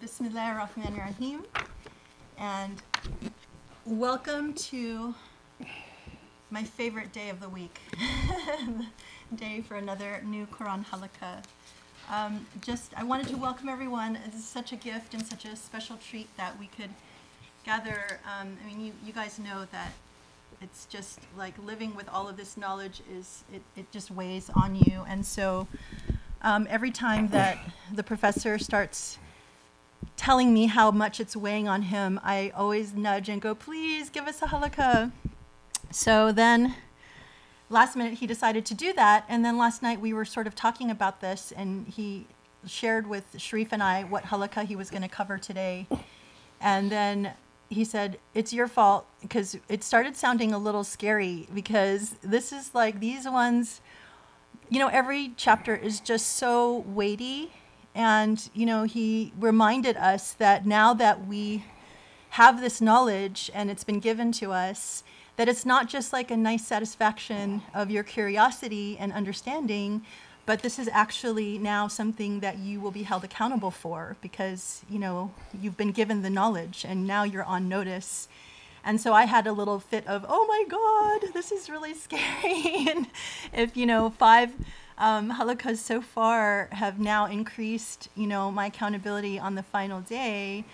Bismillah ar-Rahman rahim And welcome to my favorite day of the week, day for another new Quran halaqah. Um, just, I wanted to welcome everyone. This is such a gift and such a special treat that we could gather. Um, I mean, you, you guys know that it's just like living with all of this knowledge is, it, it just weighs on you. And so um, every time that the professor starts telling me how much it's weighing on him, I always nudge and go, please give us a halaqah. So then last minute he decided to do that. And then last night we were sort of talking about this and he shared with Sharif and I what halaqah he was going to cover today. And then he said, it's your fault because it started sounding a little scary because this is like these ones, you know, every chapter is just so weighty and, you know, he reminded us that now that we have this knowledge and it's been given to us, that it's not just like a nice satisfaction of your curiosity and understanding, but this is actually now something that you will be held accountable for because, you know, you've been given the knowledge and now you're on notice. And so I had a little fit of, oh my God, this is really scary. and if, you know, five um, halaqas so far have now increased, you know, my accountability on the final day.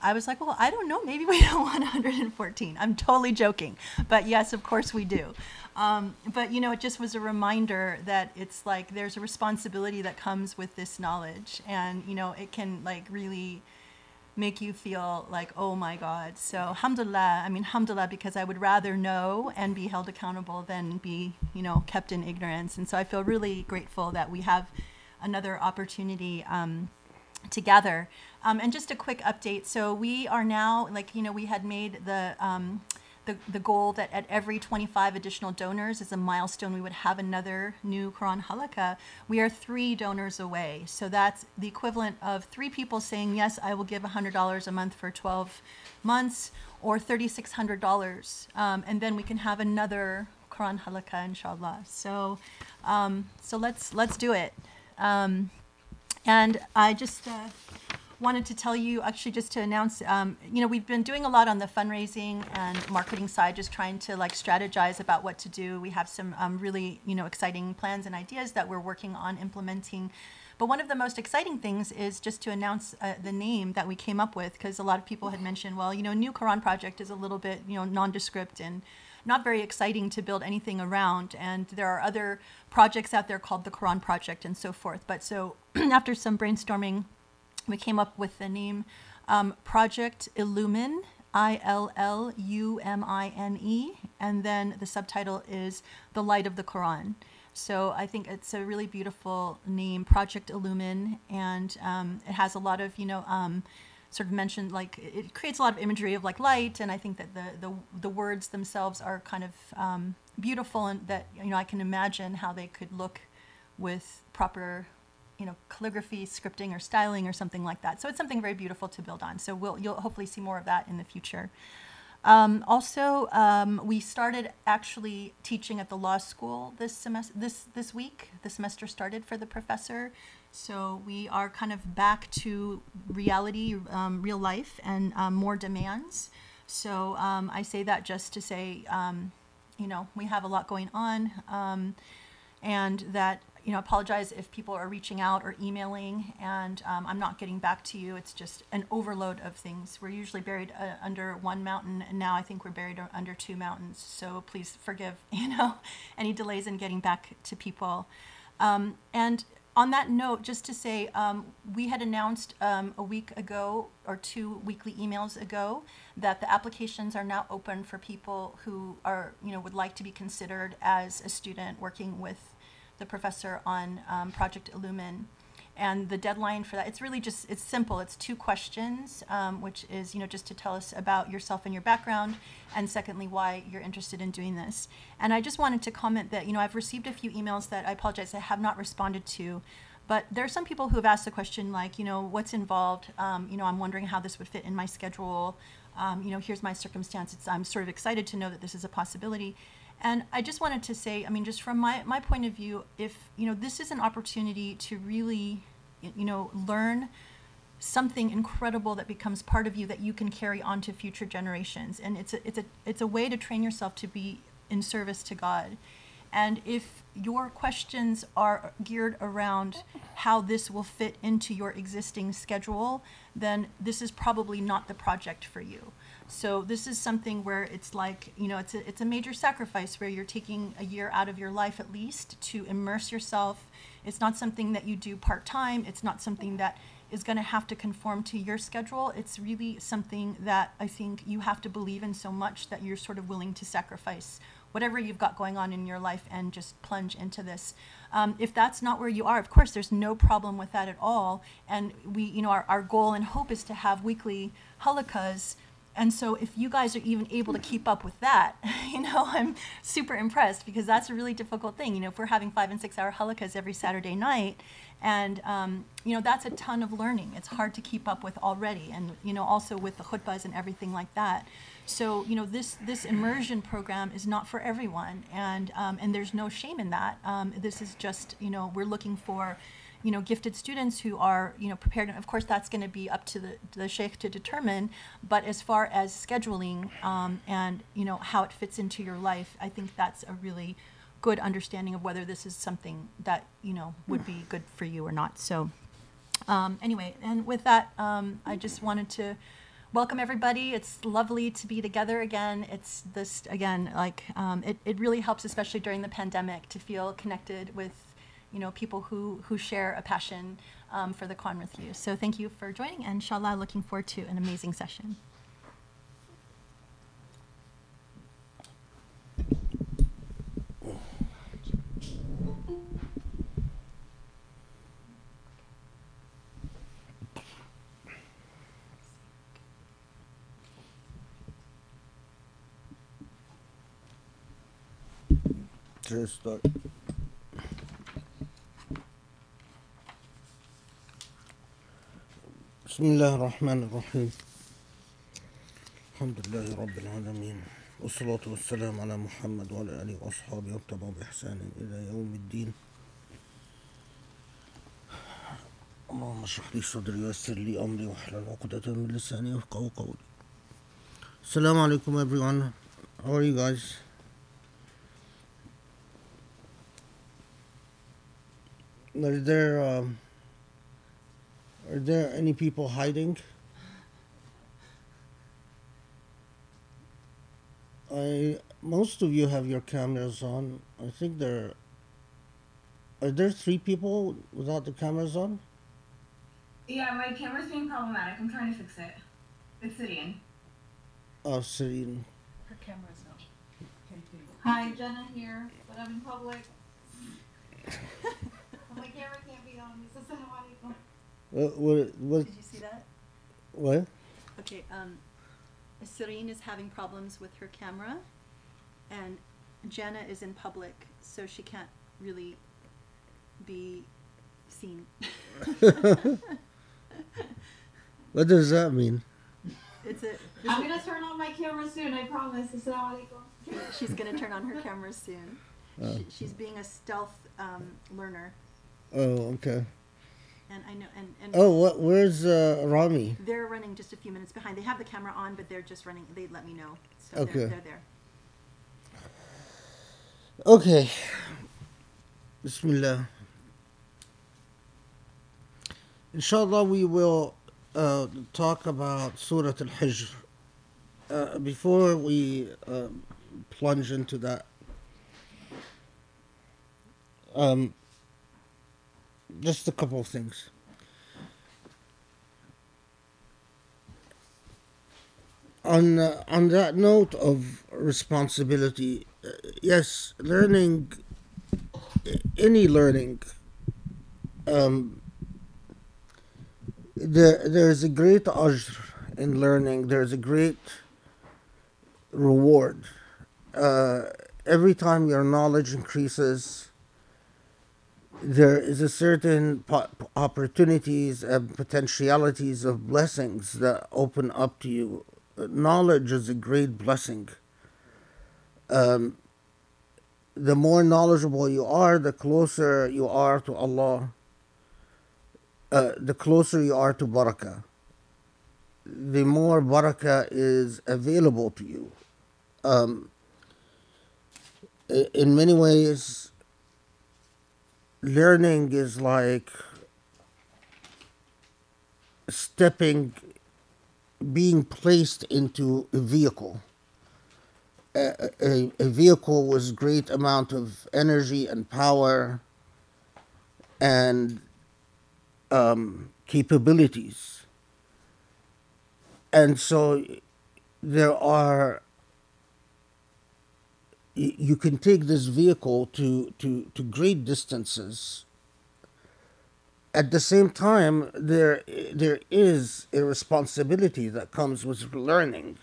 I was like, well, I don't know. Maybe we don't want 114. I'm totally joking. But yes, of course we do. Um, but, you know, it just was a reminder that it's like there's a responsibility that comes with this knowledge. And, you know, it can like really make you feel like, oh my God. So, alhamdulillah, I mean, alhamdulillah, because I would rather know and be held accountable than be, you know, kept in ignorance. And so I feel really grateful that we have another opportunity um, together. Um, and just a quick update. So we are now, like, you know, we had made the, um, the, the goal that at every 25 additional donors is a milestone, we would have another new Quran halaqah. We are three donors away. So that's the equivalent of three people saying, yes, I will give $100 a month for 12 months or $3,600. Um, and then we can have another Quran halaqah, inshallah. So, um, so let's, let's do it. Um, and I just, uh, wanted to tell you, actually, just to announce, um, you know, we've been doing a lot on the fundraising and marketing side, just trying to like strategize about what to do. We have some um, really, you know, exciting plans and ideas that we're working on implementing. But one of the most exciting things is just to announce uh, the name that we came up with, because a lot of people had mentioned, well, you know, New Quran Project is a little bit, you know, nondescript and not very exciting to build anything around. And there are other projects out there called the Quran Project and so forth. But so after some brainstorming, we came up with the name um, Project Illumine, I L L U M I N E, and then the subtitle is The Light of the Quran. So I think it's a really beautiful name, Project Illumine, and um, it has a lot of, you know, um, sort of mentioned like it creates a lot of imagery of like light, and I think that the the, the words themselves are kind of um, beautiful, and that you know I can imagine how they could look with proper you know, calligraphy, scripting, or styling, or something like that. So it's something very beautiful to build on. So we'll you'll hopefully see more of that in the future. Um, also, um, we started actually teaching at the law school this semester. This this week, the semester started for the professor. So we are kind of back to reality, um, real life, and um, more demands. So um, I say that just to say, um, you know, we have a lot going on, and that you know, apologize if people are reaching out or emailing and um, I'm not getting back to you. It's just an overload of things. We're usually buried uh, under one mountain, and now I think we're buried under two mountains. So please forgive, you know, any delays in getting back to people. Um, and on that note, just to say, um, we had announced um, a week ago or two weekly emails ago that the applications are now open for people who are, you know, would like to be considered as a student working with the professor on um, Project Illumine. And the deadline for that, it's really just, it's simple. It's two questions, um, which is, you know, just to tell us about yourself and your background, and secondly, why you're interested in doing this. And I just wanted to comment that, you know, I've received a few emails that I apologize I have not responded to. But there are some people who have asked the question, like, you know, what's involved? Um, you know, I'm wondering how this would fit in my schedule. Um, you know, here's my circumstances. I'm sort of excited to know that this is a possibility. And I just wanted to say, I mean, just from my, my point of view, if, you know, this is an opportunity to really, you know, learn something incredible that becomes part of you that you can carry on to future generations. And it's a, it's a, it's a way to train yourself to be in service to God. And if your questions are geared around how this will fit into your existing schedule, then this is probably not the project for you. So this is something where it's like, you know, it's a, it's a major sacrifice where you're taking a year out of your life at least to immerse yourself. It's not something that you do part time. It's not something that is going to have to conform to your schedule. It's really something that I think you have to believe in so much that you're sort of willing to sacrifice whatever you've got going on in your life and just plunge into this. Um, if that's not where you are, of course, there's no problem with that at all. And we, you know, our, our goal and hope is to have weekly halaqas and so if you guys are even able to keep up with that, you know, I'm super impressed because that's a really difficult thing. You know, if we're having five and six hour halaqas every Saturday night, and um, you know that's a ton of learning. It's hard to keep up with already, and you know also with the khutbahs and everything like that. So you know this this immersion program is not for everyone, and um, and there's no shame in that. Um, this is just you know we're looking for you know, gifted students who are, you know, prepared. And of course, that's going to be up to the, the sheikh to determine. But as far as scheduling um, and, you know, how it fits into your life, I think that's a really good understanding of whether this is something that, you know, would be good for you or not. So um, anyway, and with that, um, I just wanted to welcome everybody. It's lovely to be together again. It's this, again, like, um, it, it really helps, especially during the pandemic, to feel connected with you know, people who, who share a passion um, for the Quran with you. So thank you for joining, and inshallah, looking forward to an amazing session. Just start. بسم الله الرحمن الرحيم. الحمد لله رب العالمين. والصلاة والسلام على محمد وعلى آله وأصحابه واتبعوا بإحسان إلى يوم الدين. اللهم اشرح لي صدري ويسر لي أمري واحلل عقدة من لساني يفقهوا قولي. السلام عليكم everyone. How are you guys? Are there um, are there any people hiding? I most of you have your cameras on. I think there are there three people without the cameras on. Yeah, my camera's being problematic. I'm trying to fix it. It's sitting. Oh, Serene. Her camera's on. Hi, Jenna here, but I'm in public. My camera can't be on. This is how What? What? What? Did you see that? what? Okay, um, Serene is having problems with her camera, and Jenna is in public, so she can't really be seen. What does that mean? It's a. I'm gonna turn on my camera soon. I promise. Assalamu. She's gonna turn on her camera soon. Oh. She, she's being a stealth um, learner, Oh, okay. And I know, and and. Oh, what? Where's uh, Rami? They're running just a few minutes behind. They have the camera on, but they're just running. They let me know, so Okay. they're, they're there. Okay. Bismillah. Inshallah, we will uh, talk about Surah Al Hijr. Uh, before we uh, plunge into that, um, just a couple of things. On, uh, on that note of responsibility, uh, yes, learning, any learning, um, there, there's a great ajr in learning, there's a great reward. Uh, every time your knowledge increases, there is a certain opportunities and potentialities of blessings that open up to you. Knowledge is a great blessing. Um, the more knowledgeable you are, the closer you are to Allah. uh, the closer you are to barakah, the more barakah is available to you. Um, in many ways, learning is like stepping, being placed into a vehicle. A, a, a vehicle with great amount of energy and power and um, capabilities. And so there are you can take this vehicle to, to, to great distances. At the same time, there there is a responsibility that comes with learning,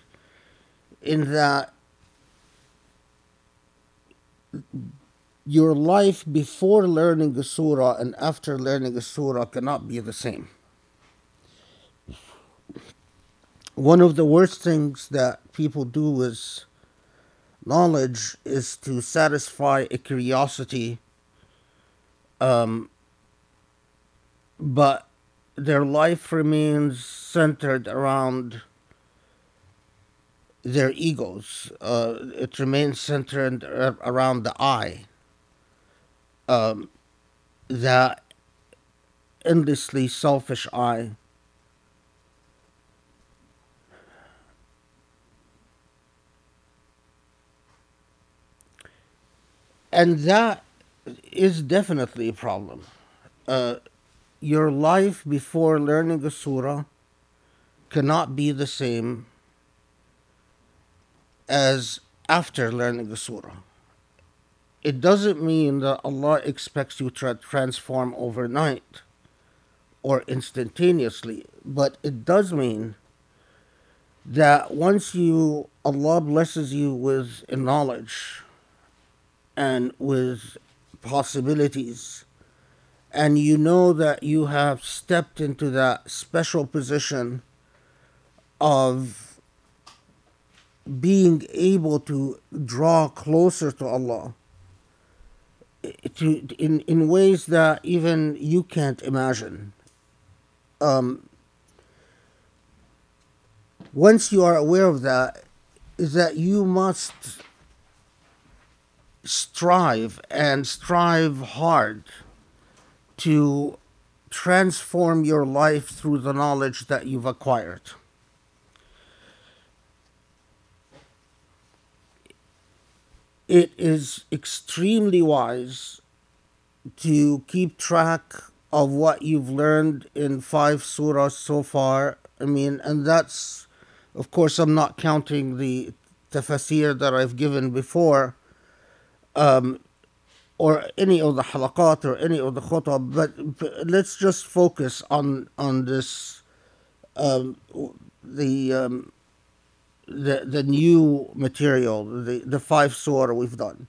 in that your life before learning a surah and after learning a surah cannot be the same. One of the worst things that people do with knowledge is to satisfy a curiosity, um, but their life remains centered around their egos. Uh, it remains centered around the I. Um, that endlessly selfish I. And that is definitely a problem. Uh, your life before learning a surah cannot be the same as after learning a surah. It doesn't mean that Allah expects you to transform overnight or instantaneously, but it does mean that once you Allah blesses you with a knowledge and with possibilities and you know that you have stepped into that special position of being able to draw closer to Allah to in in ways that even you can't imagine. Um, once you are aware of that, is that you must strive and strive hard to transform your life through the knowledge that you've acquired. It is extremely wise to keep track of what you've learned in five surahs so far. I mean, and that's, of course, I'm not counting the tafsir that I've given before, um, or any of the halaqat or any of the khutab, but, but let's just focus on on this, um, the um, the the new material, the the five surah we've done.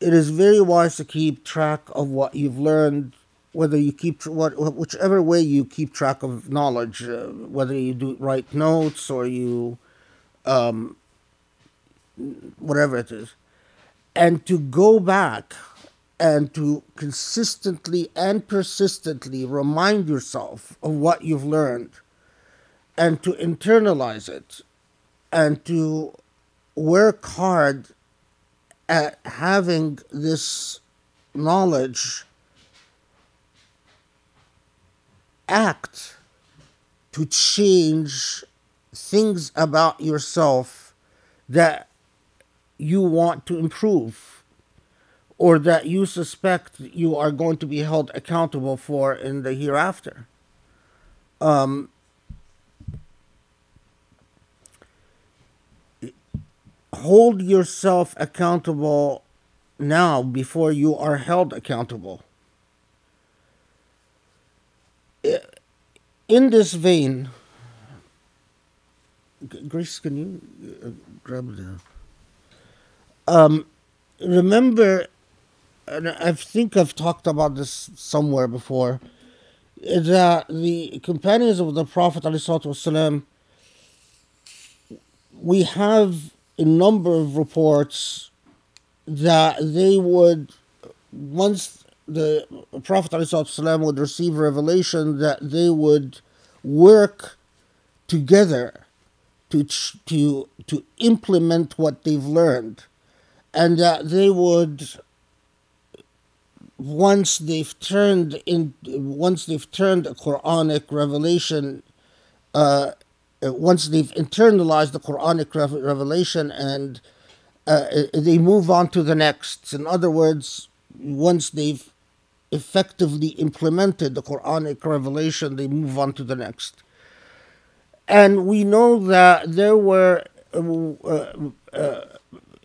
It is very wise to keep track of what you've learned, whether you keep what whichever way you keep track of knowledge, uh, whether you do write notes or you, um, whatever it is, and to go back and to consistently and persistently remind yourself of what you've learned, and to internalize it and to work hard at having this knowledge act to change things about yourself that you want to improve or that you suspect you are going to be held accountable for in the hereafter. Um, hold yourself accountable now before you are held accountable. In this vein, Grace, can you uh, grab the. Um, remember, and I think I've talked about this somewhere before, that the companions of the Prophet ﷺ we have a number of reports that they would once the Prophet ﷺ would receive revelation that they would work together to to to implement what they've learned, and that they would once they've turned in once they've turned a Quranic revelation uh, uh, once they've internalized the Quranic rev- revelation and uh, they move on to the next. In other words, once they've effectively implemented the Quranic revelation, they move on to the next. And we know that there were uh, uh,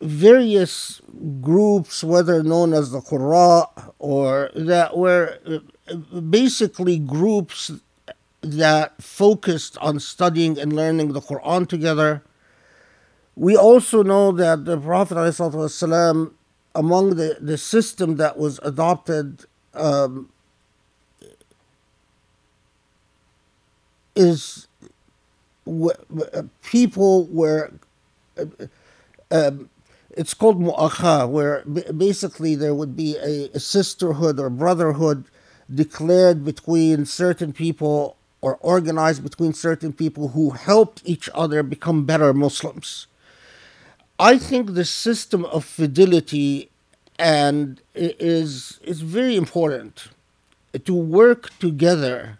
various groups, whether known as the Qurra or that were basically groups that focused on studying and learning the Quran together. We also know that the Prophet ﷺ, among the, the system that was adopted um, is w- people were uh, um, it's called mu'akha, where basically there would be a, a, sisterhood or brotherhood declared between certain people or organized between certain people who helped each other become better Muslims. I think the system of fidelity and is is very important to work together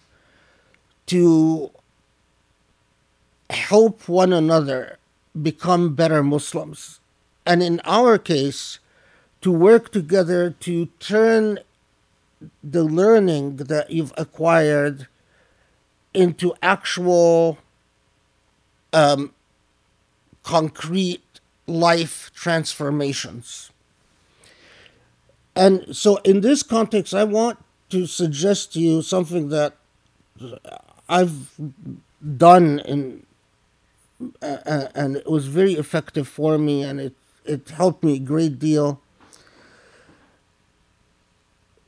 to help one another become better Muslims. And in our case, to work together to turn the learning that you've acquired into actual um, concrete life transformations. And so, in this context, I want to suggest to you something that I've done in, uh, and it was very effective for me, and it, it helped me a great deal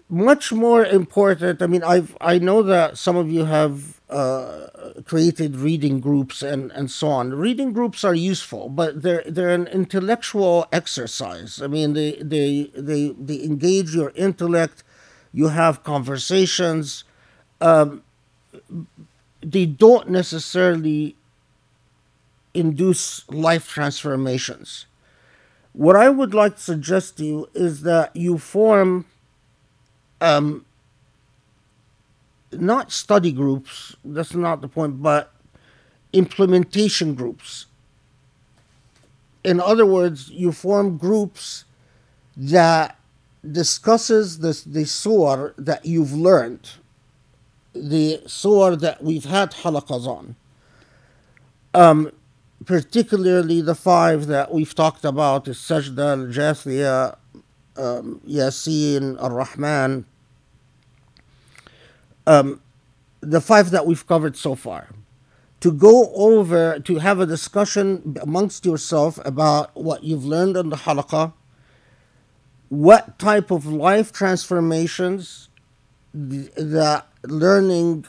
much more important. I mean, I've I know that some of you have uh, created reading groups and, and so on. Reading groups are useful, but they're they're an intellectual exercise. I mean, they they they they engage your intellect. You have conversations. Um, they don't necessarily induce life transformations. What I would like to suggest to you is that you form um, not study groups, that's not the point, but implementation groups. In other words, you form groups that discusses the, the surah that you've learned, the surah that we've had halaqas on. Um, particularly the five that we've talked about, is Sajda, Al-Jathiyah, um, Yasin, Ar Rahman, um, the five that we've covered so far, to go over, to have a discussion amongst yourself about what you've learned in the halaqah, what type of life transformations the learning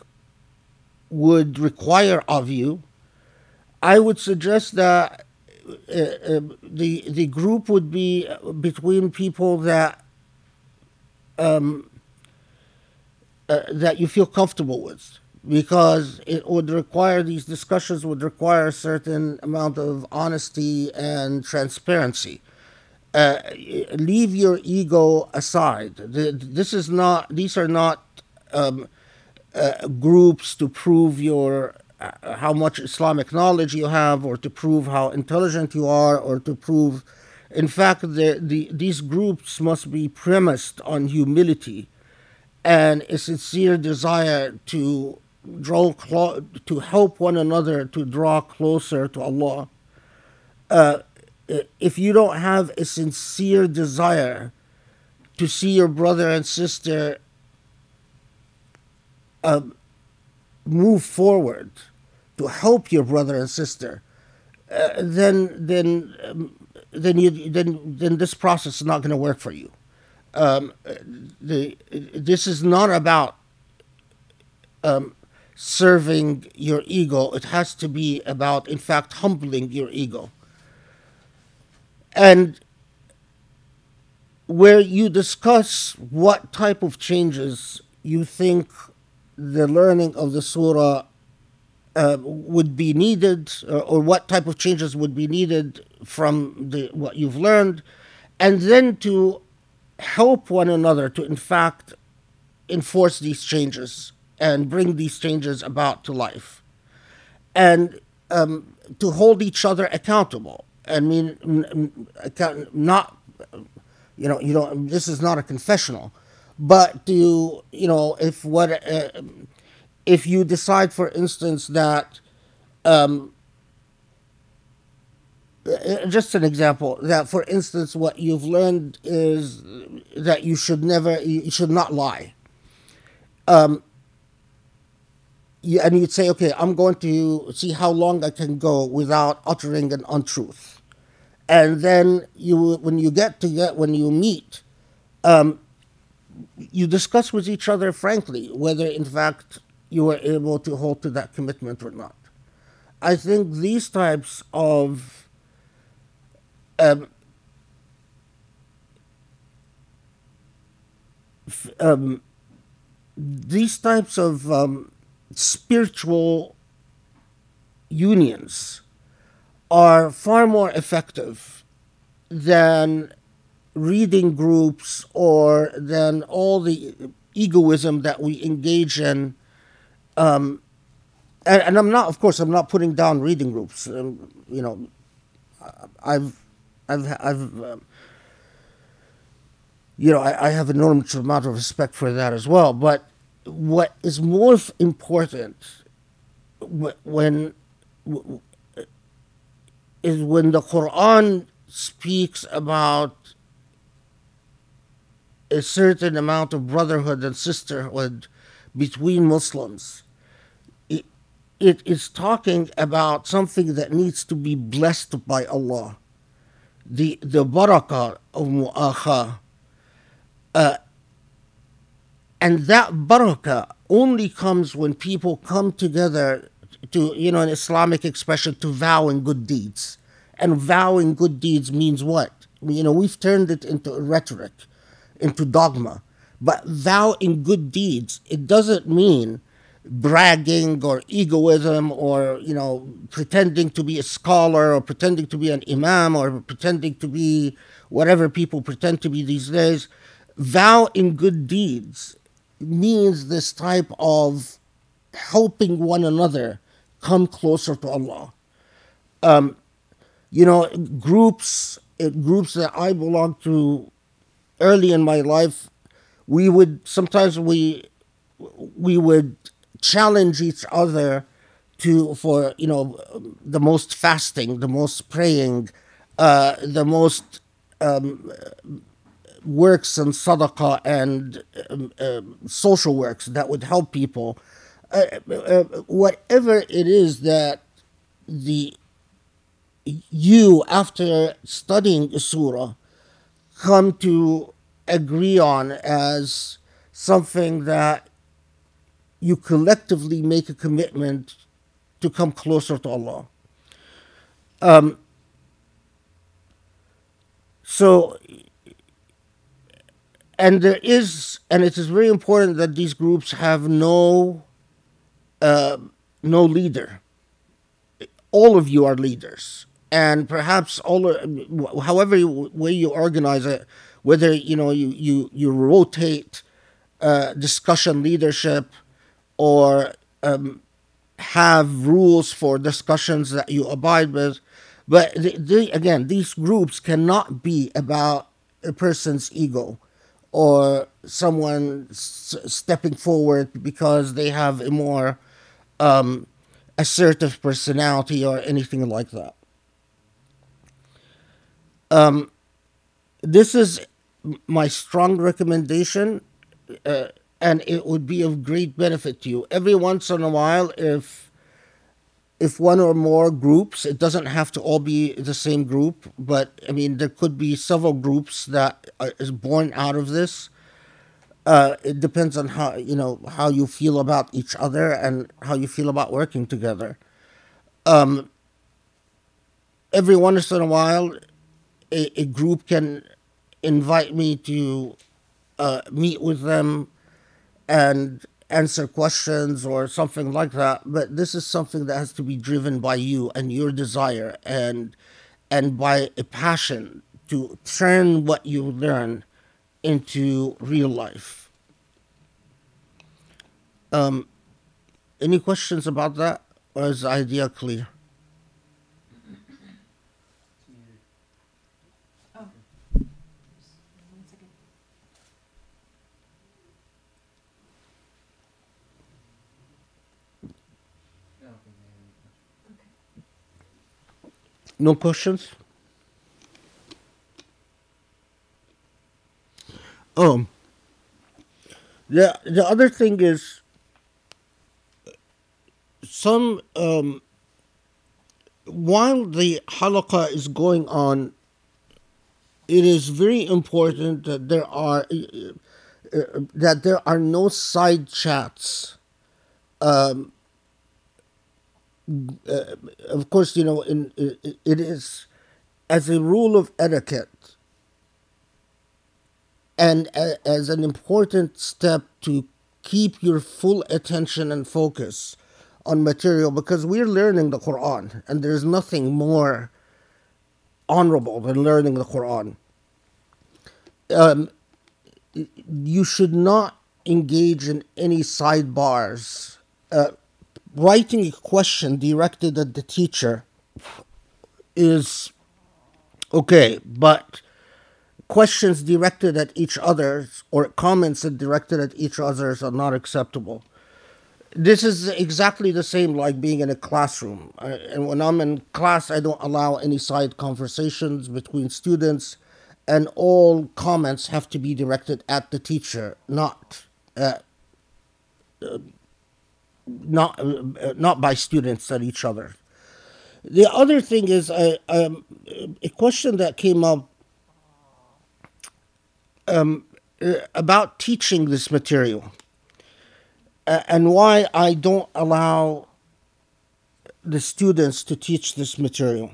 would require of you. I would suggest that uh, uh, the the group would be between people that um, uh, that you feel comfortable with. Because it would require these discussions would require a certain amount of honesty and transparency. Uh, leave your ego aside. This is not these are not um, uh, groups to prove your how much Islamic knowledge you have, or to prove how intelligent you are, or to prove. In fact, the, the, these groups must be premised on humility and a sincere desire to draw clo- to help one another to draw closer to Allah. Uh, if you don't have a sincere desire to see your brother and sister um, move forward to help your brother and sister, uh, then then um, then you then then this process is not going to work for you. Um, the this is not about um, serving your ego. It has to be about, in fact, humbling your ego. And where you discuss what type of changes you think the learning of the surah uh, would be needed, or, or what type of changes would be needed from the what you've learned, and then to help one another to, in fact, enforce these changes and bring these changes about to life, and um, to hold each other accountable. I mean, not you know, you know, this is not a confessional, but to you know, if what uh, if you decide, for instance, that um, uh, just an example that, for instance, what you've learned is that you should never, you should not lie. Um, you, and you'd say, okay, I'm going to see how long I can go without uttering an untruth. And then you, when you get to get, when you meet, um, you discuss with each other frankly whether, in fact, you are able to hold to that commitment or not. I think these types of um, um, these types of um, spiritual unions are far more effective than reading groups or than all the egoism that we engage in. Um, and, and I'm not, of course, I'm not putting down reading groups. Um, you know, I've, I've, I've, um, you know, I, I have an enormous amount of respect for that as well. But what is more important wh- when is when the Quran speaks about a certain amount of brotherhood and sisterhood between Muslims. It, is talking about something that needs to be blessed by Allah. The, the barakah of mu'akha. Uh, and that barakah only comes when people come together to, you know, an Islamic expression, to vow in good deeds. And vowing good deeds means what? You know, we've turned it into rhetoric, into dogma. But vow in good deeds, it doesn't mean bragging or egoism or, you know, pretending to be a scholar or pretending to be an imam or pretending to be whatever people pretend to be these days. Vow in good deeds means this type of helping one another come closer to Allah. Um, you know, groups, uh, groups that I belong to early in my life, we would sometimes we we would challenge each other to for you know the most fasting, the most praying, uh, the most um, works and sadaqah and um, um, social works that would help people. Uh, uh, whatever it is that the you after studying surah come to agree on as something that you collectively make a commitment to come closer to Allah. Um, so, and there is, and it is very important that these groups have no, uh, no leader. All of you are leaders, and perhaps all, however way you organize it, whether you know you you you rotate uh, discussion leadership or um, have rules for discussions that you abide with. But again, these groups cannot be about a person's ego or someone s- stepping forward because they have a more um, assertive personality or anything like that. Um, this is my strong recommendation uh, and it would be of great benefit to you. Every once in a while, if if one or more groups, it doesn't have to all be the same group, but I mean there could be several groups that are, is born out of this. Uh, it depends on how you know how you feel about each other and how you feel about working together. Um, every once in a while, a, a group can invite me to uh, meet with them and answer questions or something like that. But this is something that has to be driven by you and your desire and and by a passion to turn what you learn into real life. Um, any questions about that, or is the idea clear? No questions? Oh, the the other thing is some um, while the halaqah is going on, it is very important that there are uh, uh, that there are no side chats. Um, uh, of course, you know, in, it, it is as a rule of etiquette and a, as an important step to keep your full attention and focus on material because we're learning the Quran and there's nothing more honorable than learning the Quran. Um, you should not engage in any sidebars. Uh, writing a question directed at the teacher is okay, but questions directed at each other or comments directed at each other are not acceptable. This is exactly the same like being in a classroom. Uh, and when I'm in class, I don't allow any side conversations between students, and all comments have to be directed at the teacher, not uh, uh, not uh, not by students at each other. The other thing is a, um, a question that came up um, uh, about teaching this material uh, and why I don't allow the students to teach this material.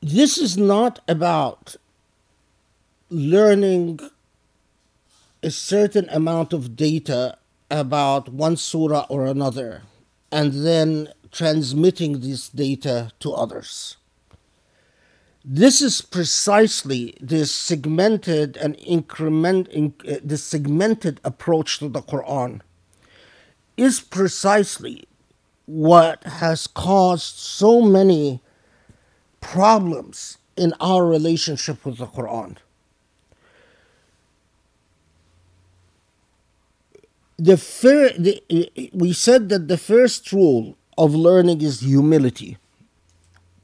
This is not about learning a certain amount of data about one surah or another and then transmitting this data to others. This is precisely this segmented and increment, uh, this segmented approach to the Quran is precisely what has caused so many problems in our relationship with the Quran. The, fir- the we said that the first rule of learning is humility.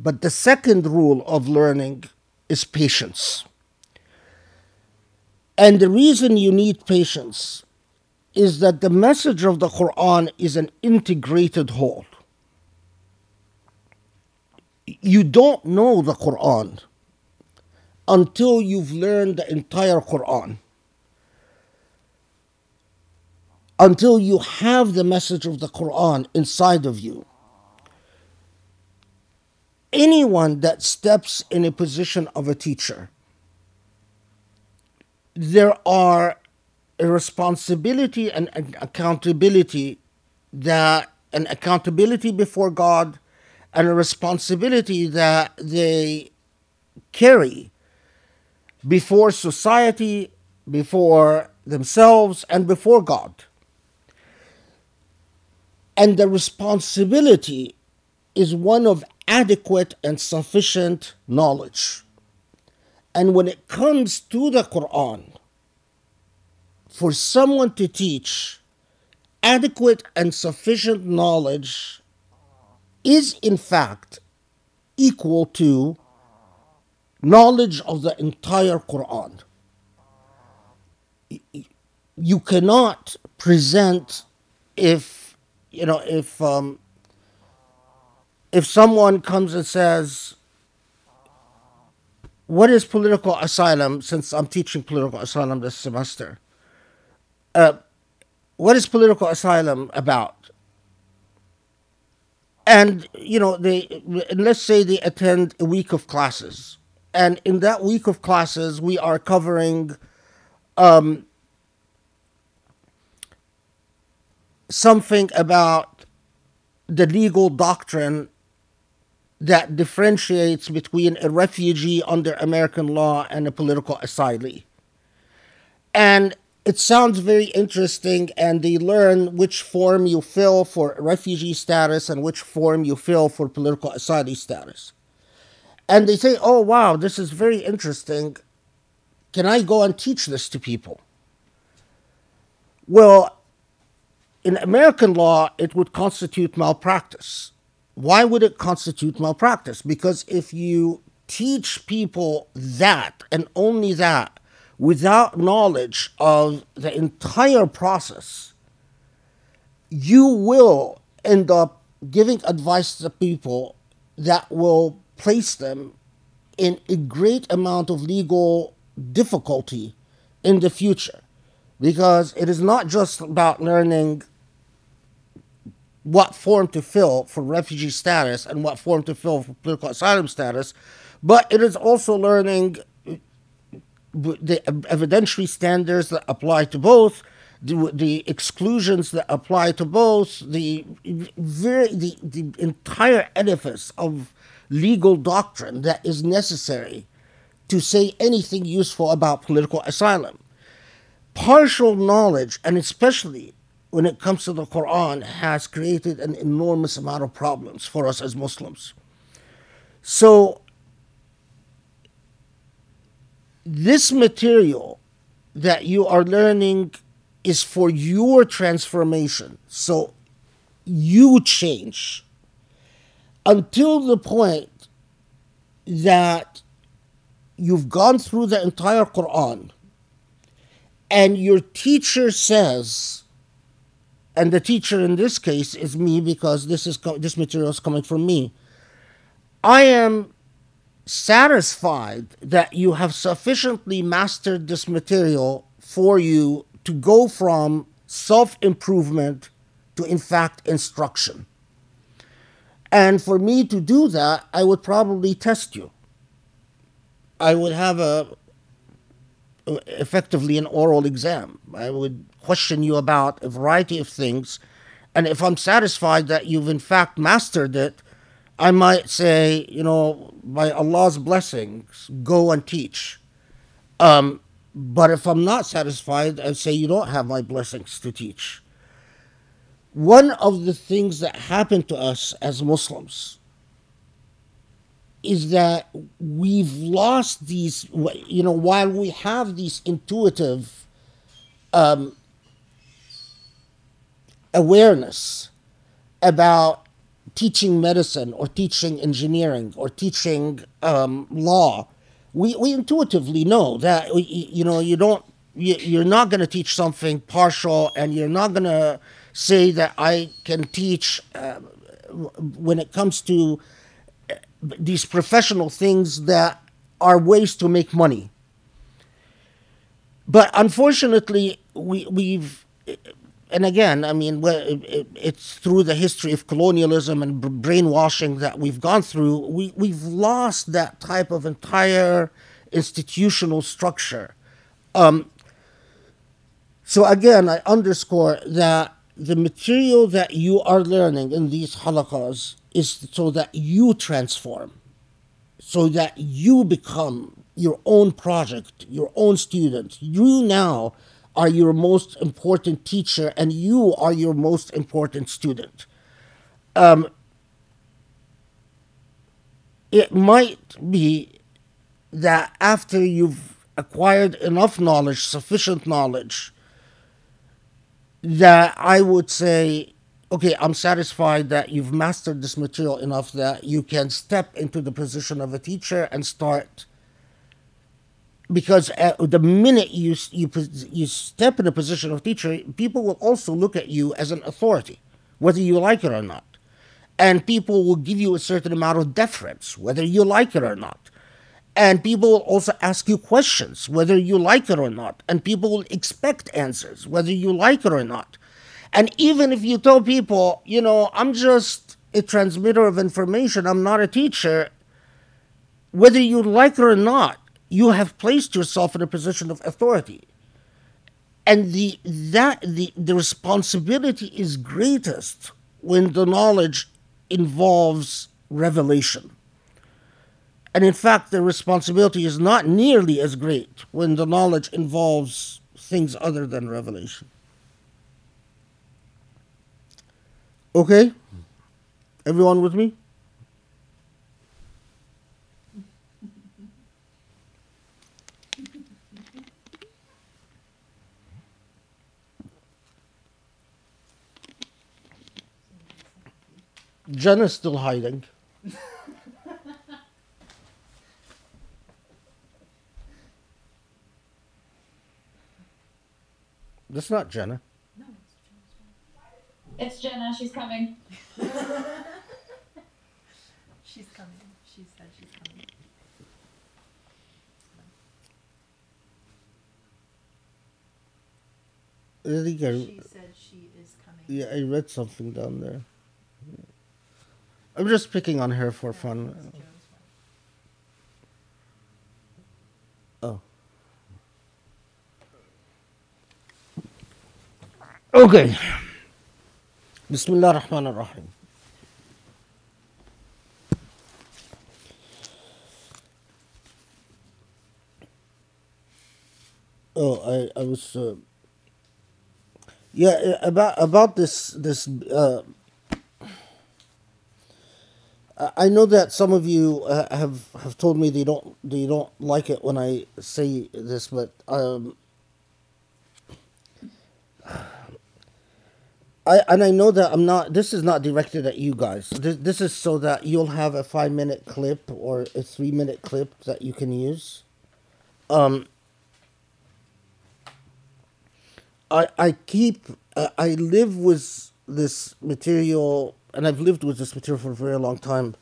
But the second rule of learning is patience. And the reason you need patience is that the message of the Quran is an integrated whole. You don't know the Quran until you've learned the entire Quran. Until you have the message of the Quran inside of you anyone that steps in a position of a teacher, there are a responsibility and an accountability that an accountability before God and a responsibility that they carry before society, before themselves, and before God. And the responsibility is one of adequate and sufficient knowledge. And when it comes to the Quran, for someone to teach adequate and sufficient knowledge is in fact equal to knowledge of the entire Quran. You cannot present if you know if um, if someone comes and says, What is political asylum? Since I'm teaching political asylum this semester, uh, what is political asylum about? and you know they let's say they attend a week of classes and in that week of classes we are covering um, something about the legal doctrine that differentiates between a refugee under American law and a political asylee. And it sounds very interesting, and they learn which form you fill for refugee status and which form you fill for political asylee status. And they say, oh, wow, this is very interesting. Can I go and teach this to people? Well, in American law, it would constitute malpractice. Why would it constitute malpractice? Because if you teach people that and only that without knowledge of the entire process, you will end up giving advice to people that will place them in a great amount of legal difficulty in the future. Because it is not just about learning what form to fill for refugee status and what form to fill for political asylum status, but it is also learning the evidentiary standards that apply to both, the, the exclusions that apply to both, the very the, the entire edifice of legal doctrine that is necessary to say anything useful about political asylum. Partial knowledge, and especially when it comes to the Quran, has created an enormous amount of problems for us as Muslims. So, this material that you are learning is for your transformation. So, you change until the point that you've gone through the entire Quran and your teacher says, and the teacher in this case is me because this is this material is coming from me. I am satisfied that you have sufficiently mastered this material for you to go from self improvement to, in fact, instruction. And for me to do that, I would probably test you. I would have a effectively an oral exam. I would question you about a variety of things. And if I'm satisfied that you've in fact mastered it, I might say, you know, by Allah's blessings, go and teach. Um, but if I'm not satisfied, I say, you don't have my blessings to teach. One of the things that happened to us as Muslims is that we've lost these, you know, while we have these intuitive um, awareness about teaching medicine or teaching engineering or teaching um, law, we, we intuitively know that you know you don't you, you're not going to teach something partial and you're not going to say that I can teach uh, when it comes to uh, these professional things that are ways to make money. But unfortunately, we, we've and again, I mean, it's through the history of colonialism and brainwashing that we've gone through. We we've lost that type of entire institutional structure. Um, so again, I underscore that the material that you are learning in these halaqas is so that you transform, so that you become your own project, your own student. You now are your most important teacher and you are your most important student. Um, it might be that after you've acquired enough knowledge, sufficient knowledge, that I would say, okay, I'm satisfied that you've mastered this material enough that you can step into the position of a teacher and start because the minute you, you you step in a position of teacher, people will also look at you as an authority, whether you like it or not, and people will give you a certain amount of deference, whether you like it or not, and people will also ask you questions, whether you like it or not, and people will expect answers, whether you like it or not, and even if you tell people, you know, I'm just a transmitter of information. I'm not a teacher. Whether you like it or not, you have placed yourself in a position of authority. And the that the, the responsibility is greatest when the knowledge involves revelation. And in fact, the responsibility is not nearly as great when the knowledge involves things other than revelation. Okay? Everyone with me? Jenna's still hiding. That's not Jenna. It's Jenna. She's coming. She's coming. She said she's coming. I think I, She said she is coming. yeah, I read something down there. I'm just picking on her for fun. Oh. Okay. Bismillah ar-Rahman ar-Rahim. Oh, I, I was uh, yeah about about this this uh, I know that some of you uh, have have told me they don't they don't like it when I say this, but um, I and I know that I'm not. This is not directed at you guys. This this is so that you'll have a five minute clip or a three minute clip that you can use. Um, I I keep uh, I live with this material, and I've lived with this material for a very long time.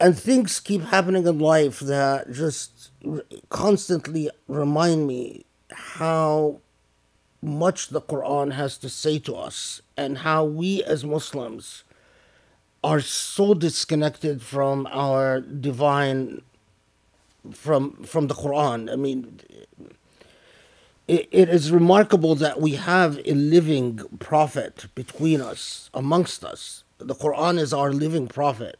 And things keep happening in life that just r- constantly remind me how much the Quran has to say to us, and how we as Muslims are so disconnected from our divine, from from the Quran. I mean, it, it is remarkable that we have a living prophet between us, amongst us. The Quran is our living prophet.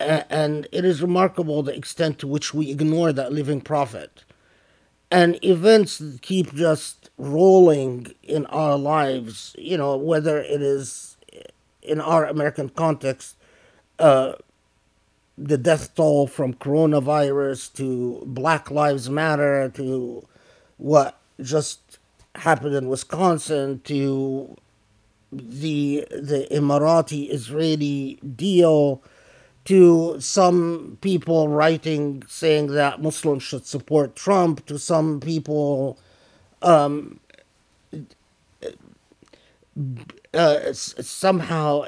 And it is remarkable the extent to which we ignore that living prophet. And events keep just rolling in our lives, you know, whether it is in our American context, uh, the death toll from coronavirus to Black Lives Matter to what just happened in Wisconsin to the the Emirati Israeli deal to some people writing saying that Muslims should support Trump to some people uh, somehow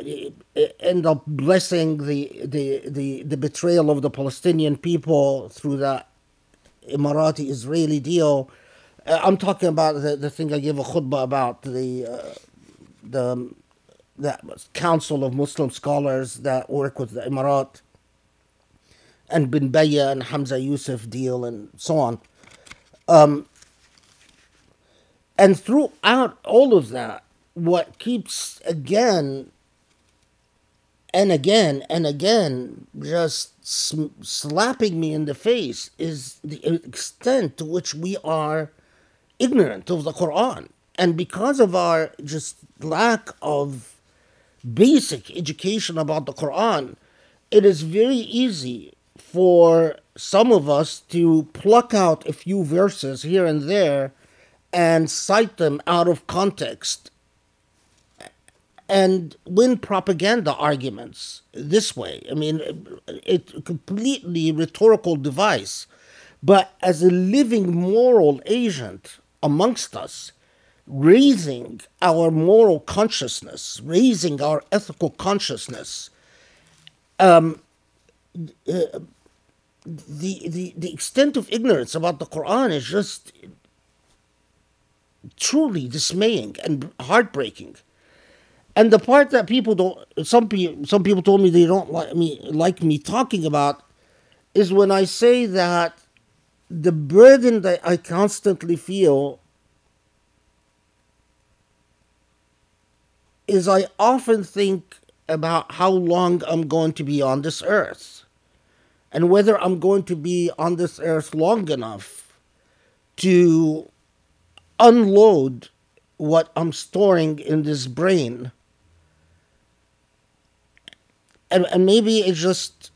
end up blessing the, the, the, the betrayal of the Palestinian people through that Emirati Israeli deal. Uh, I'm talking about the, the thing I gave a khutbah about the uh, the that council of Muslim scholars that work with the Emirat and Bin Bayya and Hamza Yusuf deal and so on. Um, and throughout all of that, what keeps again and again and again just sm- slapping me in the face is the extent to which we are ignorant of the Quran. And because of our just lack of basic education about the Quran, it is very easy for some of us to pluck out a few verses here and there and cite them out of context and win propaganda arguments this way. I mean, it's a completely rhetorical device. But as a living moral agent amongst us, raising our moral consciousness, raising our ethical consciousness, um, uh, the, the, the extent of ignorance about the Quran is just truly dismaying and heartbreaking. and the part that people don't some people some people told me they don't like me like me talking about is when I say that the burden that I constantly feel is I often think about how long I'm going to be on this earth and whether I'm going to be on this earth long enough to unload what I'm storing in this brain. And, and maybe it's just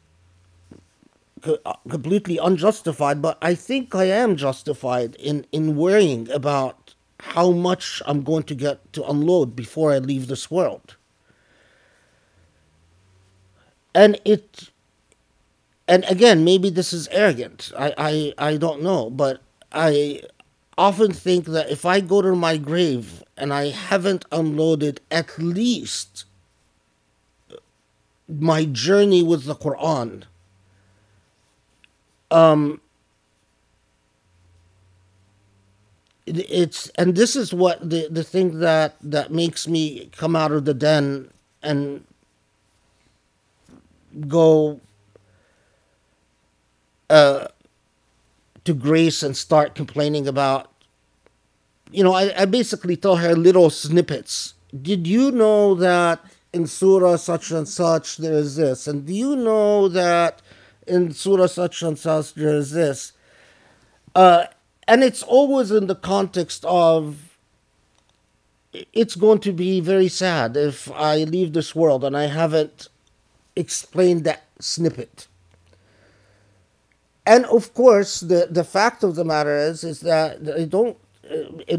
Uh, completely unjustified, but I think I am justified in, in worrying about how much I'm going to get to unload before I leave this world. And it and again, maybe this is arrogant. I, I, I don't know, but I often think that if I go to my grave and I haven't unloaded at least my journey with the Quran, um, it's and this is what the the thing that that makes me come out of the den and go uh, to Grace and start complaining about. You know, I, I basically tell her little snippets. Did you know that in Surah such and such there is this? And do you know that in Surah there is this? Uh, and it's always in the context of it's going to be very sad if I leave this world and I haven't explained that snippet and of course, the, the fact of the matter is is that I don't.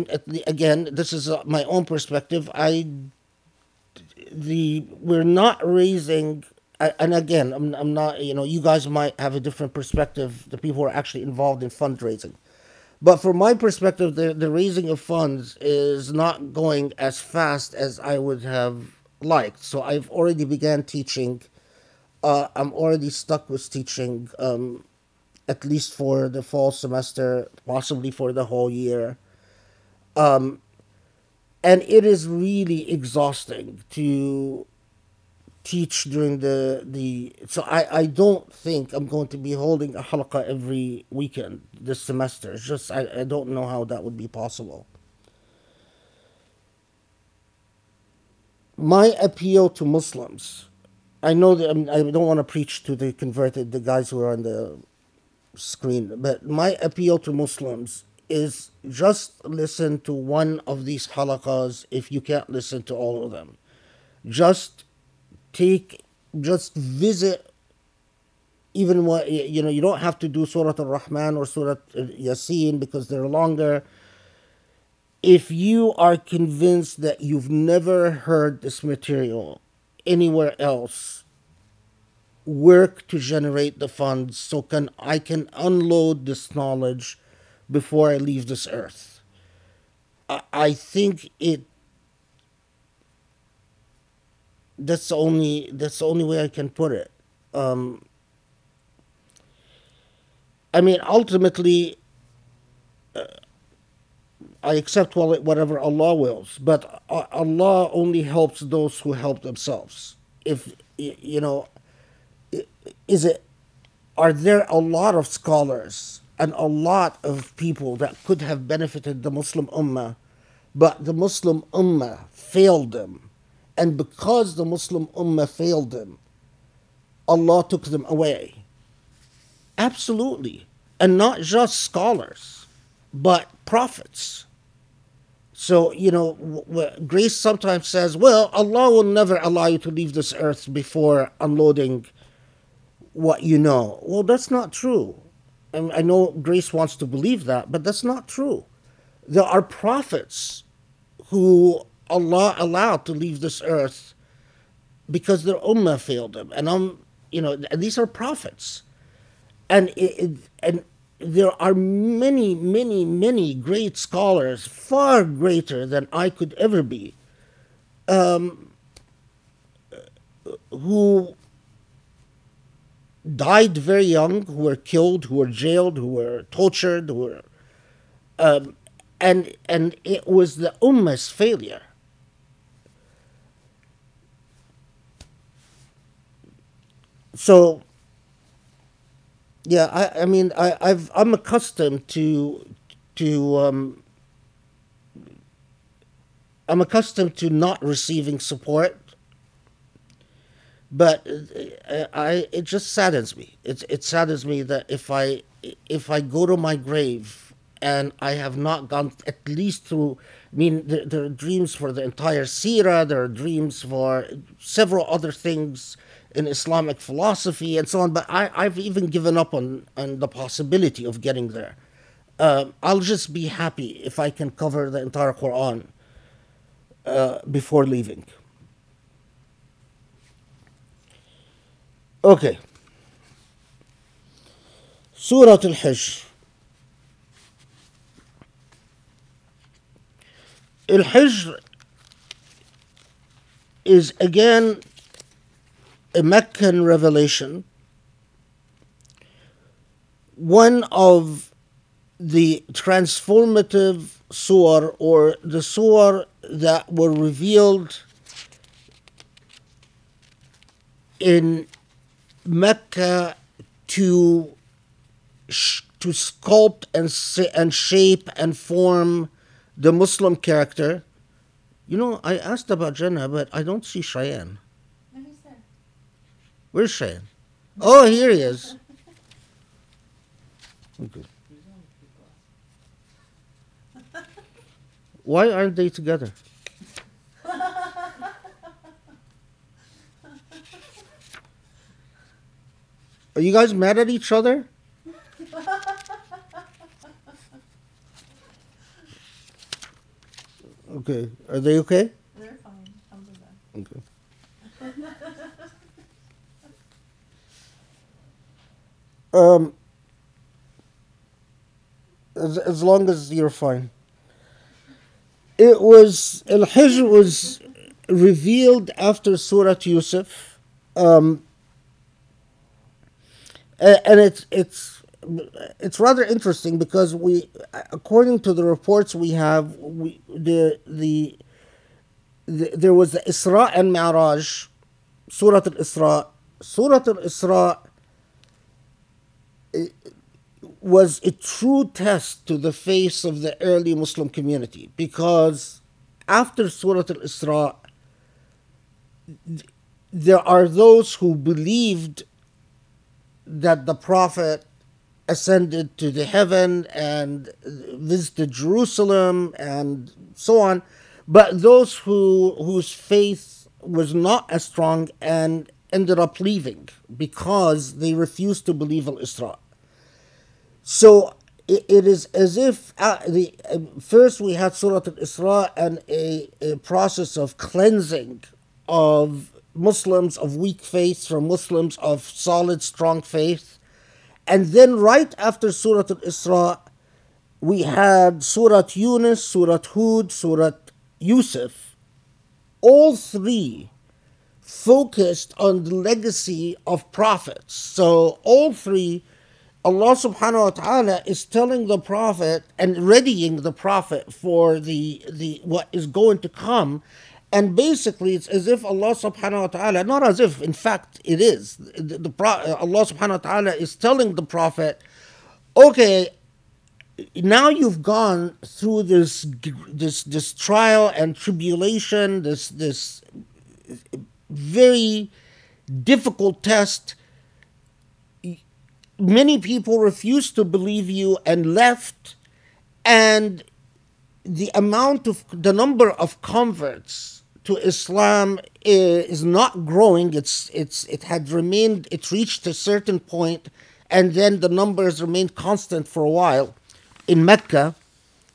uh, the, again, this is uh, my own perspective. I the we're not raising, And again, I'm I'm not. You know, you guys might have a different perspective. The people who are actually involved in fundraising, but from my perspective, the the raising of funds is not going as fast as I would have liked. So I've already began teaching. Uh, I'm already stuck with teaching. Um, at least for the fall semester, possibly for the whole year. Um, and it is really exhausting to teach during the the. So I I don't think I'm going to be holding a halqa every weekend this semester. It's just I, I don't know how that would be possible. My appeal to Muslims. I know that I'm, I don't want to preach to the converted, the guys who are on the screen, but my appeal to Muslims is just listen to one of these halaqas if you can't listen to all of them. Just take, just visit even what, you know, you don't have to do Surah Al Rahman or Surah Yasin because they're longer. If you are convinced that you've never heard this material anywhere else, work to generate the funds so can I can unload this knowledge before I leave this earth. I, I think it that's the only that's the only way I can put it. Um, I mean, ultimately, uh, I accept whatever Allah wills, but uh, Allah only helps those who help themselves. If you know, is it are there a lot of scholars and a lot of people that could have benefited the Muslim Ummah, but the Muslim Ummah failed them. And because the Muslim Ummah failed them, Allah took them away. Absolutely. And not just scholars, but prophets. So, you know, Grace sometimes says, well, Allah will never allow you to leave this earth before unloading what you know. Well, that's not true. And I know Grace wants to believe that, but that's not true. There are prophets who Allah allowed to leave this earth because their ummah failed them. And I'm, you know, and these are prophets. And it, it, and there are many, many, many great scholars, far greater than I could ever be, um, who died very young, who were killed, who were jailed, who were tortured, who were, um, and and it was the ummah's failure. So yeah, I, I mean, I, I've I'm accustomed to to um, I'm accustomed to not receiving support, but uh, I it just saddens me. It it saddens me that if I if I go to my grave and I have not gone at least through. I mean, there, there are dreams for the entire Sira. There are dreams for several other things in Islamic philosophy and so on. But I, I've even given up on on the possibility of getting there. Uh, I'll just be happy if I can cover the entire Quran uh, before leaving. Okay. Surah Al-Hijr. Al-Hijr is again a Meccan revelation, one of the transformative surah or the surah that were revealed in Mecca to to sculpt and and shape and form the Muslim character. You know, I asked about Jenna, but I don't see Cheyenne. Where's Shane? Oh, here he is. Okay. Why aren't they together? Are you guys mad at each other? Okay. Are they okay? They're fine. I'll do that. Um, as, as long as you're fine. It was, Al Hijr was revealed after Surah Yusuf. Um, and it's, it's, it's rather interesting because we, according to the reports we have, we, the, the, the, there was the Isra and Mi'raj, Surah Al Isra. Surah Al Isra was a true test to the face of the early Muslim community because after Surah Al Isra, there are those who believed that the Prophet ascended to the heaven and visited Jerusalem and so on, but those who whose faith was not as strong and ended up leaving because they refused to believe Al Isra. So it, it is as if uh, the uh, first we had Surah Al Isra and a, a process of cleansing of Muslims of weak faith from Muslims of solid, strong faith. And then right after Surah Al Isra, we had Surah Yunus, Surah Hud, Surah Yusuf. All three focused on the legacy of prophets. So all three, Allah subhanahu wa ta'ala is telling the Prophet and readying the Prophet for the, the what is going to come. And basically, it's as if Allah subhanahu wa ta'ala, not as if, in fact, it is. The, the, Allah subhanahu wa ta'ala is telling the Prophet, okay, now you've gone through this this this trial and tribulation, this this very difficult test. Many people refused to believe you and left, and the amount of the number of converts to Islam is not growing. It's it's it had remained. It reached a certain point, and then the numbers remained constant for a while. In Mecca,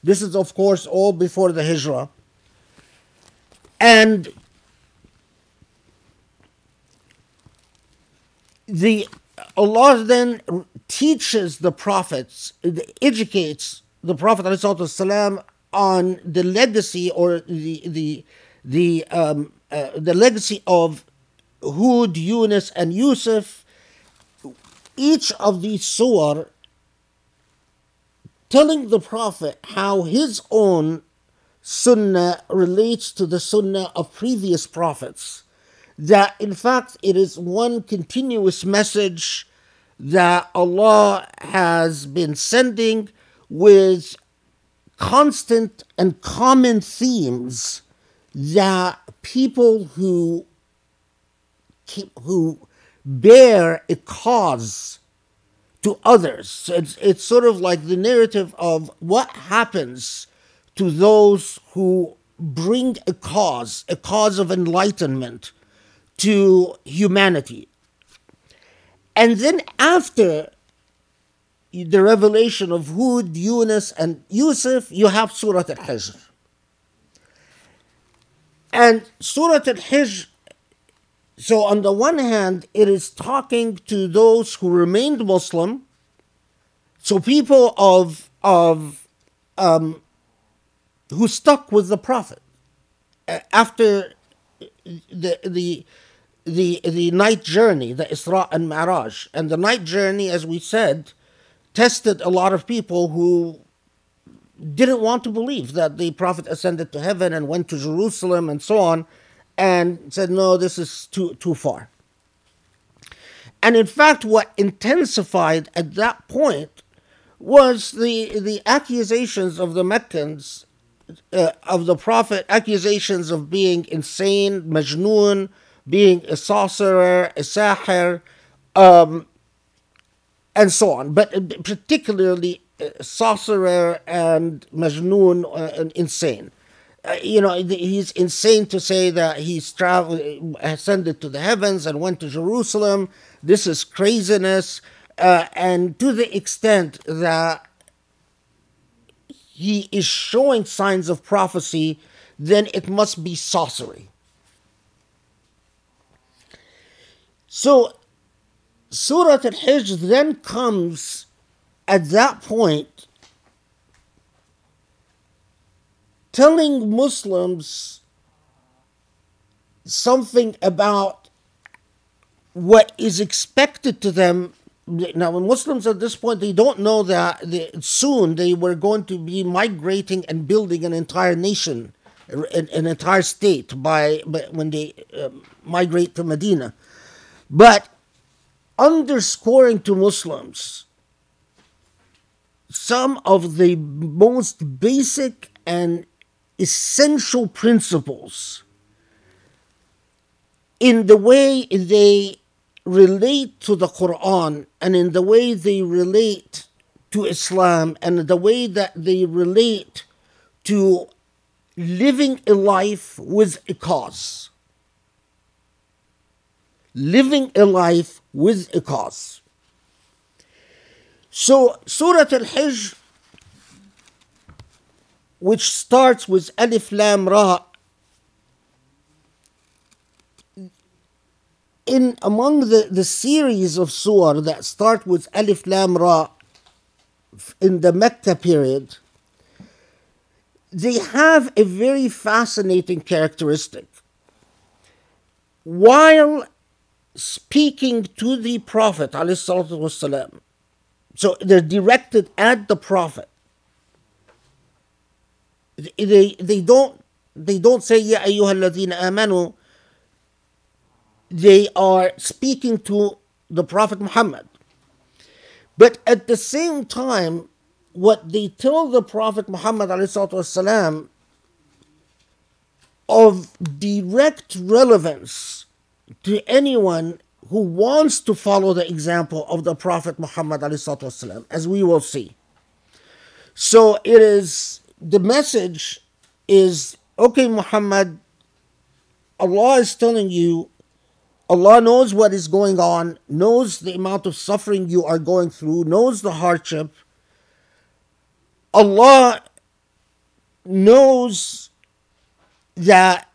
this is of course all before the Hijrah, and the Allah then teaches the prophets, educates the Prophet ﷺ on the legacy or the the the um, uh, the legacy of Hud, Yunus, and Yusuf. Each of these surah telling the Prophet how his own sunnah relates to the sunnah of previous prophets that in fact it is one continuous message that Allah has been sending with constant and common themes that people who keep, who bear a cause to others. It's, it's sort of like the narrative of what happens to those who bring a cause, a cause of enlightenment to humanity. And then after the revelation of Hud, Yunus, and Yusuf, you have Surah Al Hijr. And Surah Al Hijr so, on the one hand, it is talking to those who remained Muslim, so people of of um, who stuck with the Prophet after the the the the night journey, the Isra and Mi'raj, and the night journey, as we said, tested a lot of people who didn't want to believe that the Prophet ascended to heaven and went to Jerusalem and so on and said, no, this is too, too far. And in fact, what intensified at that point was the, the accusations of the Meccans, uh, of the Prophet, accusations of being insane, majnoon, being a sorcerer, a sahir, um, and so on. But particularly uh, sorcerer and majnoon uh, and insane uh, you know, he's insane to say that he's traveled, ascended to the heavens and went to Jerusalem. This is craziness. Uh, and to the extent that he is showing signs of prophecy, then it must be sorcery. So, Surah Al Hijr then comes at that point telling Muslims something about what is expected to them. Now, when Muslims at this point, they don't know that they, soon they were going to be migrating and building an entire nation, an, an entire state by, by when they uh, migrate to Medina. But underscoring to Muslims some of the most basic and essential principles in the way they relate to the Quran and in the way they relate to Islam and the way that they relate to living a life with a cause. Living a life with a cause. So, Surah Al Hijr which starts with Alif Lam Ra. In among the, the series of surah that start with Alif Lam Ra in the Mecca period, they have a very fascinating characteristic. While speaking to the Prophet, والسلام, so they're directed at the Prophet they they don't they don't say ya ayyuhalladhina amanu they are speaking to the prophet muhammad but at the same time what they tell the prophet muhammad والسلام, of direct relevance to anyone who wants to follow the example of the prophet muhammad والسلام, as we will see so it is the message is okay, Muhammad, Allah is telling you, Allah knows what is going on, knows the amount of suffering you are going through, knows the hardship. Allah knows that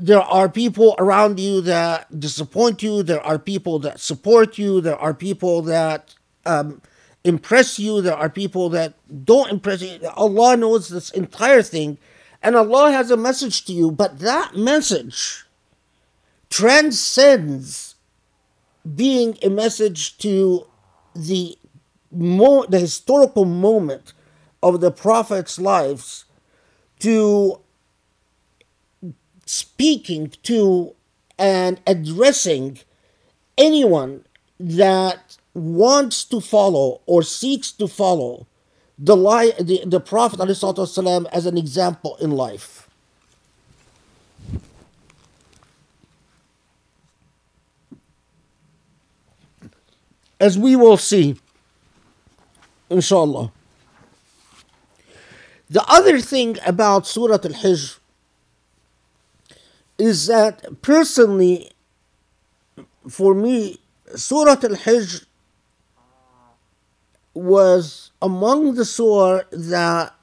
there are people around you that disappoint you, there are people that support you, there are people that um, impress you, there are people that don't impress you. Allah knows this entire thing, and Allah has a message to you, but that message transcends being a message to the mo- the historical moment of the prophets' lives to speaking to and addressing anyone that wants to follow or seeks to follow the, li- the, the Prophet ﷺ as an example in life. As we will see, inshallah. The other thing about Surah Al Hijr is that personally, for me, Surah Al Hijr was among the surah that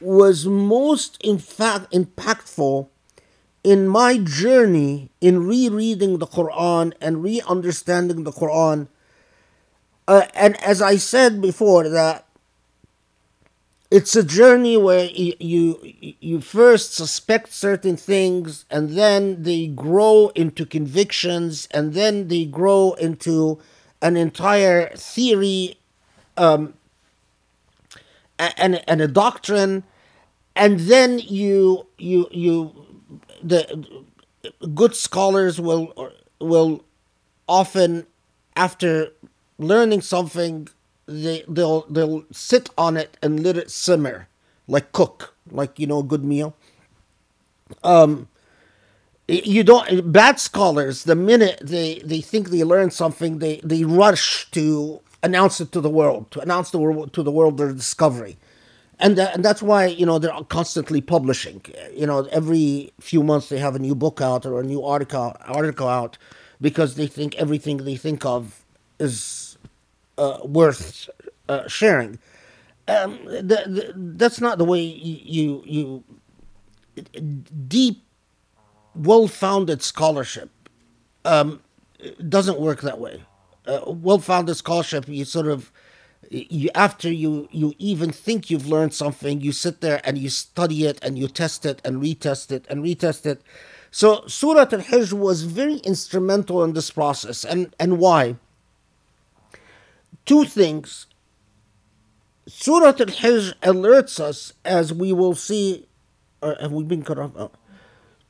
was most in fact impactful in my journey in rereading the Quran and re-understanding the Quran. Uh, and as I said before, that it's a journey where you, you you first suspect certain things and then they grow into convictions and then they grow into an entire theory um, and, and a doctrine and then you you you the good scholars will will often after learning something they they'll they'll sit on it and let it simmer like cook like you know a good meal. Um you don't bad scholars the minute they they think they learn something they they rush to announce it to the world to announce the world to the world their discovery. And, and that's why you know they're constantly publishing. You know every few months they have a new book out or a new article article out because they think everything they think of is uh, worth uh, sharing. Um, the, the, that's not the way you, you, deep, well-founded scholarship um, doesn't work that way. Uh, well-founded scholarship, you sort of you after you you even think you've learned something, you sit there and you study it and you test it and retest it and retest it. So Surah Al-Hijr was very instrumental in this process, and and why? Two things. Surah Al Hijr alerts us, as we will see, or have we been cut off? Oh,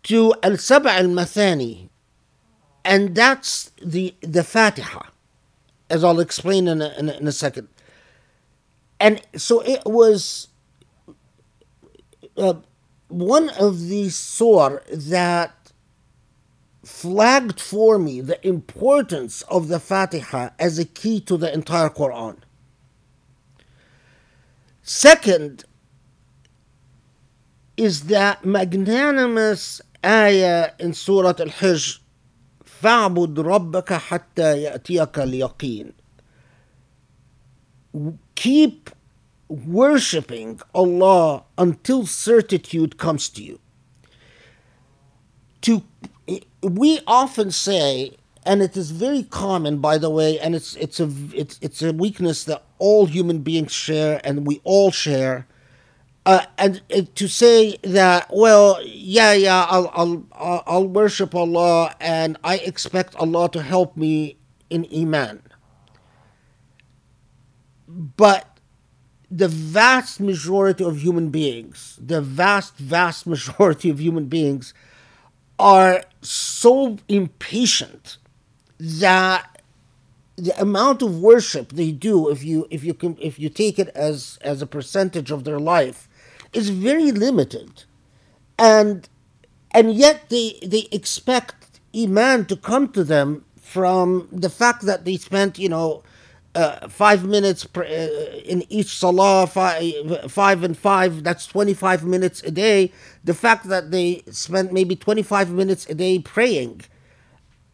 to Al Saba al Mathani, and that's the, the Fatiha, as I'll explain in a, in a, in a second. And so it was uh, one of these surah that flagged for me the importance of the Fatiha as a key to the entire Quran. Second is that magnanimous ayah in Surah Al Hijr, فَاعْبُدْ رَبَّكَ حَتَّى يَأْتِيَكَ الْيَقِينُ keep worshiping Allah until certitude comes to you. To we often say, and it is very common, by the way, and it's it's a it's it's a weakness that all human beings share, and we all share. Uh, and uh, to say that, well, yeah, yeah, I'll, I'll I'll worship Allah, and I expect Allah to help me in iman. But the vast majority of human beings, the vast, vast majority of human beings, are so impatient that the amount of worship they do if you if you can if you take it as as a percentage of their life is very limited. And and yet they they expect iman to come to them from the fact that they spent you know uh, five minutes uh, in each salah, five, five and five, that's 25 minutes a day. The fact that they spent maybe 25 minutes a day praying.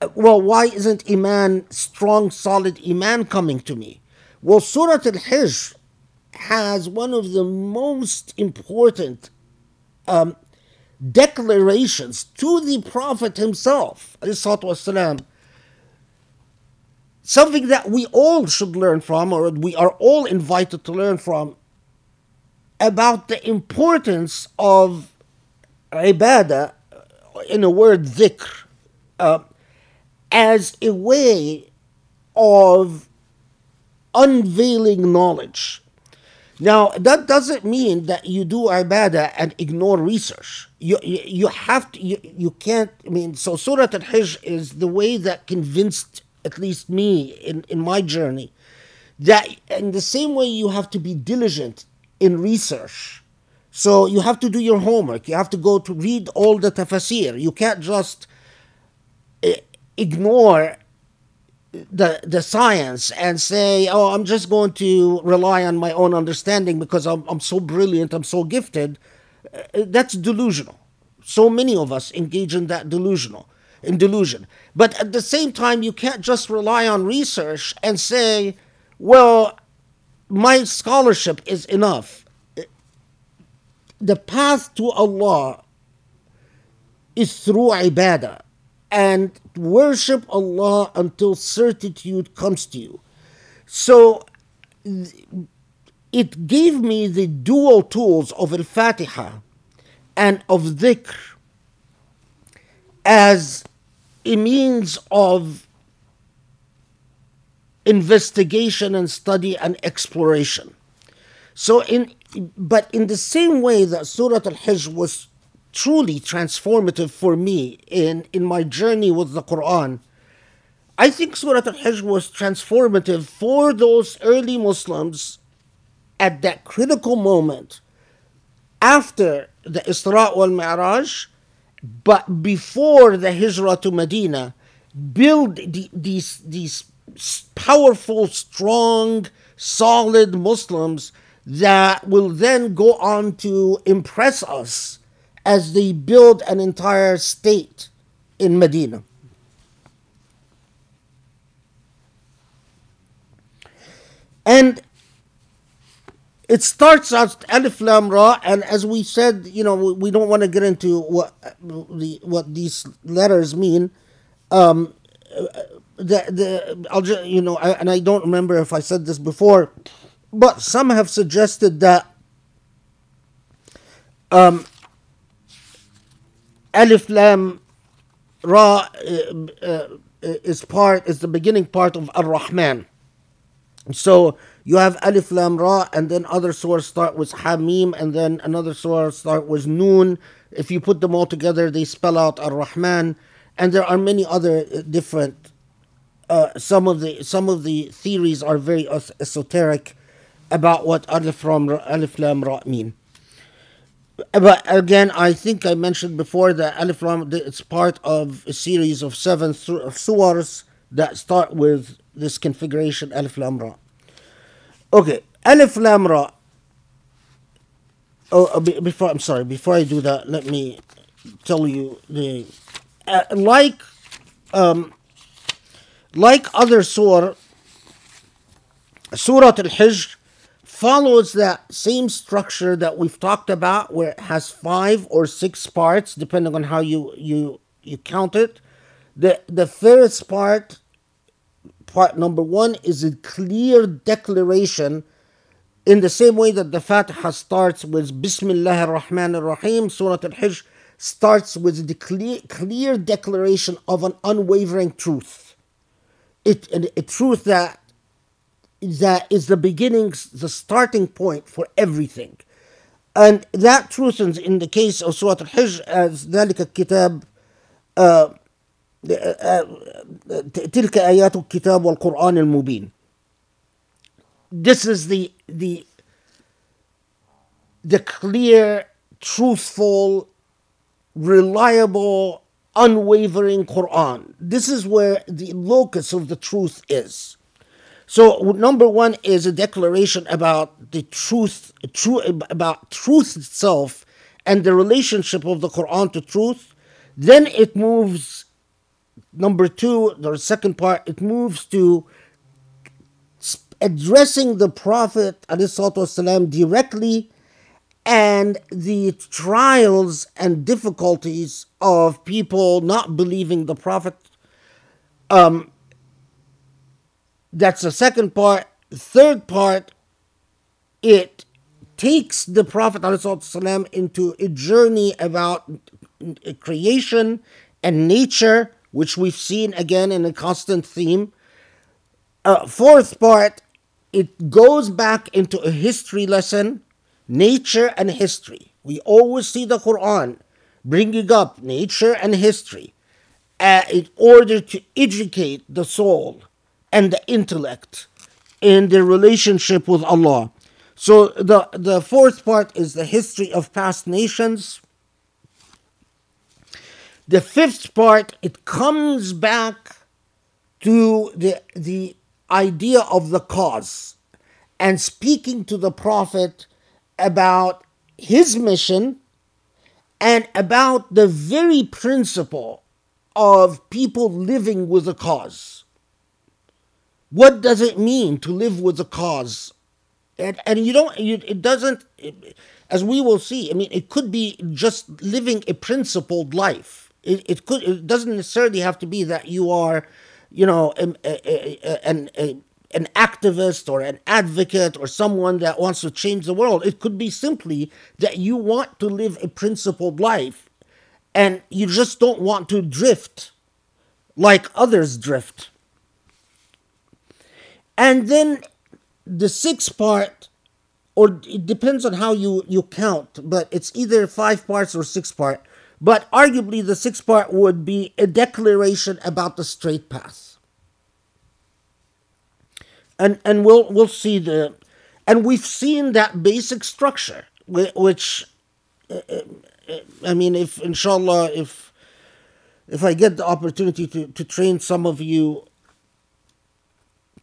Uh, well, why isn't Iman, strong, solid Iman coming to me? Well, Surah Al Hijr has one of the most important um, declarations to the Prophet himself, والسلام, something that we all should learn from, or we are all invited to learn from, about the importance of ibadah, in a word, dhikr, uh, as a way of unveiling knowledge. Now, that doesn't mean that you do ibadah and ignore research. You, you, you have to, you, you can't, I mean, so Surah Al Hijr is the way that convinced at least me in, in my journey that in the same way you have to be diligent in research. So you have to do your homework. You have to go to read all the tafsir. You can't just eh, ignore the the science and say, "Oh, I'm just going to rely on my own understanding because I'm I'm so brilliant, I'm so gifted." Uh, That's delusional. So many of us engage in that delusional in delusion. But at the same time, you can't just rely on research and say, "Well, my scholarship is enough." The path to Allah is through ibadah and worship Allah until certitude comes to you. So it gave me the dual tools of Al Fatiha and of dhikr as a means of investigation and study and exploration. So in but in the same way that Surah Al-Hijr was truly transformative for me in, in my journey with the Quran, I think Surah Al-Hijr was transformative for those early Muslims at that critical moment after the Isra wal Mi'raj, but before the Hijrah to Medina, build the, these, these powerful, strong, solid Muslims that will then go on to impress us as they build an entire state in Medina. And it starts out Alif Lam Ra, and as we said, you know, we, we don't want to get into what the what these letters mean. Um, the the I'll just you know, I, and I don't remember if I said this before, but some have suggested that um, Alif Lam Ra uh, uh, is part is the beginning part of Ar Rahman. So you have Alif Lam Ra, and then other surahs start with Hamim, and then another surah start with Noon. If you put them all together, they spell out Ar Rahman, and there are many other uh, different. Uh, some of the some of the theories are very esoteric about what Alif Lam Ra, Alif Lam Ra mean. But again, I think I mentioned before that Alif Lam it's part of a series of seven su- surahs that start with this configuration Alif Lam Ra. Okay, Alif Lam Ra. Oh, uh, before I'm sorry, before I do that, let me tell you the uh, like um like other surah, Surah Al Hijr follows that same structure that we've talked about, where it has five or six parts, depending on how you you you count it. The the first part, part number one is a clear declaration in the same way that the Fatiha starts with Bismillah ar-Rahman ar-Rahim, Surah Al-Hijr starts with the clear, clear declaration of an unwavering truth. It, a truth that, that is the beginning, the starting point for everything. And that truth is in the case of Surah Al-Hijr as ذلك الكتاب uh, تلك آيات الكتاب والقرآن المبين. This is the the the clear, truthful, reliable, unwavering Quran. This is where the locus of the truth is. So number one is a declaration about the truth, true about truth itself and the relationship of the Quran to truth. Then it moves. Number two, the second part, it moves to sp- addressing the Prophet والسلام, directly and the trials and difficulties of people not believing the Prophet That's the second part. Third part, it takes the Prophet ﷺ into a journey about creation and nature, which we've seen again in a constant theme. Uh, fourth part, it goes back into a history lesson, nature and history. We always see the Quran bringing up nature and history uh, in order to educate the soul and the intellect in their relationship with Allah. So the, the fourth part is the history of past nations. The fifth part, it comes back to the, the idea of the cause and speaking to the Prophet about his mission and about the very principle of people living with a cause. What does it mean to live with a cause? And, and you don't, you, it doesn't, it, as we will see, I mean, it could be just living a principled life. It, it could, it doesn't necessarily have to be that you are, you know, a, a, a, an, an activist or an advocate or someone that wants to change the world. It could be simply that you want to live a principled life and you just don't want to drift like others drift. And then the sixth part, or it depends on how you, you count, but it's either five parts or six part. But arguably, the sixth part would be a declaration about the straight path. And and we'll we'll see the, and we've seen that basic structure, which, uh, uh, I mean, if inshallah, if if I get the opportunity to, to train some of you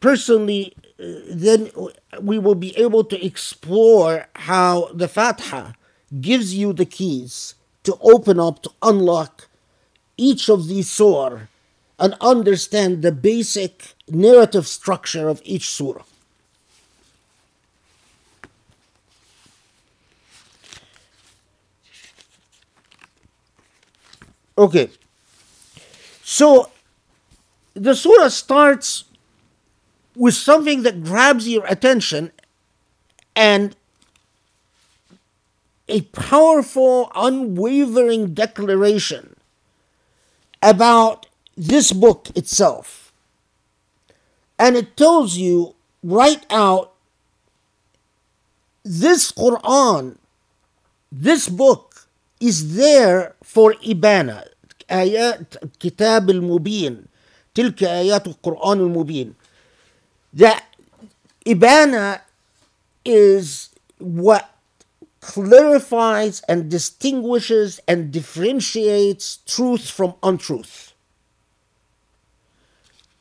personally, uh, then we will be able to explore how the Fatiha gives you the keys to open up, to unlock each of these surah and understand the basic narrative structure of each surah. Okay, so the surah starts with something that grabs your attention and a powerful, unwavering declaration about this book itself. And it tells you right out this Quran, this book is there for Ibana. آيات كتاب المبين تلك آيات القرآن المبين that Ibana is what clarifies and distinguishes and differentiates truth from untruth.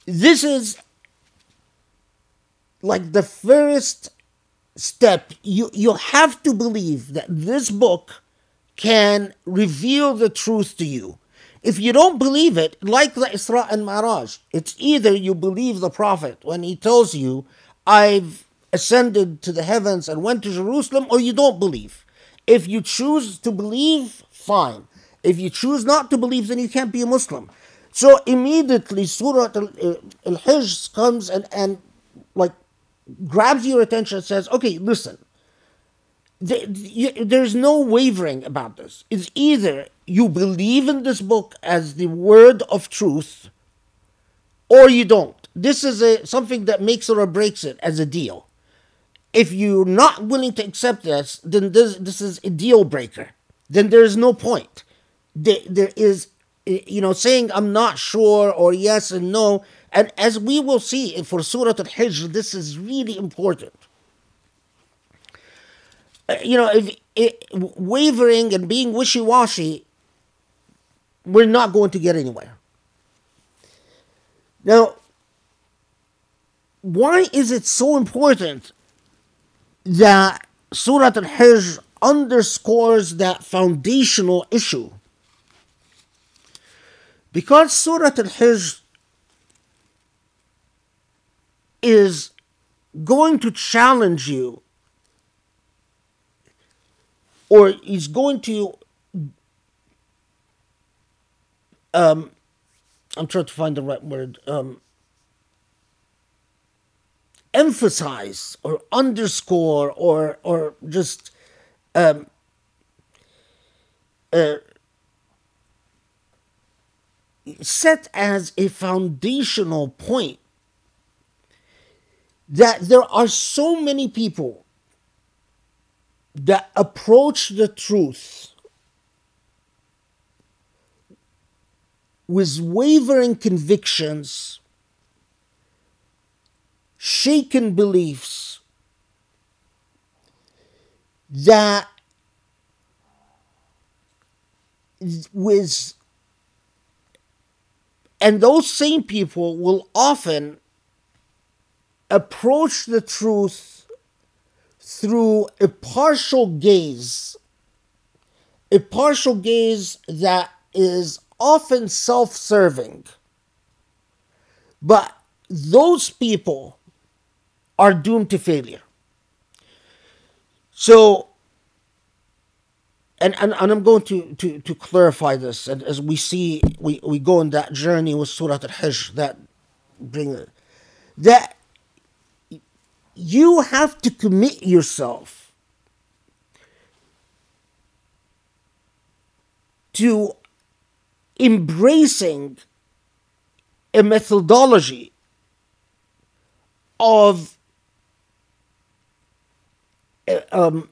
This is like the first step. You, you have to believe that this book can reveal the truth to you. If you don't believe it, like the Isra and Mi'raj, it's either you believe the Prophet when he tells you, I've ascended to the heavens and went to Jerusalem, or you don't believe. If you choose to believe, fine. If you choose not to believe, then you can't be a Muslim. So immediately Surah uh, Al-Hijr comes and, and like grabs your attention and says, okay, listen, there's no wavering about this. It's either you believe in this book as the word of truth or you don't. This is a something that makes it or breaks it as a deal. If you're not willing to accept this, then this, this is a deal breaker. Then there is no point. There, there is, you know, saying I'm not sure or yes and no. And as we will see for Surah Al Hijr, this is really important. Uh, you know, if it, wavering and being wishy washy, we're not going to get anywhere. Now, why is it so important that Surah Al Hijr underscores that foundational issue? Because Surah Al Hijr is going to challenge you or is going to um i'm trying to find the right word um emphasize or underscore or or just um uh, set as a foundational point that there are so many people that approach the truth with wavering convictions, shaken beliefs, that with and those same people will often approach the truth through a partial gaze, a partial gaze that is often self serving. But those people are doomed to failure. So, and, and, and I'm going to, to, to clarify this, and as we see, we, we go on that journey with Surah Al-Hijr, that bring that you have to commit yourself to embracing a methodology of um,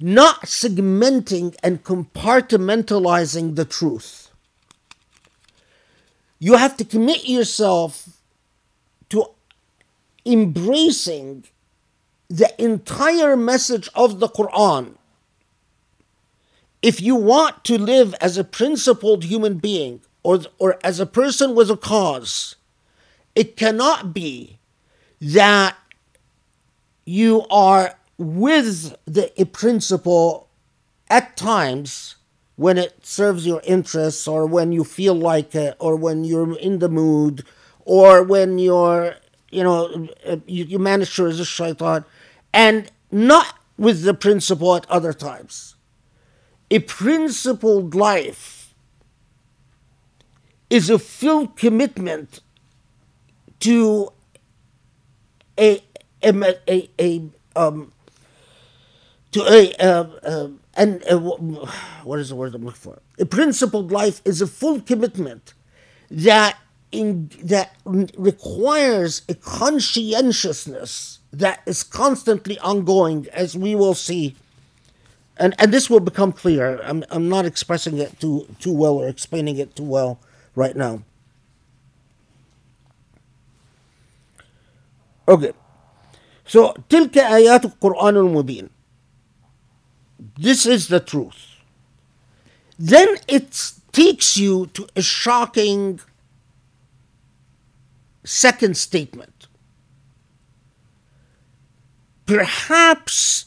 not segmenting and compartmentalizing the truth. You have to commit yourself to embracing the entire message of the Quran. If you want to live as a principled human being or, or as a person with a cause, it cannot be that you are with the principle at times when it serves your interests or when you feel like it or when you're in the mood or when you're you know you, you manage to resist shaitan and not with the principle at other times. A principled life is a full commitment to a a, a, a um, to a uh, uh, and uh, what is the word I'm looking for? A principled life is a full commitment that in that requires a conscientiousness that is constantly ongoing, as we will see. And, and this will become clear. I'm, I'm not expressing it too, too well or explaining it too well right now. Okay. So, تلك آيات القرآن المبين. This is the truth. Then it takes you to a shocking second statement. Perhaps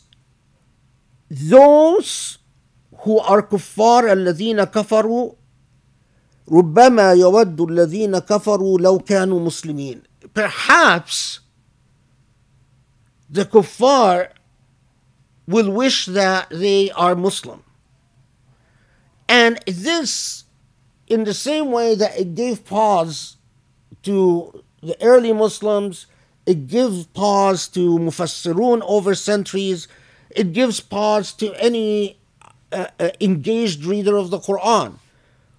those who are كفار الذين كفروا ربما يود الذين كفروا لو كانوا مسلمين. Perhaps the kuffar will wish that they are Muslim. And this, in the same way that it gave pause to the early Muslims, it gives pause to Mufassirun over centuries, it gives pause to any uh, uh, engaged reader of the Quran.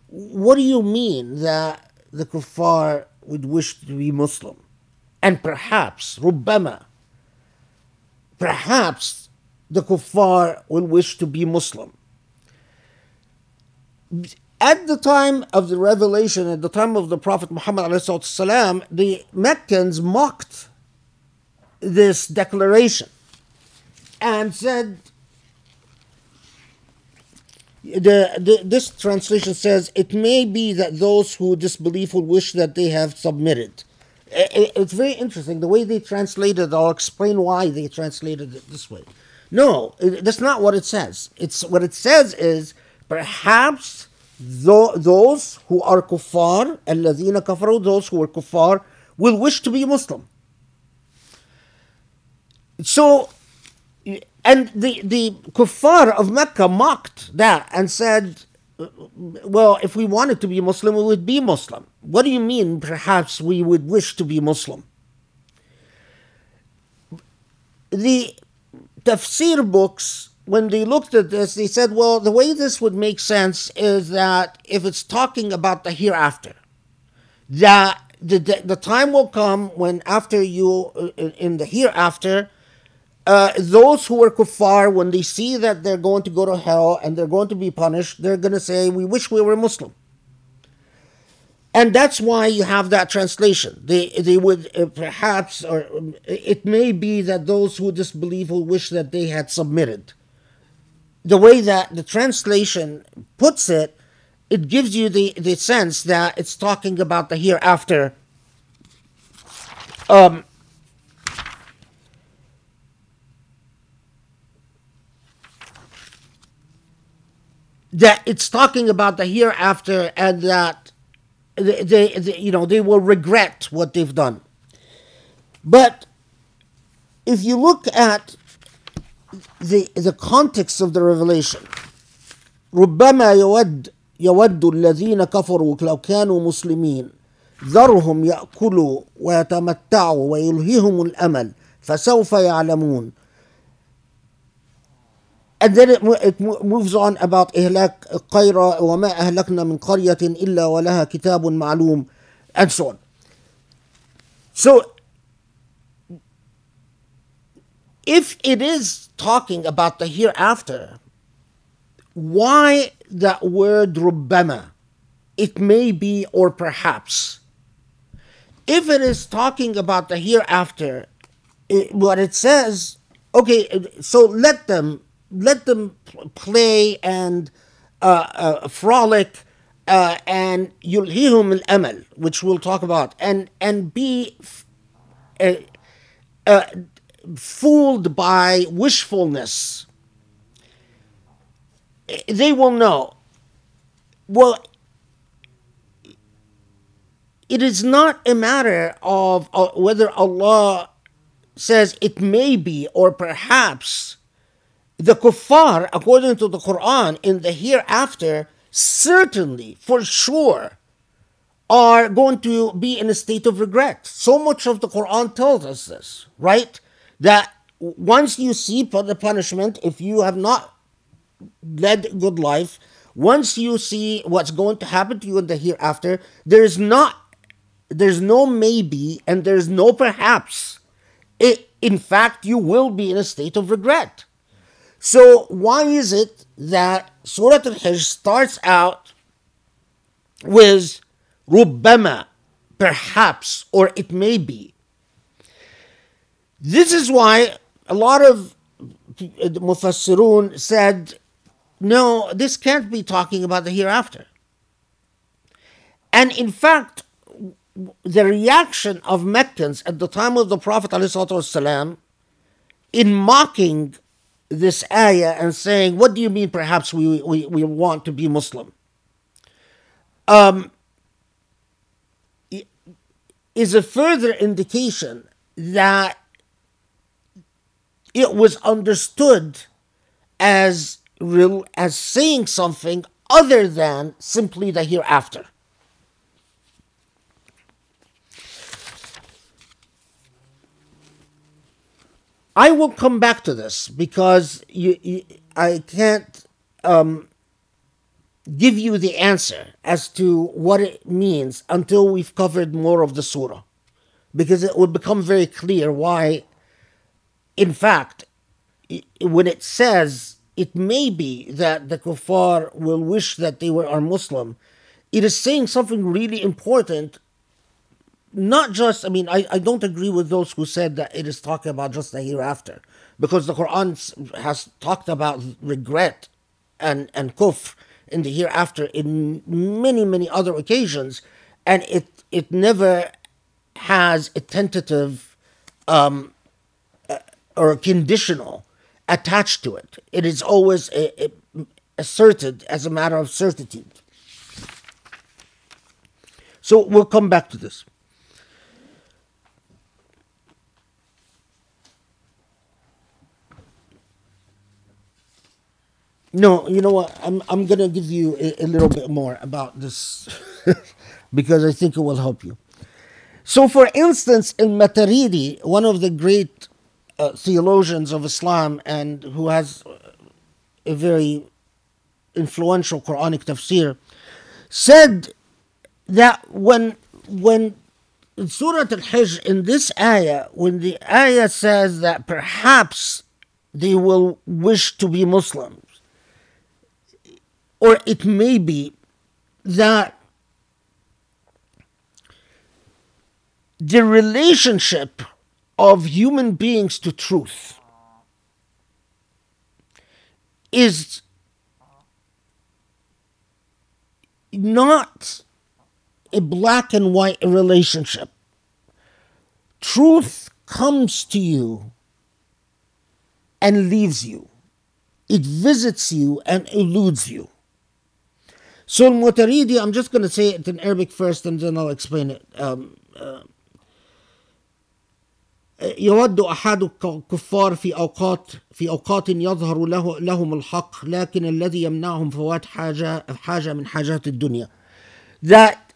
What do you mean that the kuffar would wish to be Muslim? And perhaps, rubbama, perhaps the kuffar will wish to be Muslim. At the time of the revelation, at the time of the Prophet Muhammad, the Meccans mocked this declaration and said, the, the, this translation says, It may be that those who disbelieve will wish that they have submitted It, it's very interesting the way they translated. I'll explain why they translated it this way. No, it, that's not what it says. It's what it says is perhaps tho- those who are kuffar, الذين كفروا, those who are kuffar, will wish to be Muslim. So, and the, the kuffar of Mecca mocked that and said, well, if we wanted to be Muslim, we would be Muslim. What do you mean, perhaps we would wish to be Muslim? The tafsir books, when they looked at this, they said, well, the way this would make sense is that if it's talking about the hereafter, that the, the, the time will come when after you uh, in- in the hereafter uh, those who are kuffar when they see that they're going to go to hell and they're going to be punished they're going to say we wish we were muslim. And that's why you have that translation. They they would uh, perhaps or um, it may be that those who disbelieve will wish that they had submitted. The way that the translation puts it, it gives you the, the sense that it's talking about the hereafter. Um, that it's talking about the hereafter and that they, they, they you know they will regret what they've done but if you look at the the context of the revelation ربما يود يود الذين كفروا لو كانوا مسلمين ذرهم يأكلوا ويتمتعوا ويلههم الأمل فسوف يعلمون and then it, mo- it mo- moves on about إهلاك قيرة وما أهلكنا من قرية إلا ولها كتاب معلوم and so on so if it is talking about the hereafter, why that word rubbama? It may be or perhaps. If it is talking about the hereafter, it, what it says, okay, so let them let them play and uh, uh, frolic uh, and yulhihum al-amal, which we'll talk about, and and be uh, uh, fooled by wishfulness, they will know. Well, it is not a matter of uh, whether Allah says it may be or perhaps. The kuffar, according to the Quran, in the hereafter, certainly, for sure, are going to be in a state of regret. So much of the Quran tells us this, right? That once you see the punishment, if you have not led a good life, once you see what's going to happen to you in the hereafter, there's not, there's no maybe and there's no perhaps. It, in fact, you will be in a state of regret. So, why is it that Surah Al Hijr starts out with Rubbama, perhaps, or it may be? This is why a lot of Mufassirun said, no, this can't be talking about the hereafter. And in fact, the reaction of Meccans at the time of the Prophet ﷺ in mocking this ayah and saying, What do you mean perhaps we, we, we want to be Muslim? Um, is a further indication that it was understood as real, as saying something other than simply the hereafter. I will come back to this because you, you, I can't um, give you the answer as to what it means until we've covered more of the surah. Because it would become very clear why, in fact, when it says it may be that the kuffar will wish that they were are Muslim, it is saying something really important. Not just, I mean, I, I don't agree with those who said that it is talking about just the hereafter, because the Quran has talked about regret and, and kufr in the hereafter in many, many other occasions, and it, it never has a tentative um, uh, or a conditional attached to it. It is always a, a, asserted as a matter of certitude. So we'll come back to this. No, you know what? I'm I'm gonna give you a, a little bit more about this because I think it will help you. So, for instance, in Maturidi, one of the great uh, theologians of Islam and who has a very influential Quranic tafsir, said that when when in Surah Al-Hijr, in this ayah, when the ayah says that perhaps they will wish to be Muslims, or it may be that the relationship of human beings to truth is not a black and white relationship. Truth comes to you and leaves you. It visits you and eludes you. So al-Maturidi, I'm just going to say it in Arabic first and then I'll explain it. Um, uh, يود احد الكفار في اوقات في اوقات يظهر له لهم الحق لكن الذي يمنعهم فوات حاجة حاجة من حاجات الدنيا that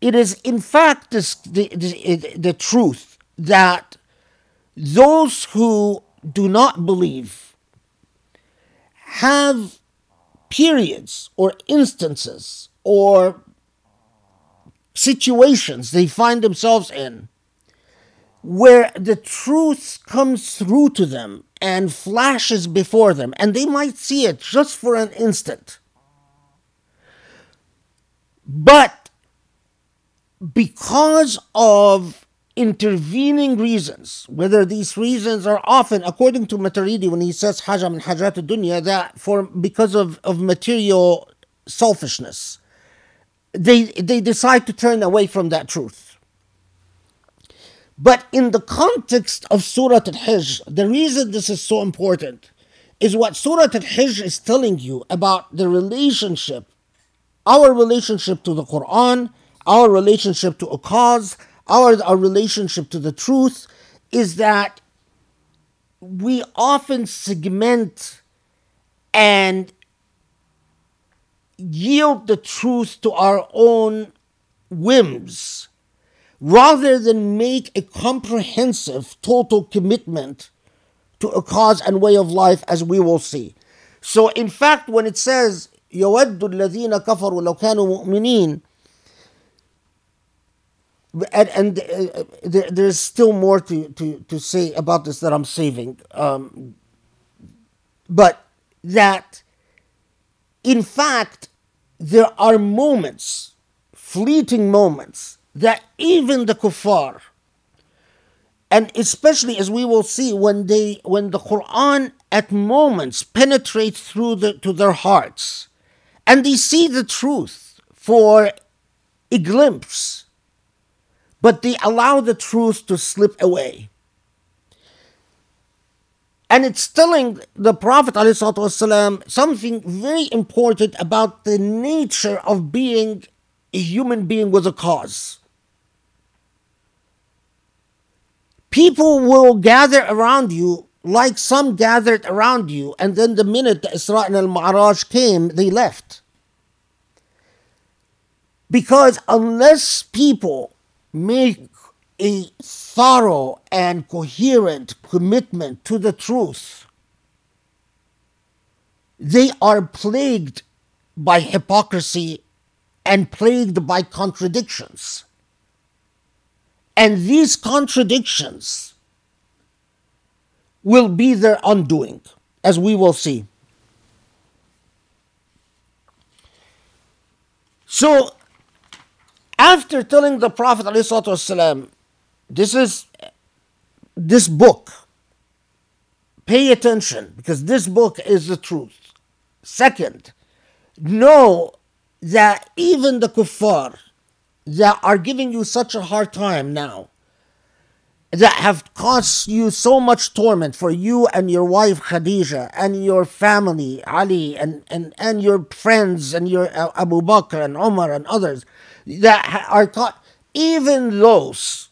it is in fact this, the, the, the truth that those who do not believe have periods or instances or situations they find themselves in where the truth comes through to them and flashes before them, and they might see it just for an instant. But because of intervening reasons, whether these reasons are often, according to Maturidi, when he says haja min hajat dunya, that for because of, of material selfishness, they they decide to turn away from that truth. But in the context of Surah Al-Hijr, the reason this is so important is what Surah Al-Hijr is telling you about the relationship, our relationship to the Quran, our relationship to a cause, our, our relationship to the truth, is that we often segment and yield the truth to our own whims rather than make a comprehensive, total commitment to a cause and way of life, as we will see. So, in fact, when it says, يود الذين كفروا لو كانوا مؤمنين and, and uh, there, there's still more to, to, to say about this that I'm saving. Um, but that, in fact, there are moments, fleeting moments, that even the kuffar, and especially as we will see when they when the Quran at moments penetrates through the, to their hearts, and they see the truth for a glimpse, but they allow the truth to slip away. And it's telling the Prophet ﷺ something very important about the nature of being a human being with a cause. people will gather around you like some gathered around you, and then the minute the Isra and al Mi'raj came, they left. Because unless people make a thorough and coherent commitment to the truth, they are plagued by hypocrisy and plagued by contradictions. And these contradictions will be their undoing, as we will see. So, after telling the Prophet ﷺ, this is this book, pay attention because this book is the truth. Second, know that even the kuffar, that are giving you such a hard time now, that have caused you so much torment for you and your wife Khadija and your family Ali and, and, and your friends and your uh, Abu Bakr and Umar and others that are caught, even those,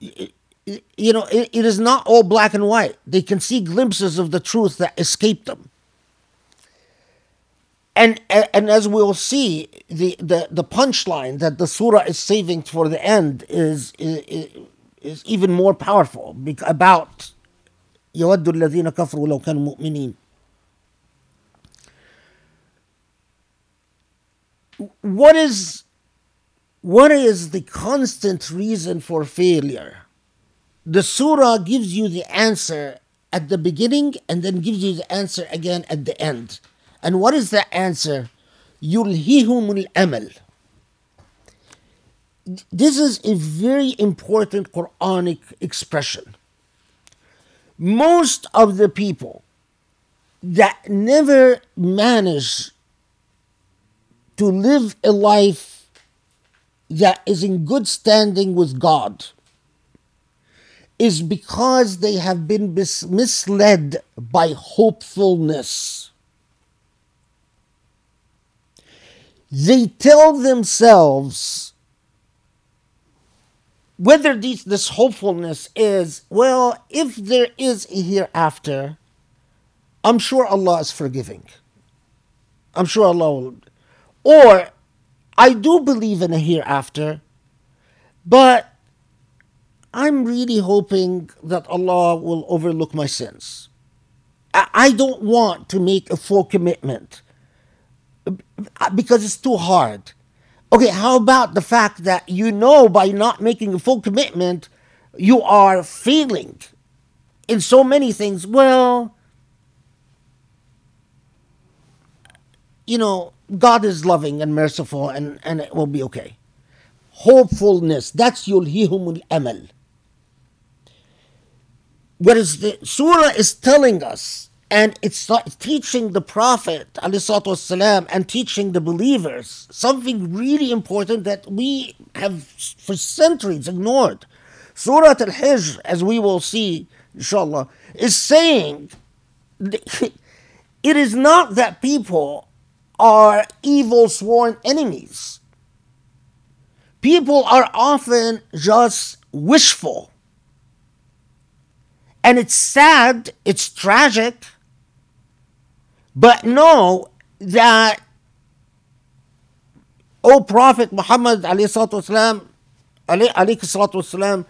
you know, it, it is not all black and white. They can see glimpses of the truth that escape them and and as we'll see, the the, the punchline that the surah is saving for the end is is, is even more powerful about يود الذين كفروا لو كانوا مؤمنين. What is what is the constant reason for failure? The surah gives you the answer at the beginning and then gives you the answer again at the end. And what is the answer? Yulhihum al-amal. This is a very important Quranic expression. Most of the people that never manage to live a life that is in good standing with God is because they have been mis- misled by hopefulness. They tell themselves whether these, this hopefulness is, well, if there is a hereafter, I'm sure Allah is forgiving. I'm sure Allah will. Or, I do believe in a hereafter, but I'm really hoping that Allah will overlook my sins. I don't want to make a full commitment because it's too hard. Okay, how about the fact that you know by not making a full commitment, you are failing in so many things? Well, you know, God is loving and merciful and, and it will be okay. Hopefulness, that's yulhihumul amal. Whereas the surah is telling us, and it's not teaching the Prophet والسلام, and teaching the believers something really important that we have for centuries ignored. Surah Al Hijr, as we will see, inshallah, is saying it is not that people are evil sworn enemies. People are often just wishful. And it's sad, it's tragic, but know that, O Prophet Muhammad والسلام, والسلام,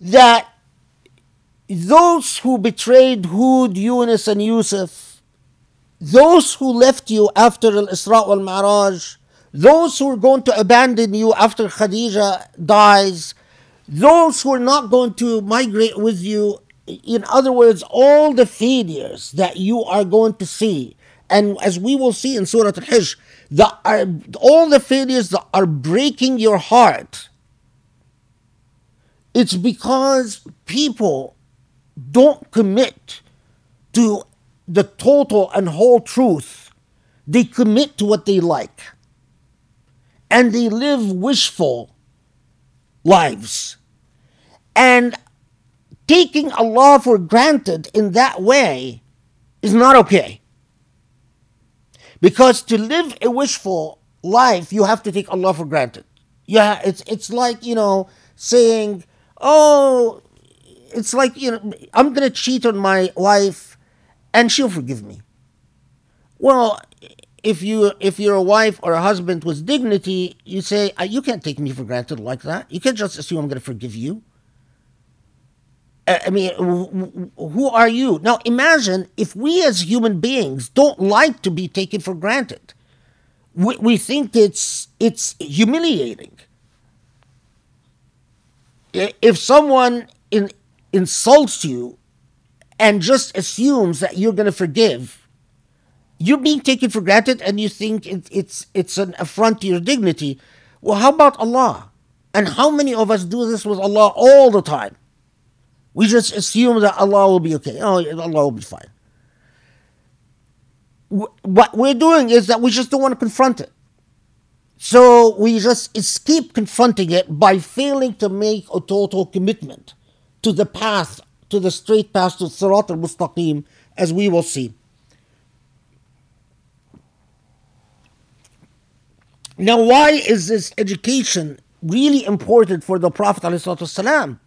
that those who betrayed Hud, Yunus, and Yusuf, those who left you after Al Isra wal Mi'raj, those who are going to abandon you after Khadija dies, those who are not going to migrate with you, in other words, all the failures that you are going to see, and as we will see in Surah Al Hijr, the, are, all the failures that are breaking your heart, it's because people don't commit to the total and whole truth. They commit to what they like. And they live wishful lives. And taking Allah for granted in that way is not okay. Because to live a wishful life, you have to take Allah for granted. Yeah, it's it's like, you know, saying, "Oh, it's like, you know, I'm going to cheat on my wife and she'll forgive me." Well, if you if you're a wife or a husband with dignity, you say, "Uh, "You can't take me for granted like that. You can't just assume I'm going to forgive you." Uh, I mean, wh- wh- who are you? Now, imagine if we as human beings don't like to be taken for granted. We, we think it's it's humiliating. If someone in, insults you and just assumes that you're going to forgive, you're being taken for granted and you think it, it's it's an affront to your dignity. Well, how about Allah? And how many of us do this with Allah all the time? We just assume that Allah will be okay. Oh, Allah will be fine. What we're doing is that we just don't want to confront it. So we just escape confronting it by failing to make a total commitment to the path, to the straight path to Sirat al Mustaqim, as we will see. Now, why is this education really important for the Prophet? ﷺ?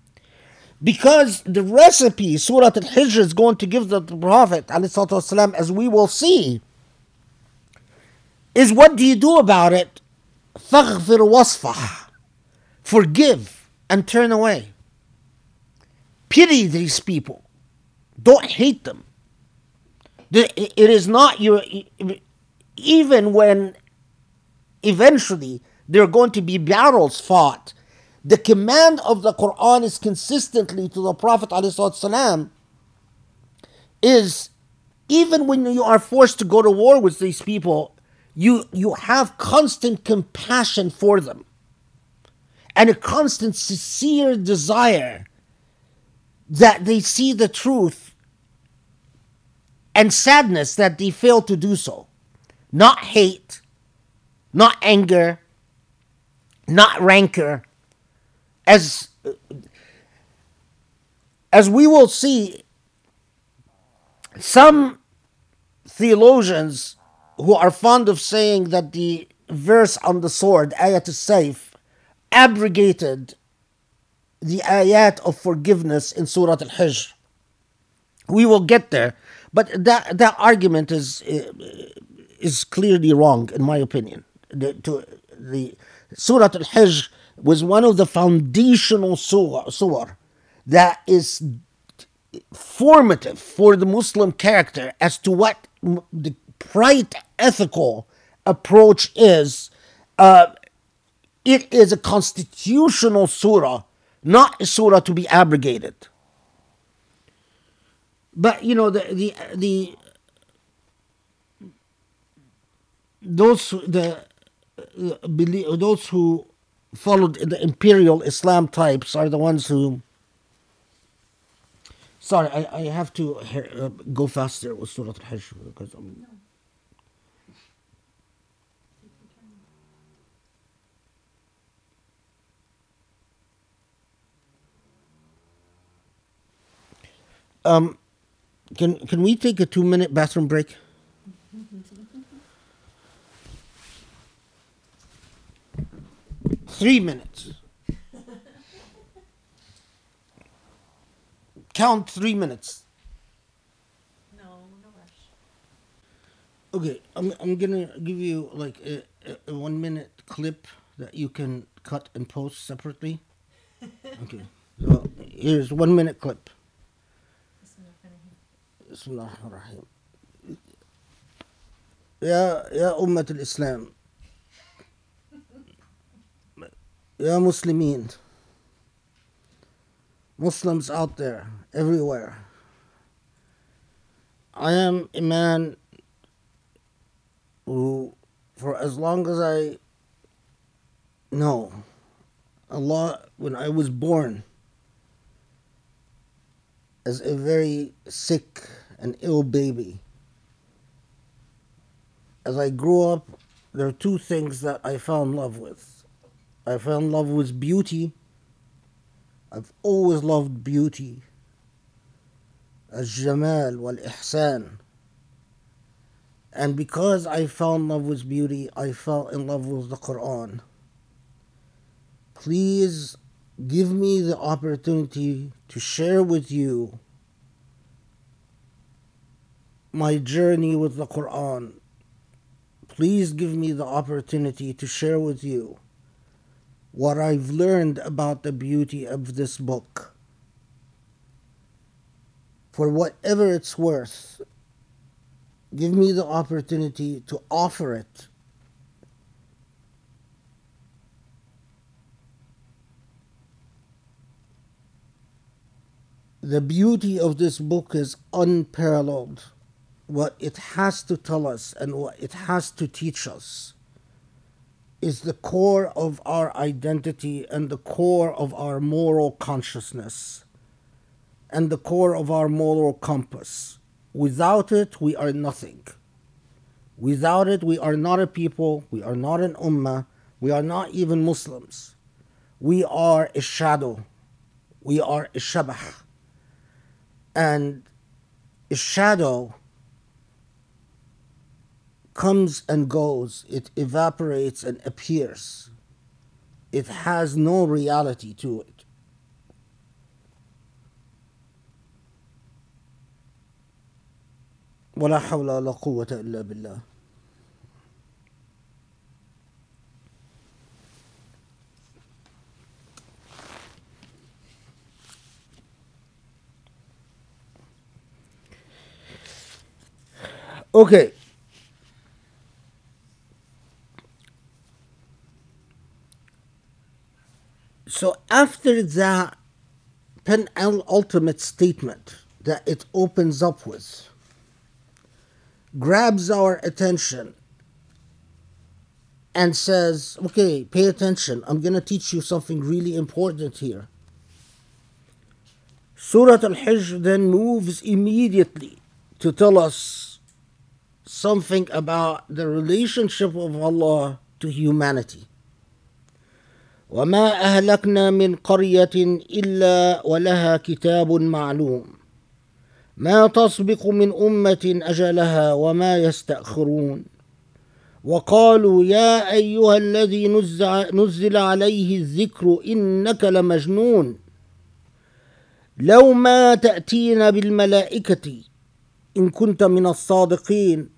Because the recipe Surah Al Hijr is going to give the Prophet, ﷺ, as we will see, is what do you do about it? فَغْفِرْ وَصْفَحْ Forgive and turn away. Pity these people. Don't hate them. It is not your, even when eventually There are going to be battles fought. The command of the Quran is consistently to the Prophet ﷺ is even when you are forced to go to war with these people, you, you have constant compassion for them and a constant sincere desire that they see the truth and sadness that they fail to do so. Not hate, not anger, not rancor. As, as we will see, some theologians who are fond of saying that the verse on the sword, ayat al-sayf, abrogated the ayat of forgiveness in Surah Al-Hijr. We will get there, but that that argument is is clearly wrong in my opinion. The, to, the Surah Al-Hijr was one of the foundational surah, surah that is formative for the Muslim character as to what the right ethical approach is. Uh, it is a constitutional surah, not a surah to be abrogated. But you know the the the those the uh, those who followed the imperial Islam types are the ones who. Sorry, I, I have to uh, go faster with Surah Al-Hajj because I'm. Um, can can we take a two minute bathroom break? Three minutes. Count three minutes. No, no rush. Okay, I'm I'm gonna give you like a, a, one minute clip that you can cut and post separately. Okay, so here's one minute clip. بسم الله الرحمن الرحيم يا يا أمة الإسلام يا مسلمين Muslims out there everywhere I am a man who for as long as I know Allah when I was born as a very sick and ill baby. As I grew up, there are two things that I found love with. I found love with beauty. I've always loved beauty. الجمال والإحسان. And because I found love with beauty, I fell in love with the Quran. Please give me the opportunity to share with you my journey with the Quran. Please give me the opportunity to share with you what I've learned about the beauty of this book. For whatever it's worth, give me the opportunity to offer it the beauty of this book is unparalleled. What it has to tell us and what it has to teach us is the core of our identity and the core of our moral consciousness and the core of our moral compass. Without it, we are nothing. Without it, we are not a people, we are not an ummah, we are not even Muslims. We are a shadow, we are a shabah and a shadow comes and goes, it evaporates and appears. It has no reality to it. ولا حول ولا قوة إلا بالله Okay. So after the penultimate statement that it opens up with grabs our attention and says, okay, pay attention. I'm going to teach you something really important here. Surah Al Hijr then moves immediately to tell us something about the relationship of Allah to humanity. وما أهلكنا من قرية إلا ولها كتاب معلوم. ما تسبق من أمة أجلها وما يستأخرون. وقالوا يا أيها الذي نزل عليه الذكر إنك لمجنون. لو ما تأتين بالملائكة إن كنت من الصادقين.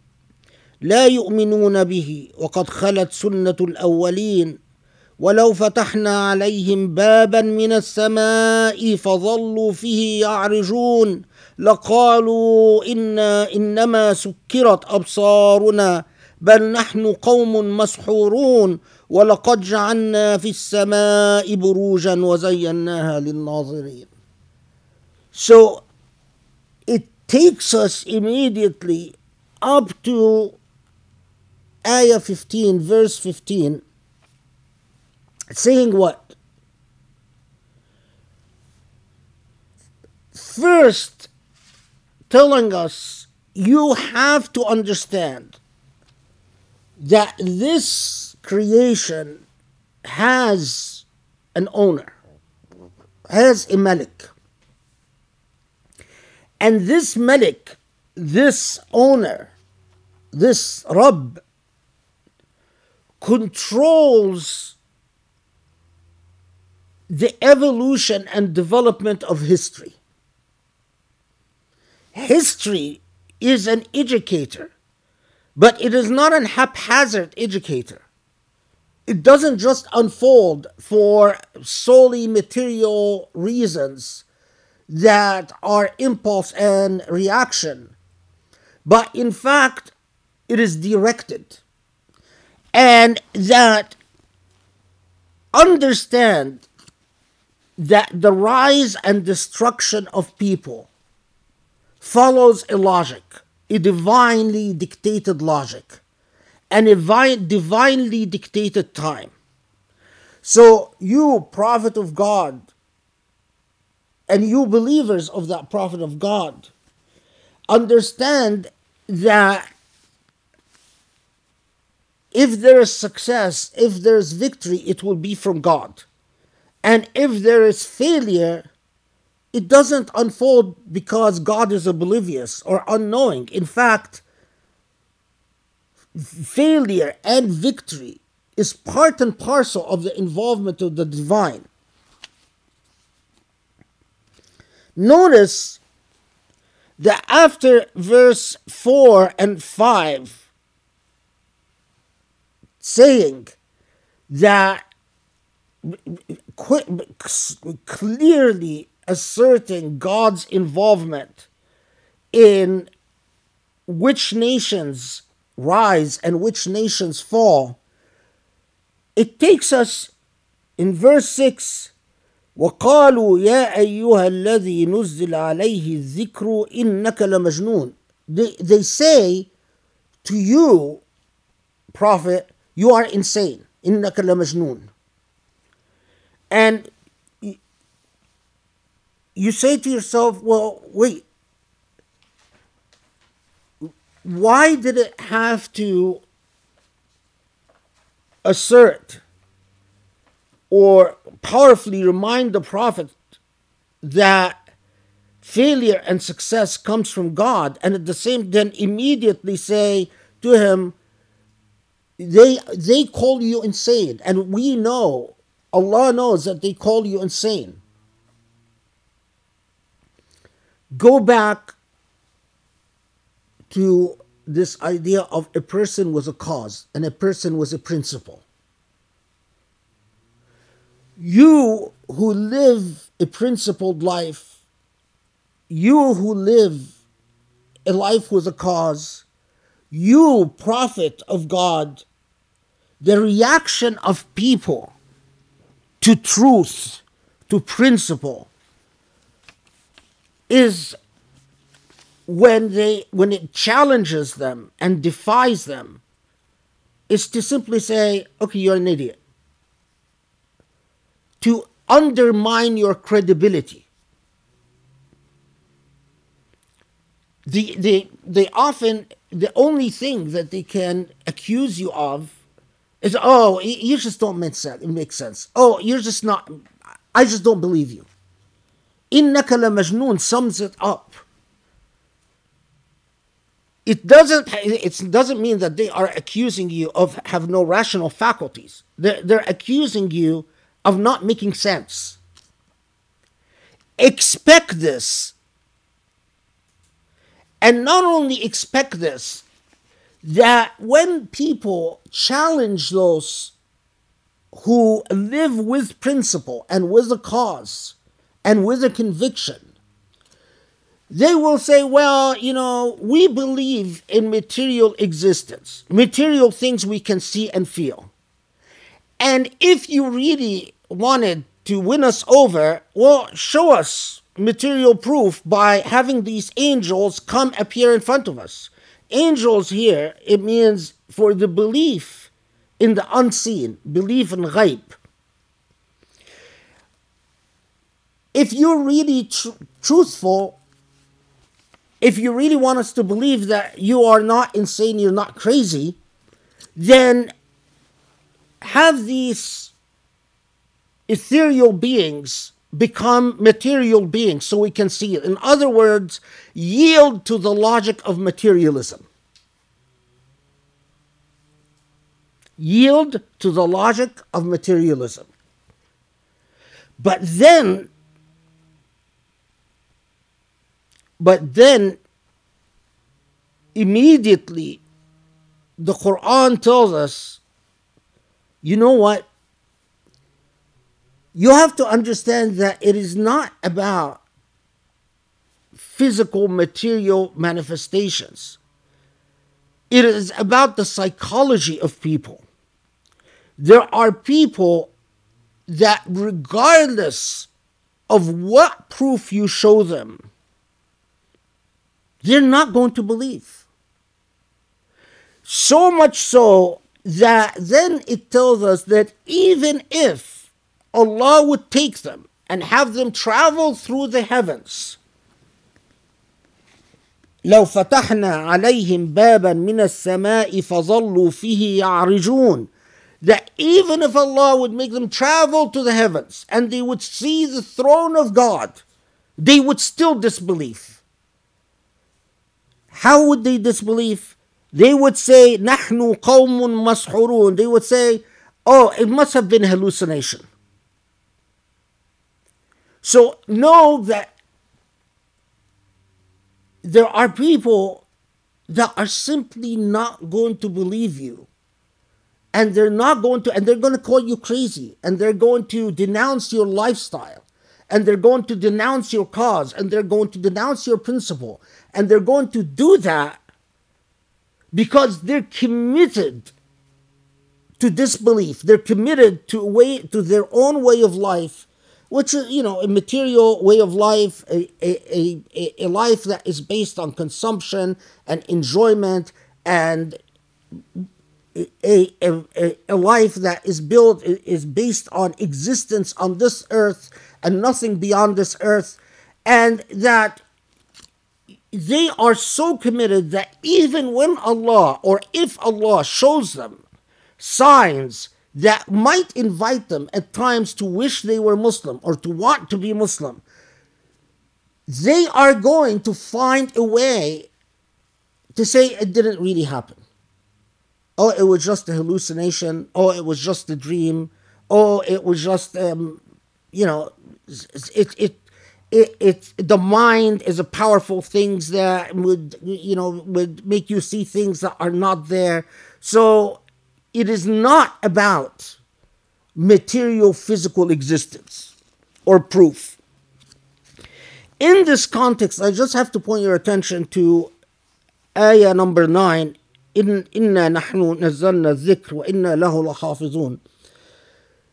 لا يؤمنون به وقد خلت سنة الأولين. ولو فتحنا عليهم بابا من السماء فظلوا فيه يعرجون. لقالوا إنا إنما سكرت أبصارنا بل نحن قوم مسحورون. ولقد جعلنا في السماء بروجا وزيناها للناظرين. So it takes us immediately up to Ayah 15, verse 15, saying what? First, telling us you have to understand that this creation has an owner, has a malik. And this malik, this owner, this Rabb, controls the evolution and development of history. History is an educator, but it is not an haphazard educator. It doesn't just unfold for solely material reasons that are impulse and reaction, but in fact, it is directed and that understand that the rise and destruction of people follows a logic, a divinely dictated logic, and a divinely dictated time. So, you, prophet of God, and you, believers of that prophet of God, understand that if there is success, if there is victory, it will be from God. And if there is failure, it doesn't unfold because God is oblivious or unknowing. In fact, failure and victory is part and parcel of the involvement of the divine. Notice that after verse 4 and 5, saying that clearly asserting God's involvement in which nations rise and which nations fall, it takes us in verse 6 وقالوا يا أيها الذي نزل عليه الذكر إنك لمجنون they, they say to you prophet you are insane إنك لمجنون and you say to yourself well wait why did it have to assert or powerfully remind the prophet that failure and success comes from God and at the same then immediately say to him they they call you insane and we know Allah knows that they call you insane. Go back to this idea of a person was a cause and a person was a principle. You who live a principled life, you who live a life with a cause, you, prophet of God, the reaction of people to truth, to principle, is when they when it challenges them and defies them is to simply say okay you're an idiot. To undermine your credibility. The, the, they often the only thing that they can accuse you of is oh you just don't make sense make sense. Oh you're just not i just don't believe you. Innaka majnun sums it up. It doesn't it doesn't mean that they are accusing you of have no rational faculties. They're, they're accusing you of not making sense. Expect this and not only expect this that when people challenge those who live with principle and with a cause and with a conviction they will say, well, you know, we believe in material existence, material things we can see and feel. And if you really wanted to win us over, well, show us material proof by having these angels come appear in front of us. Angels here, it means for the belief in the unseen, belief in ghaib. If you're really tr- truthful, if you really want us to believe that you are not insane, you're not crazy, then have these ethereal beings become material beings so we can see it. In other words, yield to the logic of materialism. Yield to the logic of materialism. But then But then immediately the Quran tells us, you know what? You have to understand that it is not about physical material manifestations. It is about the psychology of people. There are people that, regardless of what proof you show them, they're not going to believe. So much so that then it tells us that even if Allah would take them and have them travel through the heavens, لو فتحنا عليهم بابا من السماء فظلوا فيه يعرجون that even if Allah would make them travel to the heavens and they would see the throne of God, they would still disbelieve. How would they disbelieve? They would say, نحن قوم مسحورون. They would say, oh, it must have been hallucination. So know that there are people that are simply not going to believe you. And they're not going to, and they're going to call you crazy, and they're going to denounce your lifestyle, and they're going to denounce your cause, and they're going to denounce your principle, and they're going to do that because they're committed to disbelief. They're committed to way to their own way of life, which is you know a material way of life, a, a, a, a life that is based on consumption and enjoyment, and a, a, a life that is built is based on existence on this earth and nothing beyond this earth, and that they are so committed that even when Allah or if Allah shows them signs that might invite them at times to wish they were Muslim or to want to be Muslim, they are going to find a way to say it didn't really happen. Oh, it was just a hallucination. Oh, it was just a dream. oh, it was just, um, you know, it, it, it, it, the mind is a powerful things that would, you know, would make you see things that are not there. So it is not about material physical existence or proof. In this context, I just have to point your attention to ayah number 9 in inna nahnu nazzalna dhikr wa inna lahu lahafizun.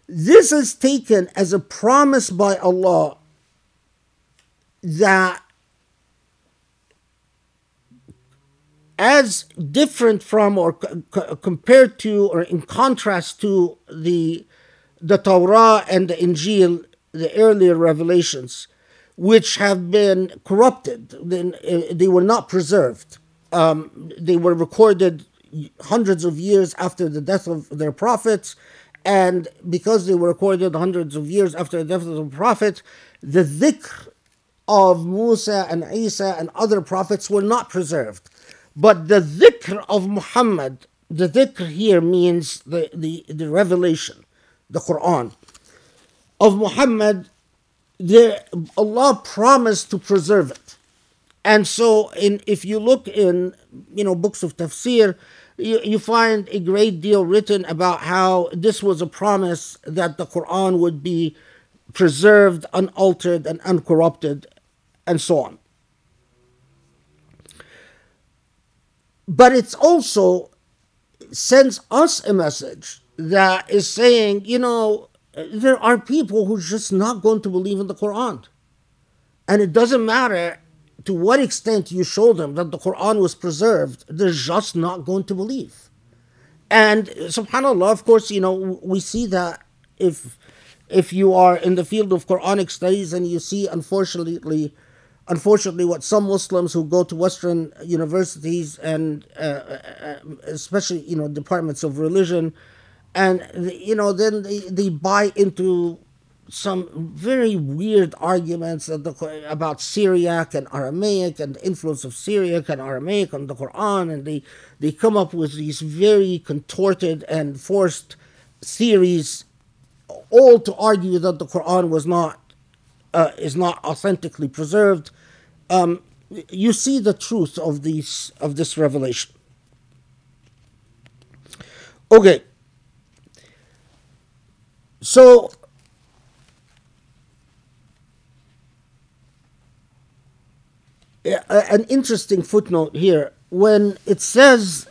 This is taken as a promise by Allah that as different from or compared to or in contrast to the the Torah and the Injil, the earlier revelations, which have been corrupted, then uh, they were not preserved. Um, they were recorded hundreds of years after the death of their prophets, and because they were recorded hundreds of years after the death of the prophet, the dhikr of Musa and Isa and other prophets were not preserved. But the dhikr of Muhammad, the dhikr here means the, the, the revelation, the Quran. Of Muhammad, the, Allah promised to preserve it. And so, in, if you look in you know books of tafsir, you, you find a great deal written about how this was a promise that the Quran would be preserved, unaltered, and uncorrupted, and so on. But it's also sends us a message that is saying, you know, there are people who are just not going to believe in the Quran. And it doesn't matter to what extent you show them that the Quran was preserved, they're just not going to believe. And subhanAllah, of course, you know, we see that if if you are in the field of Quranic studies and you see unfortunately unfortunately what some Muslims who go to Western universities and uh, uh, especially you know departments of religion and you know then they, they buy into some very weird arguments about Syriac and Aramaic and the influence of Syriac and Aramaic on the Quran, and they, they come up with these very contorted and forced theories, all to argue that the Quran was not uh, is not authentically preserved. Um, you see the truth of these of this revelation. Okay. So an interesting footnote here when it says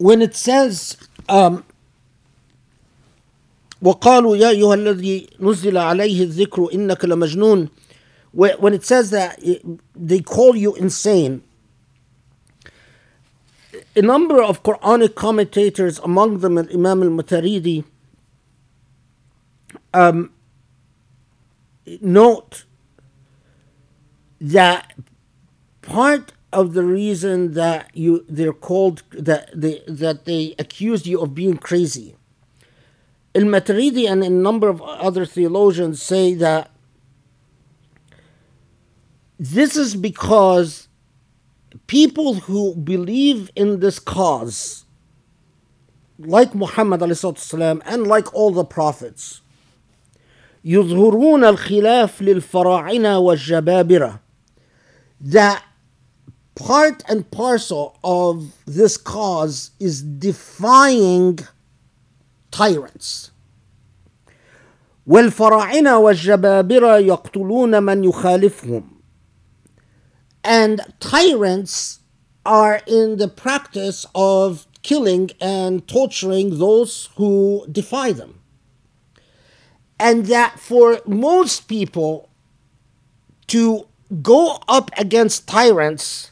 when it says um, وقالوا يا أيها الذي نزل عليه الذكر إنك لمجنون when it says that they call you insane. A number of Quranic commentators among them Imam al-Maturidi um, note that part of the reason that you they're called that they that they accuse you of being crazy. Al Maturidi and a number of other theologians say that this is because people who believe in this cause, like Muhammad والسلام, and like all the prophets, يظهرون الخلاف للفراعنة والجبابرة that part and parcel of this cause is defying tyrants والفراعنة والجبابرة يقتلون من يخالفهم and tyrants are in the practice of killing and torturing those who defy them. And that for most people to go up against tyrants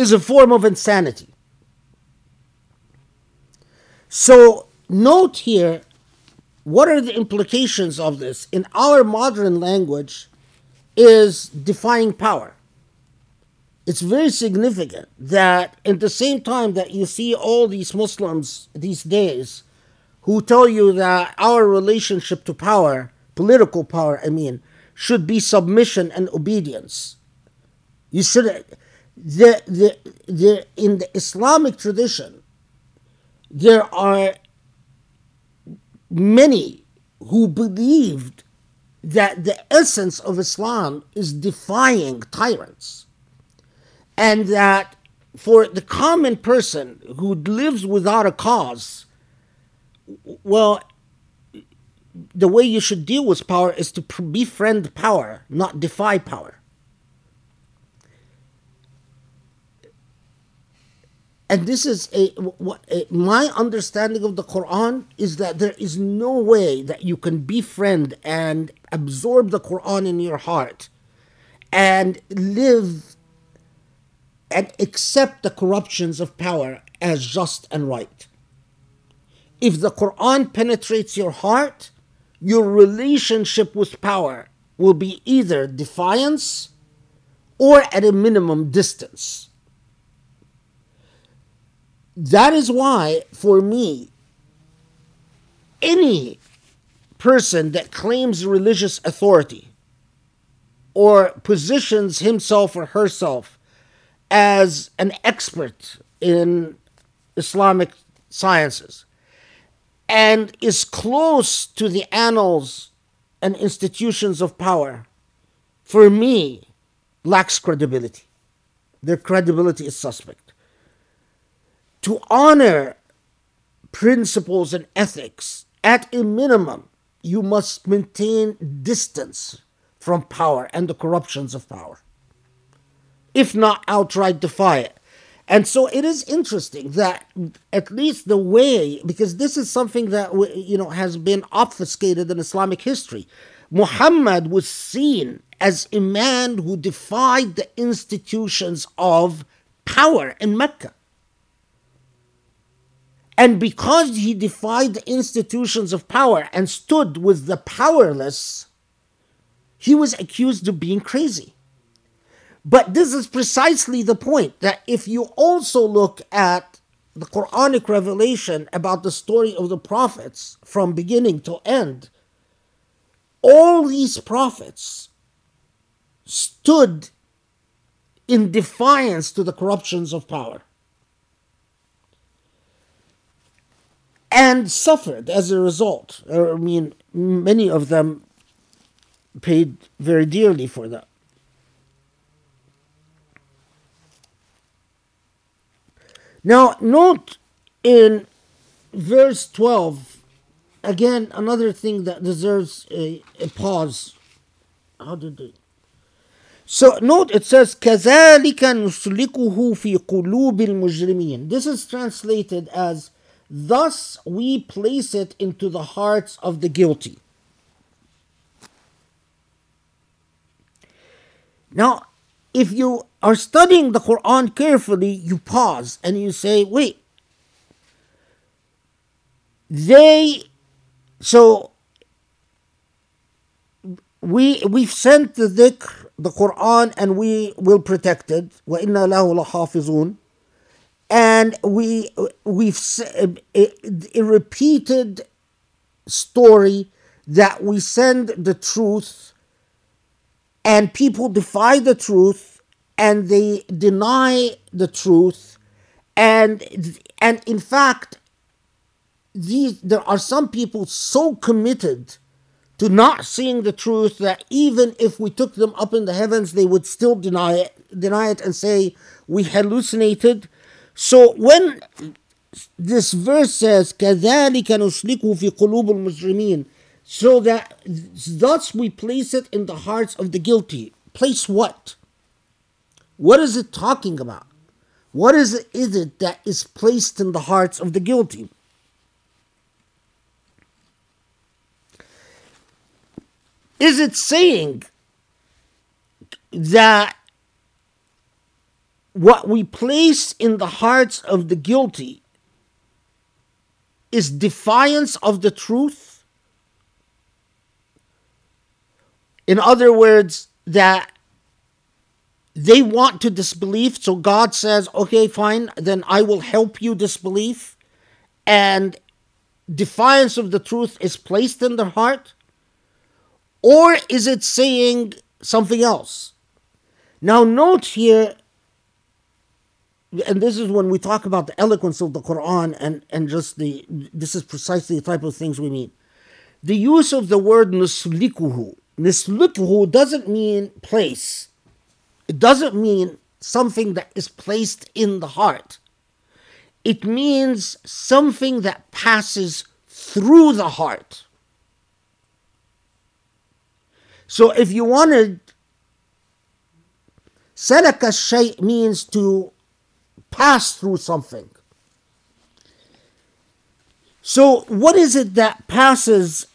is a form of insanity. So, note here what are the implications of this in our modern language is defying power. It's very significant that at the same time that you see all these Muslims these days who tell you that our relationship to power, political power, I mean, should be submission and obedience. You should the, the, the, in the Islamic tradition, there are many who believed that the essence of Islam is defying tyrants. And that for the common person who lives without a cause, well, the way you should deal with power is to befriend power, not defy power. And this is a, what, a, my understanding of the Quran is that there is no way that you can befriend and absorb the Quran in your heart and live and accept the corruptions of power as just and right. If the Quran penetrates your heart, your relationship with power will be either defiance or at a minimum distance that is why, for me, any person that claims religious authority or positions himself or herself as an expert in Islamic sciences and is close to the annals and institutions of power, for me, lacks credibility. Their credibility is suspect to honor principles and ethics, at a minimum, you must maintain distance from power and the corruptions of power, if not outright defy it. And so it is interesting that at least the way, because this is something that you know has been obfuscated in Islamic history. Muhammad was seen as a man who defied the institutions of power in Mecca. And because he defied the institutions of power and stood with the powerless, he was accused of being crazy. But this is precisely the point that if you also look at the Quranic revelation about the story of the prophets from beginning to end, all these prophets stood in defiance to the corruptions of power. and suffered as a result. I mean, many of them paid very dearly for that. Now, note in verse 12, again, another thing that deserves a, a pause. How did it? So note it says كذلك نسلكه في قلوب المجرمين. This is translated as Thus we place it into the hearts of the guilty. Now, if you are studying the Quran carefully, you pause and you say, wait, they, so we we've sent the dhikr, the Quran, and we will protect it. وَإِنَّا لَهُ لَحَافِظُونَ and we we've a, repeated story that we send the truth and people defy the truth and they deny the truth. And and in fact these there are some people so committed to not seeing the truth that even if we took them up in the heavens they would still deny it deny it and say we hallucinated so when this verse says, كَذَلِكَ نُسْلِكُهُ فِي قُلُوبِ الْمُجْرِمِينَ So that thus we place it in the hearts of the guilty. Place what? What is it talking about? What is it, is it that is placed in the hearts of the guilty? Is it saying that what we place in the hearts of the guilty is defiance of the truth. In other words, that they want to disbelieve, so God says, okay, fine, then I will help you disbelieve. And defiance of the truth is placed in their heart? Or is it saying something else? Now, note here, and this is when we talk about the eloquence of the Quran and, and just the, this is precisely the type of things we mean. The use of the word nuslikuhu. Nuslikuhu doesn't mean place, it doesn't mean something that is placed in the heart. It means something that passes through the heart. So if you wanted, salaka shay means to pass through something. So what is it that passes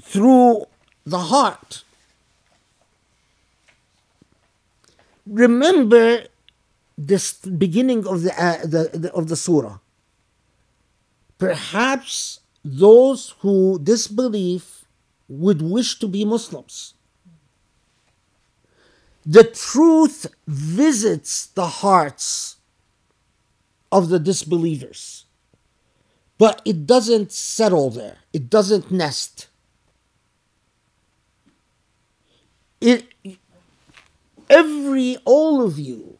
through the heart? Remember this beginning of the, uh, the, the of the surah. Perhaps those who disbelieve would wish to be Muslims. The truth visits the hearts of the disbelievers, but it doesn't settle there, it doesn't nest. It, every, all of you,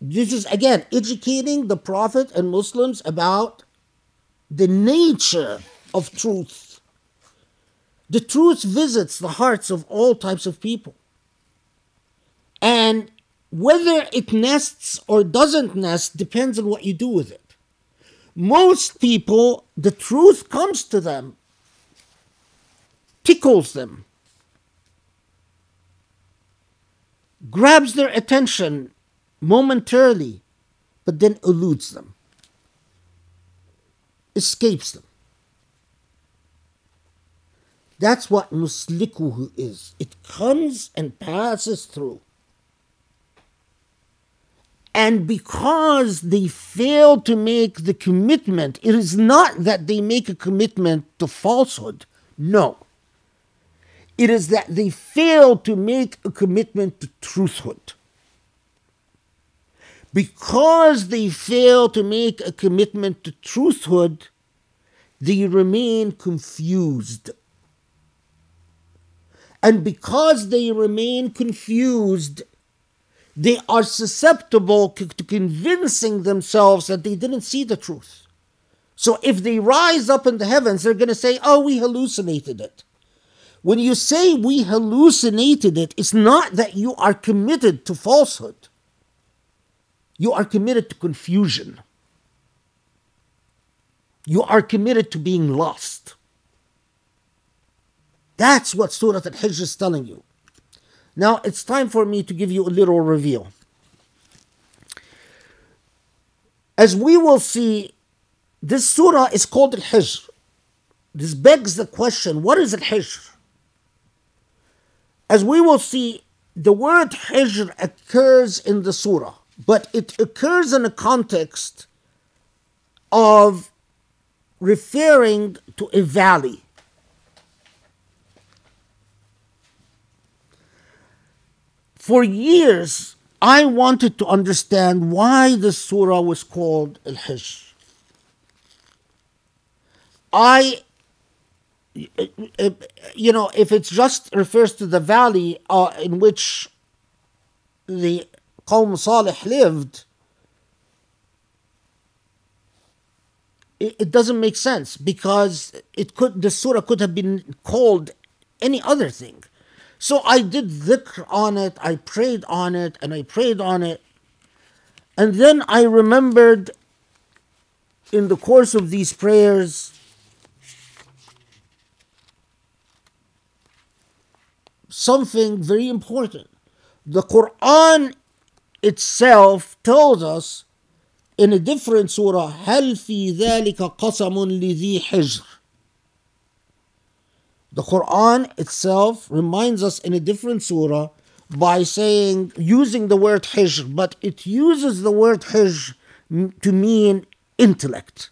this is again educating the Prophet and Muslims about the nature of truth. The truth visits the hearts of all types of people. And whether it nests or doesn't nest depends on what you do with it. Most people, the truth comes to them, tickles them, grabs their attention momentarily, but then eludes them, escapes them. That's what nuslikuhu is. It comes and passes through. And because they fail to make the commitment, it is not that they make a commitment to falsehood. No. It is that they fail to make a commitment to truthhood. Because they fail to make a commitment to truthhood, they remain confused. And because they remain confused, they are susceptible to convincing themselves that they didn't see the truth. So if they rise up in the heavens, they're going to say, Oh, we hallucinated it. When you say we hallucinated it, it's not that you are committed to falsehood, you are committed to confusion. You are committed to being lost. That's what Surah Al Hijr is telling you. Now it's time for me to give you a little reveal. As we will see, this surah is called Al Hijr. This begs the question what is Al Hijr? As we will see, the word Hijr occurs in the surah, but it occurs in a context of referring to a valley. For years, I wanted to understand why the surah was called Al Hijr. I, you know, if it just refers to the valley uh, in which the Qawm Salih lived, it, it doesn't make sense because it could the surah could have been called any other thing. So I did dhikr on it, I prayed on it, and I prayed on it. And then I remembered in the course of these prayers something very important. The Quran itself tells us in a different surah, هل في ذلك قسم لذي حجر the Quran itself reminds us in a different surah by saying, using the word hijr, but it uses the word hijr to mean intellect.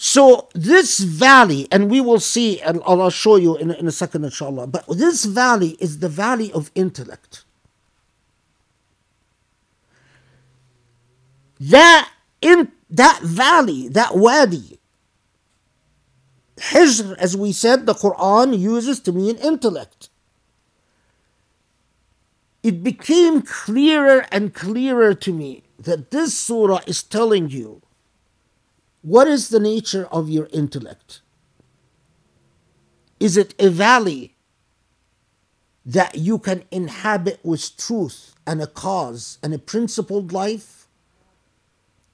So this valley, and we will see, and I'll show you in, in a second, inshallah, but this valley is the valley of intellect. That in that valley, that wadi, Hijr, as we said, the Quran uses to mean intellect. It became clearer and clearer to me that this surah is telling you what is the nature of your intellect? Is it a valley that you can inhabit with truth and a cause and a principled life?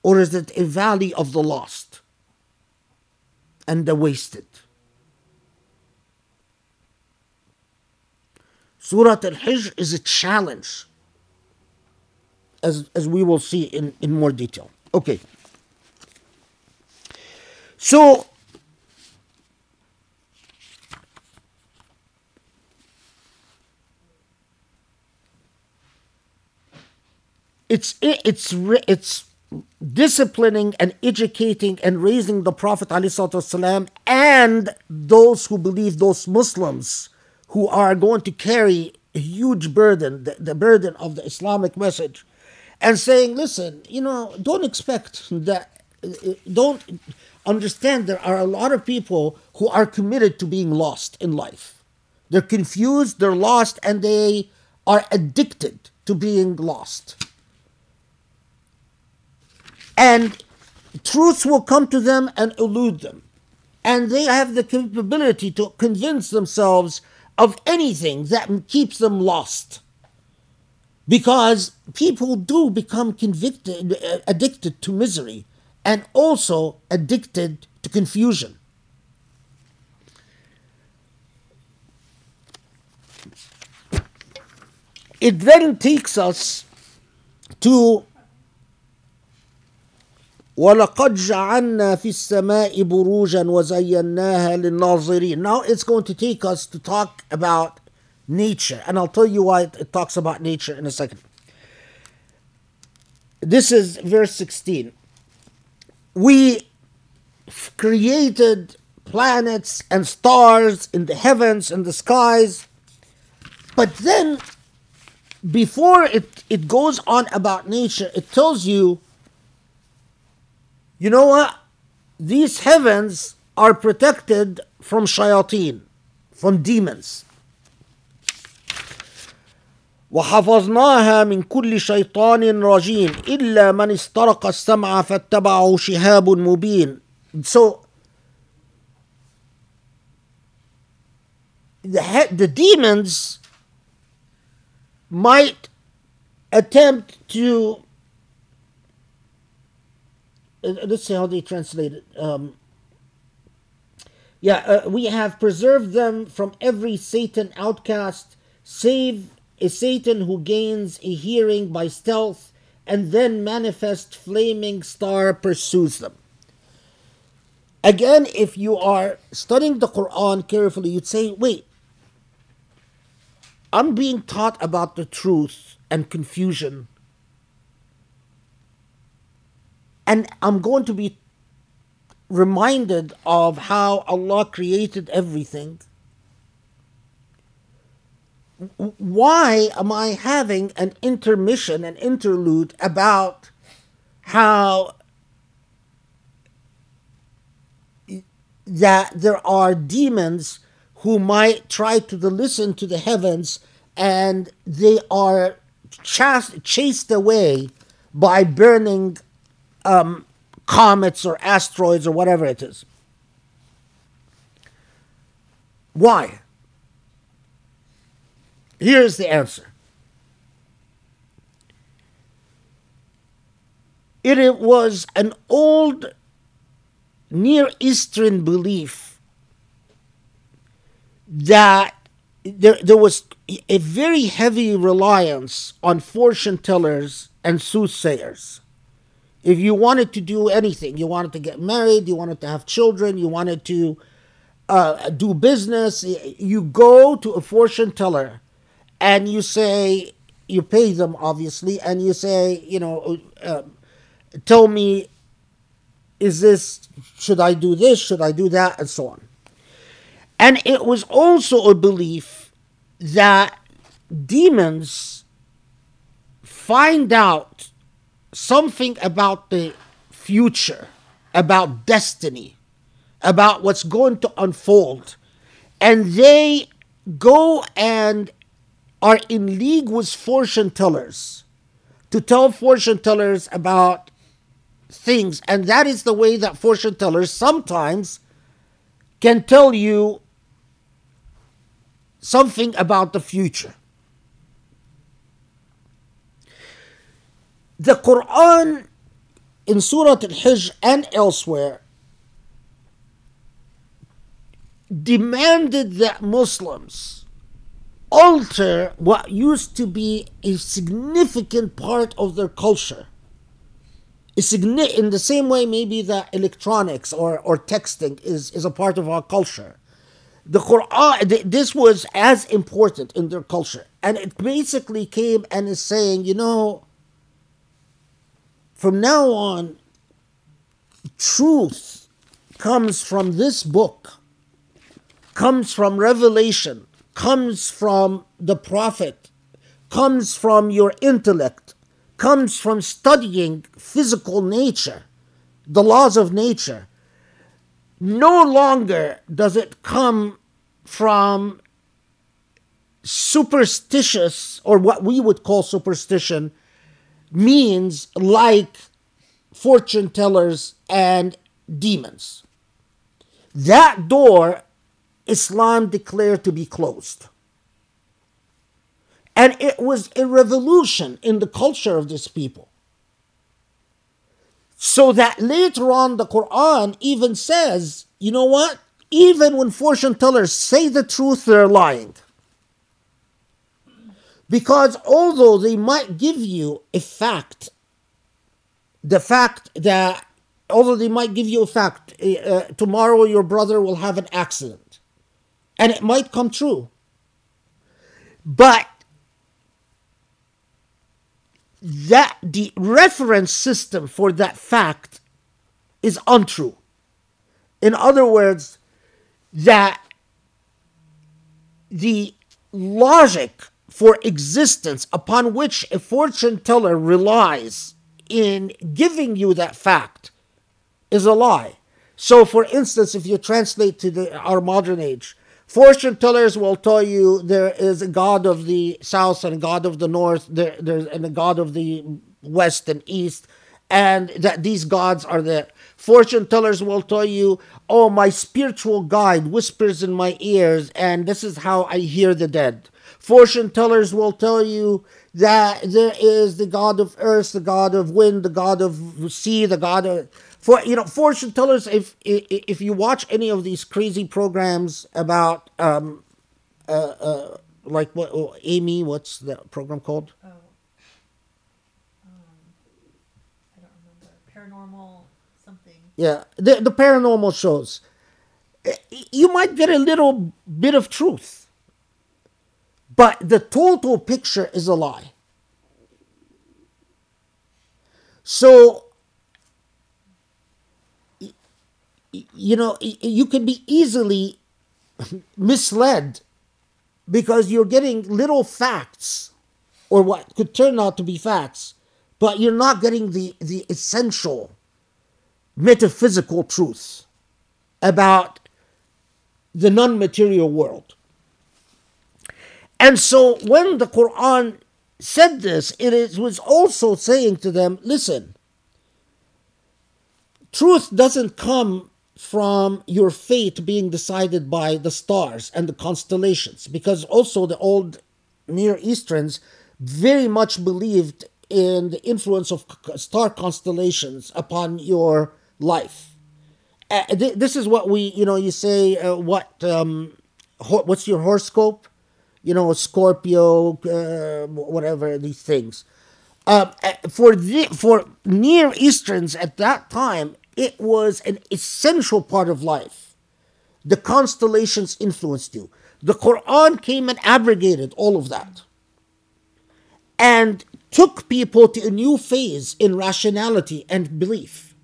Or is it a valley of the lost and the wasted? Surah Al Hijr is a challenge, as, as we will see in, in more detail. Okay. So, it's it's it's disciplining and educating and raising the Prophet ﷺ and those who believe those Muslims who are going to carry a huge burden, the, the burden of the Islamic message, and saying, listen, you know, don't expect that, don't understand there are a lot of people who are committed to being lost in life. They're confused, they're lost, and they are addicted to being lost. And truths will come to them and elude them. And they have the capability to convince themselves of anything that keeps them lost. Because people do become convicted, uh, addicted to misery and also addicted to confusion. It then takes us to ولقد جعلنا في السماء بروجا وزيناها للناظرين. Now it's going to take us to talk about nature, and I'll tell you why it talks about nature in a second. This is verse 16. We created planets and stars in the heavens and the skies, but then before it, it goes on about nature, it tells you you know what? These heavens are protected from shayateen, from demons. وحفظناها من كل شيطان رجيم إلا من استرق السمع فاتبعه شهاب مبين. So the, the demons might attempt to uh, let's see how they translate it. Um, yeah, uh, we have preserved them from every Satan outcast, save a Satan who gains a hearing by stealth, and then manifest flaming star pursues them. Again, if you are studying the Quran carefully, you'd say, wait, I'm being taught about the truth and confusion And I'm going to be reminded of how Allah created everything. Why am I having an intermission, an interlude about how that there are demons who might try to listen to the heavens and they are chased away by burning um, comets or asteroids or whatever it is. Why? Here's the answer. It, it was an old Near Eastern belief that there, there was a very heavy reliance on fortune tellers and soothsayers if you wanted to do anything, you wanted to get married, you wanted to have children, you wanted to uh, do business, you go to a fortune teller and you say, you pay them obviously, and you say, you know, uh, tell me, is this, should I do this, should I do that, and so on. And it was also a belief that demons find out something about the future, about destiny, about what's going to unfold, and they go and are in league with fortune tellers to tell fortune tellers about things, and that is the way that fortune tellers sometimes can tell you something about the future. The Quran in Surah Al Hijr and elsewhere demanded that Muslims alter what used to be a significant part of their culture. In the same way, maybe that electronics or, or texting is, is a part of our culture. The Quran, this was as important in their culture. And it basically came and is saying, you know, from now on, truth comes from this book, comes from revelation, comes from the prophet, comes from your intellect, comes from studying physical nature, the laws of nature. No longer does it come from superstitious, or what we would call superstition, means like fortune tellers and demons. That door, Islam declared to be closed. And it was a revolution in the culture of this people. So that later on, the Quran even says, you know what? Even when fortune tellers say the truth, they're lying. Because although they might give you a fact, the fact that, although they might give you a fact, uh, tomorrow your brother will have an accident, and it might come true. But that the reference system for that fact is untrue. In other words, that the logic for existence upon which a fortune teller relies in giving you that fact is a lie. So, for instance, if you translate to the, our modern age, fortune tellers will tell you there is a god of the south and a god of the north, there, there's and a god of the west and east, and that these gods are there. Fortune tellers will tell you, "Oh, my spiritual guide whispers in my ears, and this is how I hear the dead." Fortune tellers will tell you that there is the god of earth, the god of wind, the god of sea, the god of for you know fortune tellers. If if you watch any of these crazy programs about um, uh, uh, like what oh, Amy, what's the program called? Oh. Um, I don't remember. Paranormal something. Yeah, the the paranormal shows. You might get a little bit of truth but the total picture is a lie. So, you know, you can be easily misled because you're getting little facts or what could turn out to be facts, but you're not getting the, the essential metaphysical truth about the non material world. And so when the Quran said this, it was also saying to them, listen, truth doesn't come from your fate being decided by the stars and the constellations, because also the old Near Easterns very much believed in the influence of star constellations upon your life. Uh, th- this is what we, you know, you say, uh, what, um, ho- what's your horoscope? You know, Scorpio, uh, whatever these things. Uh, for the, for Near Easterns at that time, it was an essential part of life. The constellations influenced you. The Quran came and abrogated all of that, and took people to a new phase in rationality and belief.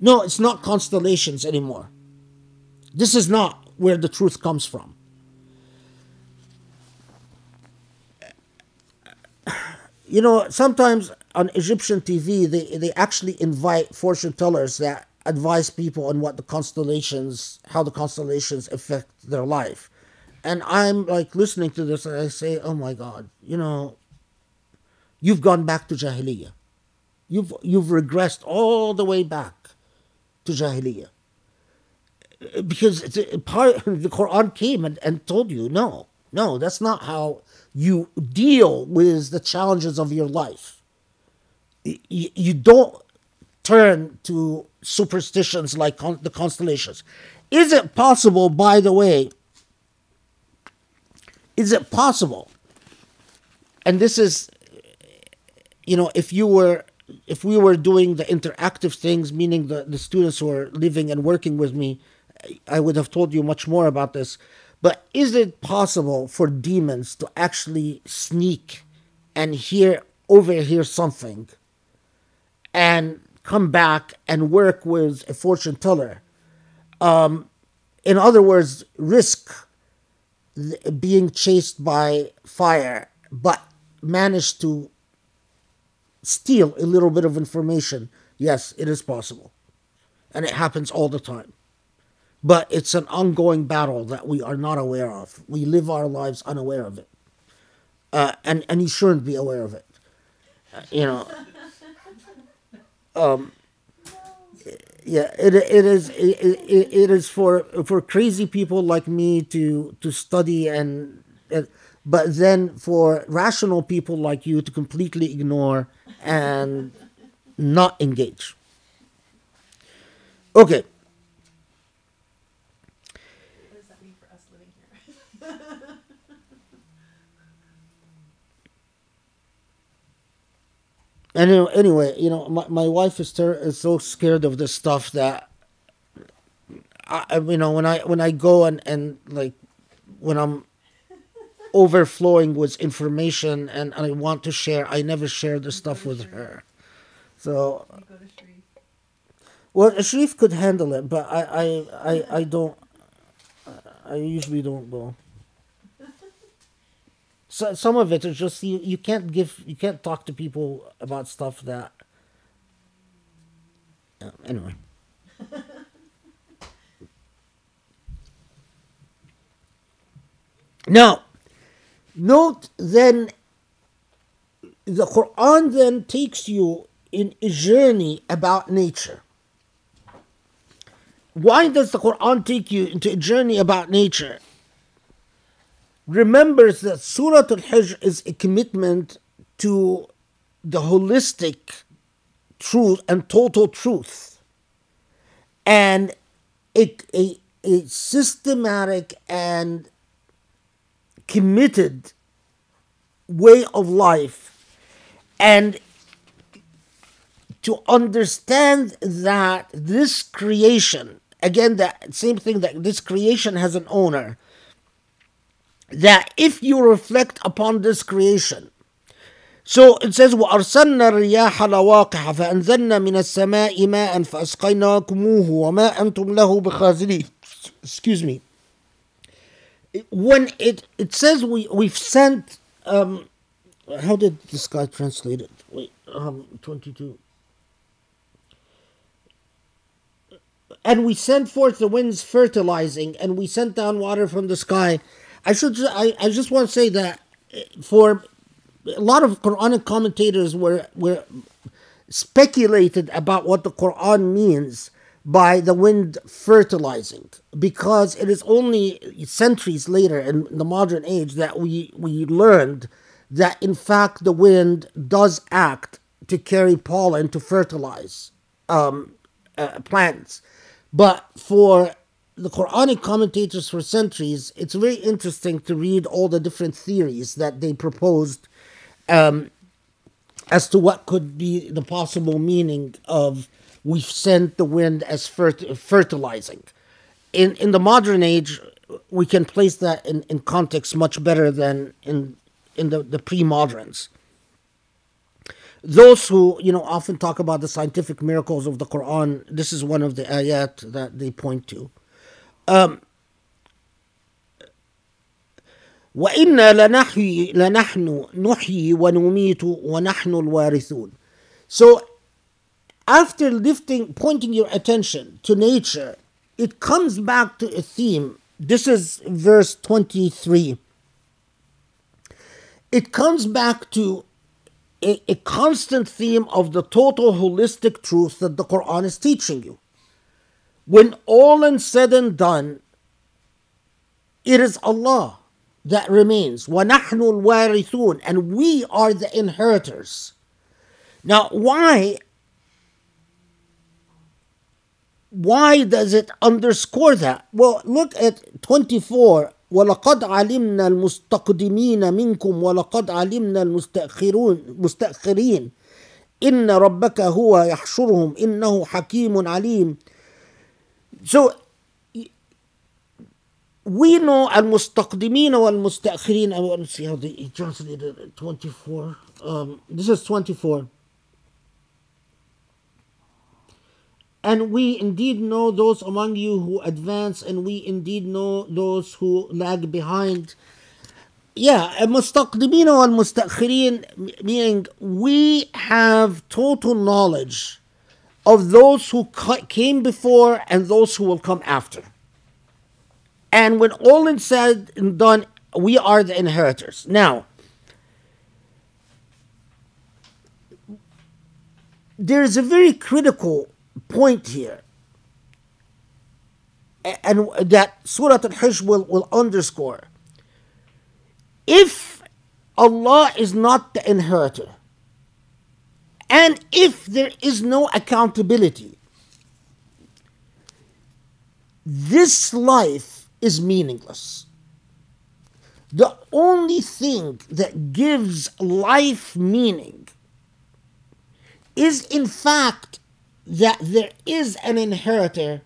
No, it's not constellations anymore. This is not where the truth comes from. You know, sometimes on Egyptian TV, they, they actually invite fortune tellers that advise people on what the constellations, how the constellations affect their life. And I'm like listening to this and I say, oh my God, you know, you've gone back to Jahiliyyah. You've, you've regressed all the way back to Jahiliyyah. Because part, the Quran came and, and told you, no, no, that's not how you deal with the challenges of your life. You don't turn to superstitions like the constellations. Is it possible, by the way, is it possible? And this is, you know, if you were, if we were doing the interactive things, meaning the, the students who are living and working with me, I would have told you much more about this. But is it possible for demons to actually sneak and hear, overhear something and come back and work with a fortune teller? Um, in other words, risk being chased by fire, but manage to steal a little bit of information. Yes, it is possible. And it happens all the time. But it's an ongoing battle that we are not aware of. We live our lives unaware of it. Uh, and, and you shouldn't be aware of it. Uh, you know. Um, yeah, it, it is it, it, it is for for crazy people like me to to study and, and but then for rational people like you to completely ignore and not engage. Okay. What does that mean for us living here? And anyway, you know, my, my wife is, ter- is so scared of this stuff that I, you know, when I when I go and and like when I'm overflowing with information and I want to share, I never share the stuff with her. So, You go to Sharif. well, Sharif could handle it, but I I I, I don't. I usually don't go. So some of it is just you, you can't give you can't talk to people about stuff that. Anyway. now, note then. The Quran then takes you in a journey about nature. Why does the Quran take you into a journey about nature? Remembers that Surah Al Hijr is a commitment to the holistic truth and total truth, and a, a, a systematic and committed way of life, and to understand that this creation, again, that same thing that this creation has an owner that if you reflect upon this creation, so it says, وأرسلنا الرياح لواقح فأنزلنا من السماء ماء فأسقيناكموه وما أنتم له بخازنين. Excuse me. When it, it says we, we've sent, um, how did this guy translate it? Wait, um, 22. And we sent forth the winds fertilizing, and we sent down water from the sky. I should. I, I just want to say that eh, for a lot of Quranic commentators were were speculated about what the Quran means by the wind fertilizing, because it is only centuries later in the modern age that we we learned that in fact the wind does act to carry pollen to fertilize um, uh, plants. But for the Quranic commentators for centuries, it's very interesting to read all the different theories that they proposed um, as to what could be the possible meaning of we've sent the wind as fert- fertilizing. In in the modern age, we can place that in, in context much better than in in the, the pre-moderns those who you know often talk about the scientific miracles of the Quran, this is one of the ayat that they point to. Um, وإنا لنحيي لنحن نحيي ونميت ونحن الوارثون. So after lifting, pointing your attention to nature, it comes back to a theme. This is verse 23. It comes back to a, a constant theme of the total holistic truth that the Quran is teaching you. When all is said and done, it is Allah that remains. وَنَحْنُ الْوَارِثُونَ And we are the inheritors. Now, why? Why does it underscore that? Well, look at 24. ولقد علمنا المستقدمين منكم ولقد علمنا المستأخرون مستأخرين إن ربك هو يحشرهم إنه حكيم عليم So we know المستقدمين والمستأخرين I want to see how they translated it 24 um, this is 24 And we indeed know those among you who advance, and we indeed know those who lag behind. Yeah, المستقدمين والمستأخرين meaning we have total knowledge of those who came before and those who will come after. And when all is said and done, we are the inheritors. Now, there is a very critical point here, and that Surah Al Hijr will, will underscore. If Allah is not the inheritor, and if there is no accountability, this life is meaningless. The only thing that gives life meaning is, in fact, that there is an inheritor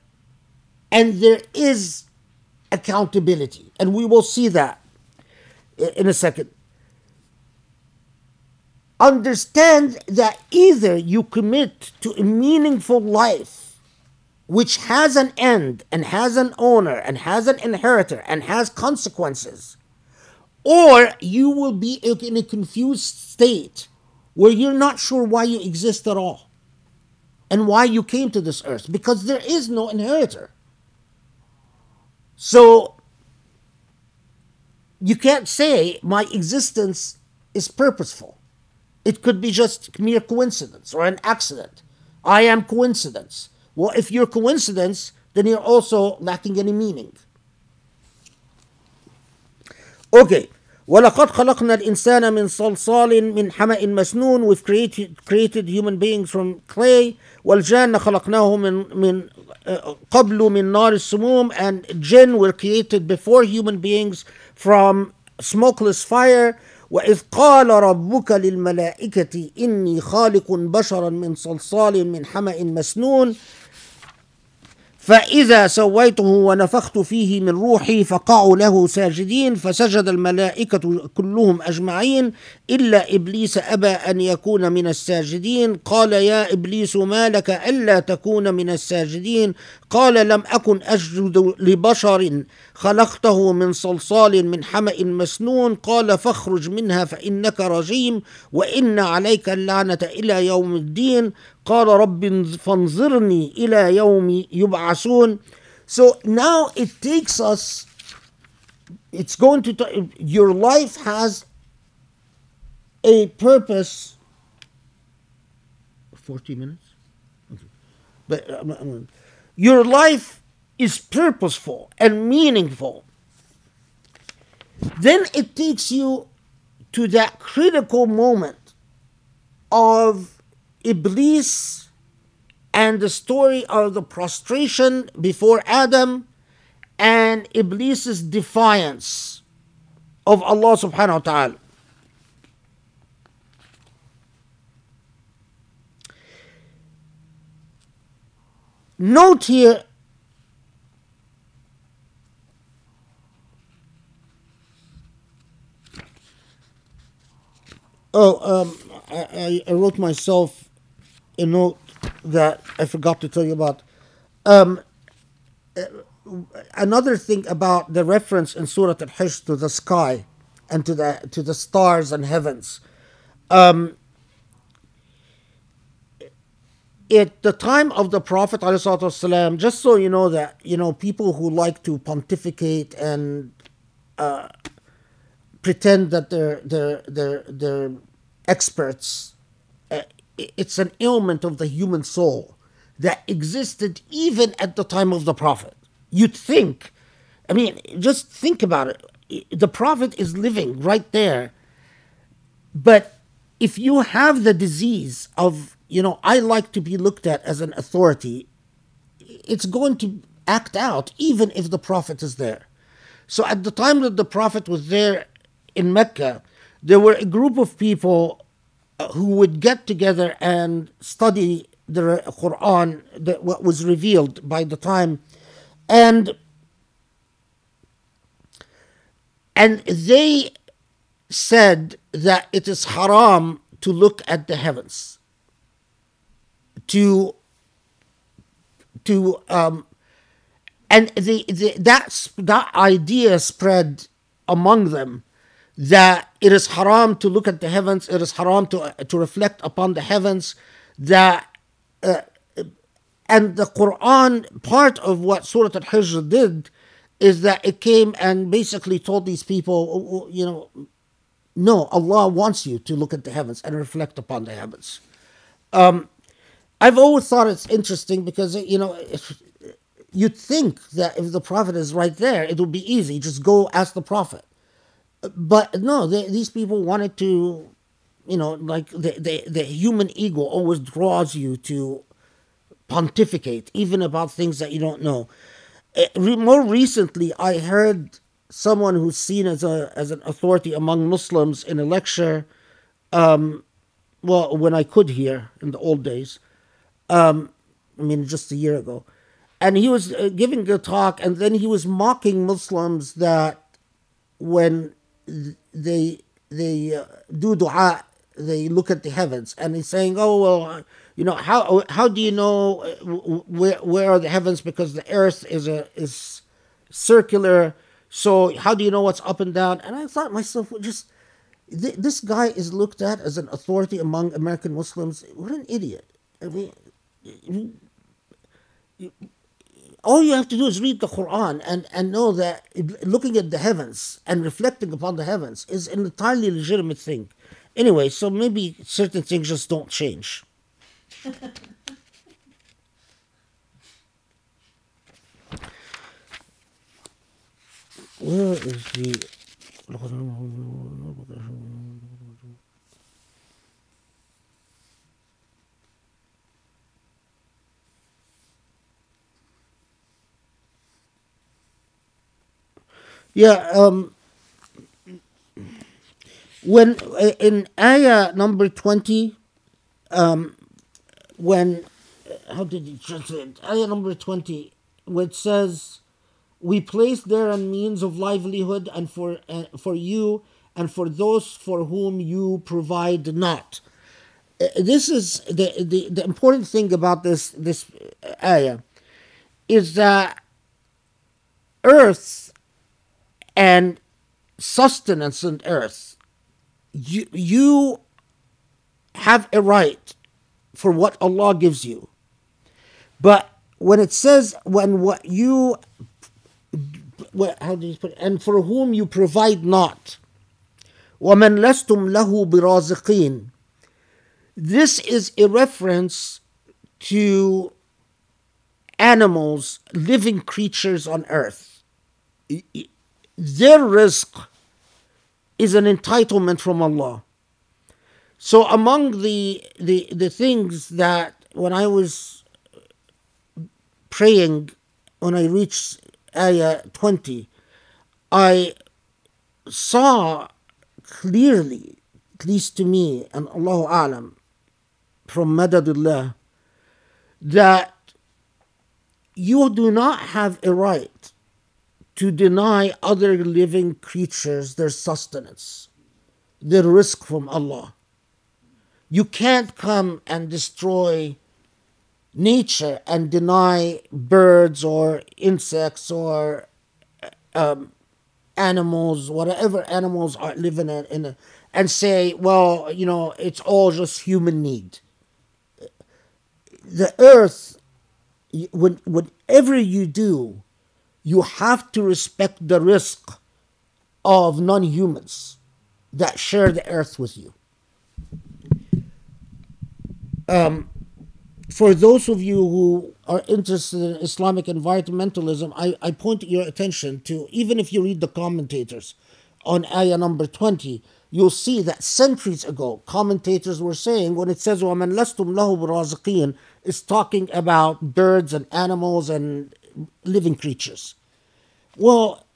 and there is accountability. And we will see that in a second. Understand that either you commit to a meaningful life which has an end and has an owner and has an inheritor and has consequences, or you will be in a confused state where you're not sure why you exist at all and why you came to this earth because there is no inheritor. So you can't say my existence is purposeful. It could be just mere coincidence or an accident. I am coincidence. Well, if you're coincidence, then you're also lacking any meaning. Okay. ولقد خلقنا الإنسان من صلصال من حمأ مسنون We've created, created human beings from clay والجان خلقناه من من uh, قبل من نار السموم and jinn were created before human beings from smokeless fire وإذ قال ربك للملائكة إني خالق بشرا من صلصال من حمأ مسنون فإذا سويته ونفخت فيه من روحي فقعوا له ساجدين فسجد الملائكة كلهم أجمعين إلا إبليس أبى أن يكون من الساجدين. قال يا إبليس ما لك ألا تكون من الساجدين؟ قال لم أكن أسجد لبشر خلقته من صلصال من حمأ مسنون. قال فاخرج منها فإنك رجيم وإن عليك اللعنة إلى يوم الدين. قال رب فانظرني إلى يوم يبعثون So now it takes us it's going to t- your life has a purpose 40 minutes okay. but um, um, your life is purposeful and meaningful then it takes you to that critical moment of Iblis and the story of the prostration before Adam and Iblis's defiance of Allah subhanahu wa ta'ala. Note here Oh, um, I, I wrote myself a note that I forgot to tell you about. Um, eh, another thing about the reference in Surah Al-Hijr to the sky and to the to the stars and heavens. Um, at the time of the Prophet والسلام, just so you know that you know people who like to pontificate and uh, pretend that they're they're they're, they're experts it's an ailment of the human soul that existed even at the time of the Prophet. You'd think, I mean, just think about it. The Prophet is living right there, but if you have the disease of you know, I like to be looked at as an authority, it's going to act out even if the Prophet is there. So at the time that the Prophet was there in Mecca, there were a group of people who would get together and study the Quran, that what was revealed by the time, and and they said that it is haram to look at the heavens to to um, and the, the that that idea spread among them that it is haram to look at the heavens, it is haram to to reflect upon the heavens. That uh, and the Quran part of what Surah Al Hijr did is that it came and basically told these people, oh, oh, you know, no, Allah wants you to look at the heavens and reflect upon the heavens. Um, I've always thought it's interesting because you know if, you'd think that if the prophet is right there, it would be easy. Just go ask the prophet. But no, they, these people wanted to, you know, like the, the the human ego always draws you to pontificate, even about things that you don't know. Eh, more recently, I heard someone who's seen as a as an authority among Muslims in a lecture. Um, well, when I could hear in the old days, um, I mean, just a year ago. And he was uh, giving a talk, and then he was mocking Muslims that when they they uh, do dua, they look at the heavens, and he's saying, "Oh well, you know how how do you know uh, where where are the heavens? Because the earth is a is circular. So how do you know what's up and down?" And I thought myself, just this guy is looked at as an authority among American Muslims. What an idiot! I mean, all you have to do is read the Quran and, and know that looking at the heavens and reflecting upon the heavens is an entirely legitimate thing. Anyway, so maybe certain things just don't change. Where is the. Yeah, um, when in ayah number 20, um, when, how did he translate? Ayah number 20, which says, We place there a means of livelihood and for, uh, for you and for those for whom you provide not. Uh, this is the, the, the important thing about this, this ayah is that earth and sustenance on earth, you, you have a right for what Allah gives you. But when it says, when what you, what, how do you put it? And for whom you provide not, وَمَنْ لَسْتُمْ لَهُ بِرَازِقِينَ This is a reference to animals, living creatures on earth their rizq is an entitlement from Allah. So among the, the, the things that when I was praying, when I reached ayah 20, I saw clearly, at least to me, and Allahu Alam, from Madadullah, that you do not have a right to deny other living creatures their sustenance, their rizq from Allah. You can't come and destroy nature and deny birds or insects or um, animals, whatever animals are living in, in a, and say, well, you know, it's all just human need. the earth, when, whatever you do, you have to respect the rizq of non humans that share the earth with you. Um, for those of you who are interested in Islamic environmentalism, I, I point your attention to, even if you read the commentators on ayah number 20, you'll see that centuries ago, commentators were saying when it says, وَمَنْ لَسْتُمْ لَهُ بِرَازِقِينَ is talking about birds and animals and living creatures. Well,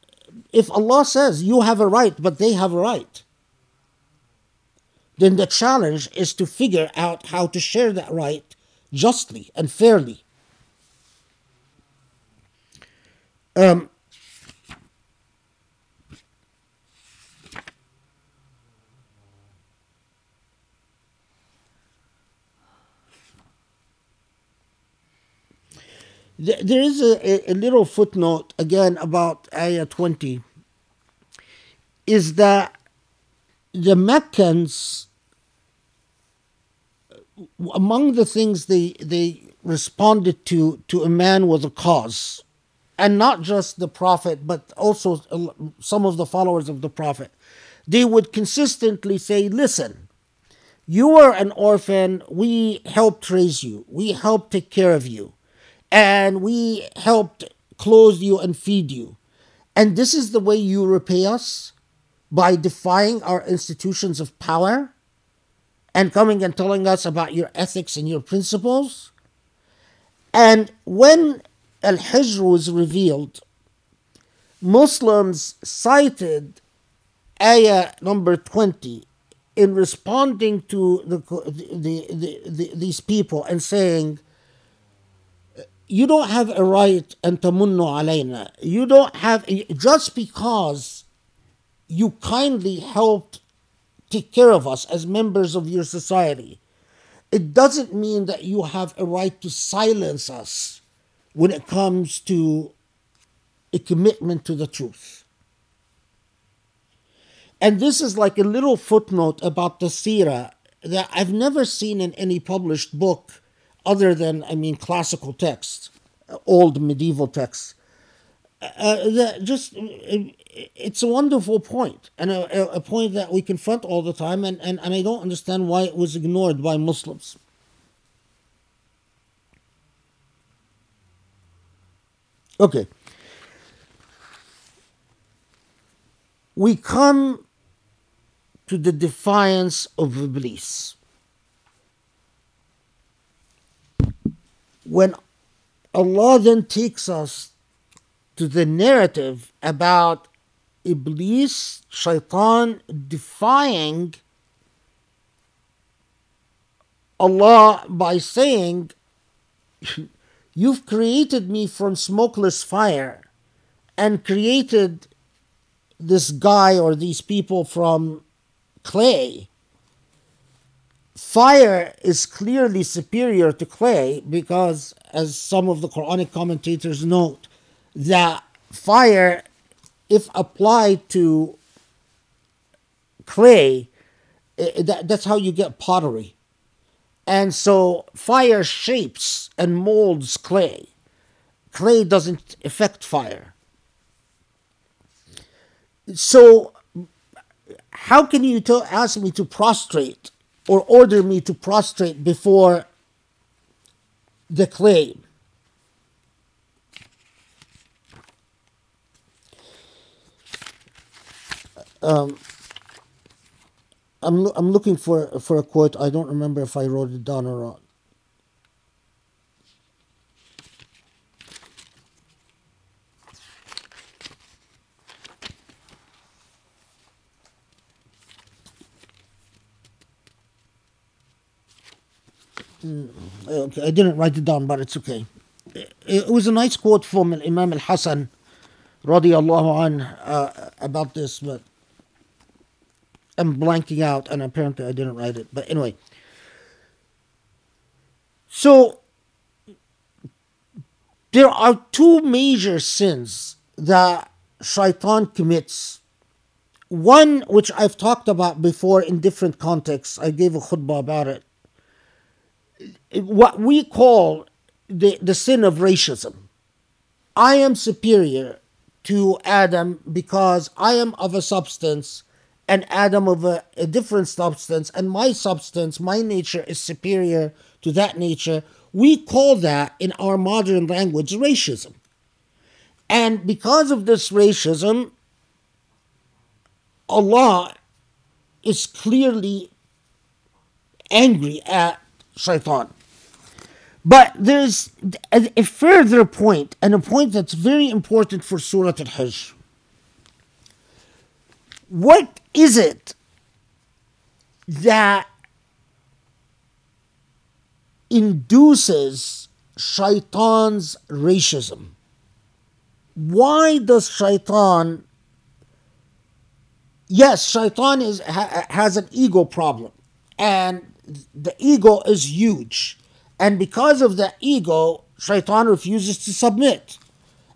if Allah says you have a right, but they have a right, then the challenge is to figure out how to share that right justly and fairly. Um, there is a, a little footnote again about ayah 20 is that the Meccans among the things they they responded to to a man was a cause. And not just the prophet but also uh, some of the followers of the prophet. They would consistently say listen you are an orphan. We helped raise you. We helped take care of you and we helped clothe you and feed you and this is the way you repay us by defying our institutions of power and coming and telling us about your ethics and your principles. And when Al Hijr was revealed, Muslims cited ayah number 20 in responding to the, the, the, the, these people and saying, you don't have a right and tamunnu alayna. You don't have, just because you kindly helped take care of us as members of your society. It doesn't mean that you have a right to silence us when it comes to a commitment to the truth. And this is like a little footnote about the Sira that I've never seen in any published book other than, I mean, classical texts, old medieval texts. Uh, that just it's a wonderful point and a, a, point that we confront all the time and, and, and i don't understand why it was ignored by muslims. Okay. We come to the defiance of iblis when allah then takes us to the narrative about Iblis, Shaitan defying Allah by saying, You've created me from smokeless fire and created this guy or these people from clay. Fire is clearly superior to clay because, as some of the Quranic commentators note, that fire, if applied to clay, that, that's how you get pottery. And so fire shapes and molds clay. Clay doesn't affect fire. So, how can you ask me to prostrate or order me to prostrate before the clay? Um, I'm I'm looking for for a quote. I don't remember if I wrote it down or not. Okay, I didn't write it down, but it's okay. It, it was a nice quote from Imam Al Hassan, radiallahu an, uh, about this, but I'm blanking out, and apparently I didn't write it. But anyway, so there are two major sins that shaitan commits. One, which I've talked about before in different contexts, I gave a khutbah about it. What we call the, the sin of racism. I am superior to Adam because I am of a substance and Adam of a, a different substance, and my substance, my nature is superior to that nature. We call that in our modern language racism. And because of this racism, Allah is clearly angry at shaitan. But there's a, a further point, and a point that's very important for Surah Al Hijr. What is it that induces shaitan's racism? Why does shaitan yes, shaitan is ha, has an ego problem, and the ego is huge, and because of the ego, shaitan refuses to submit,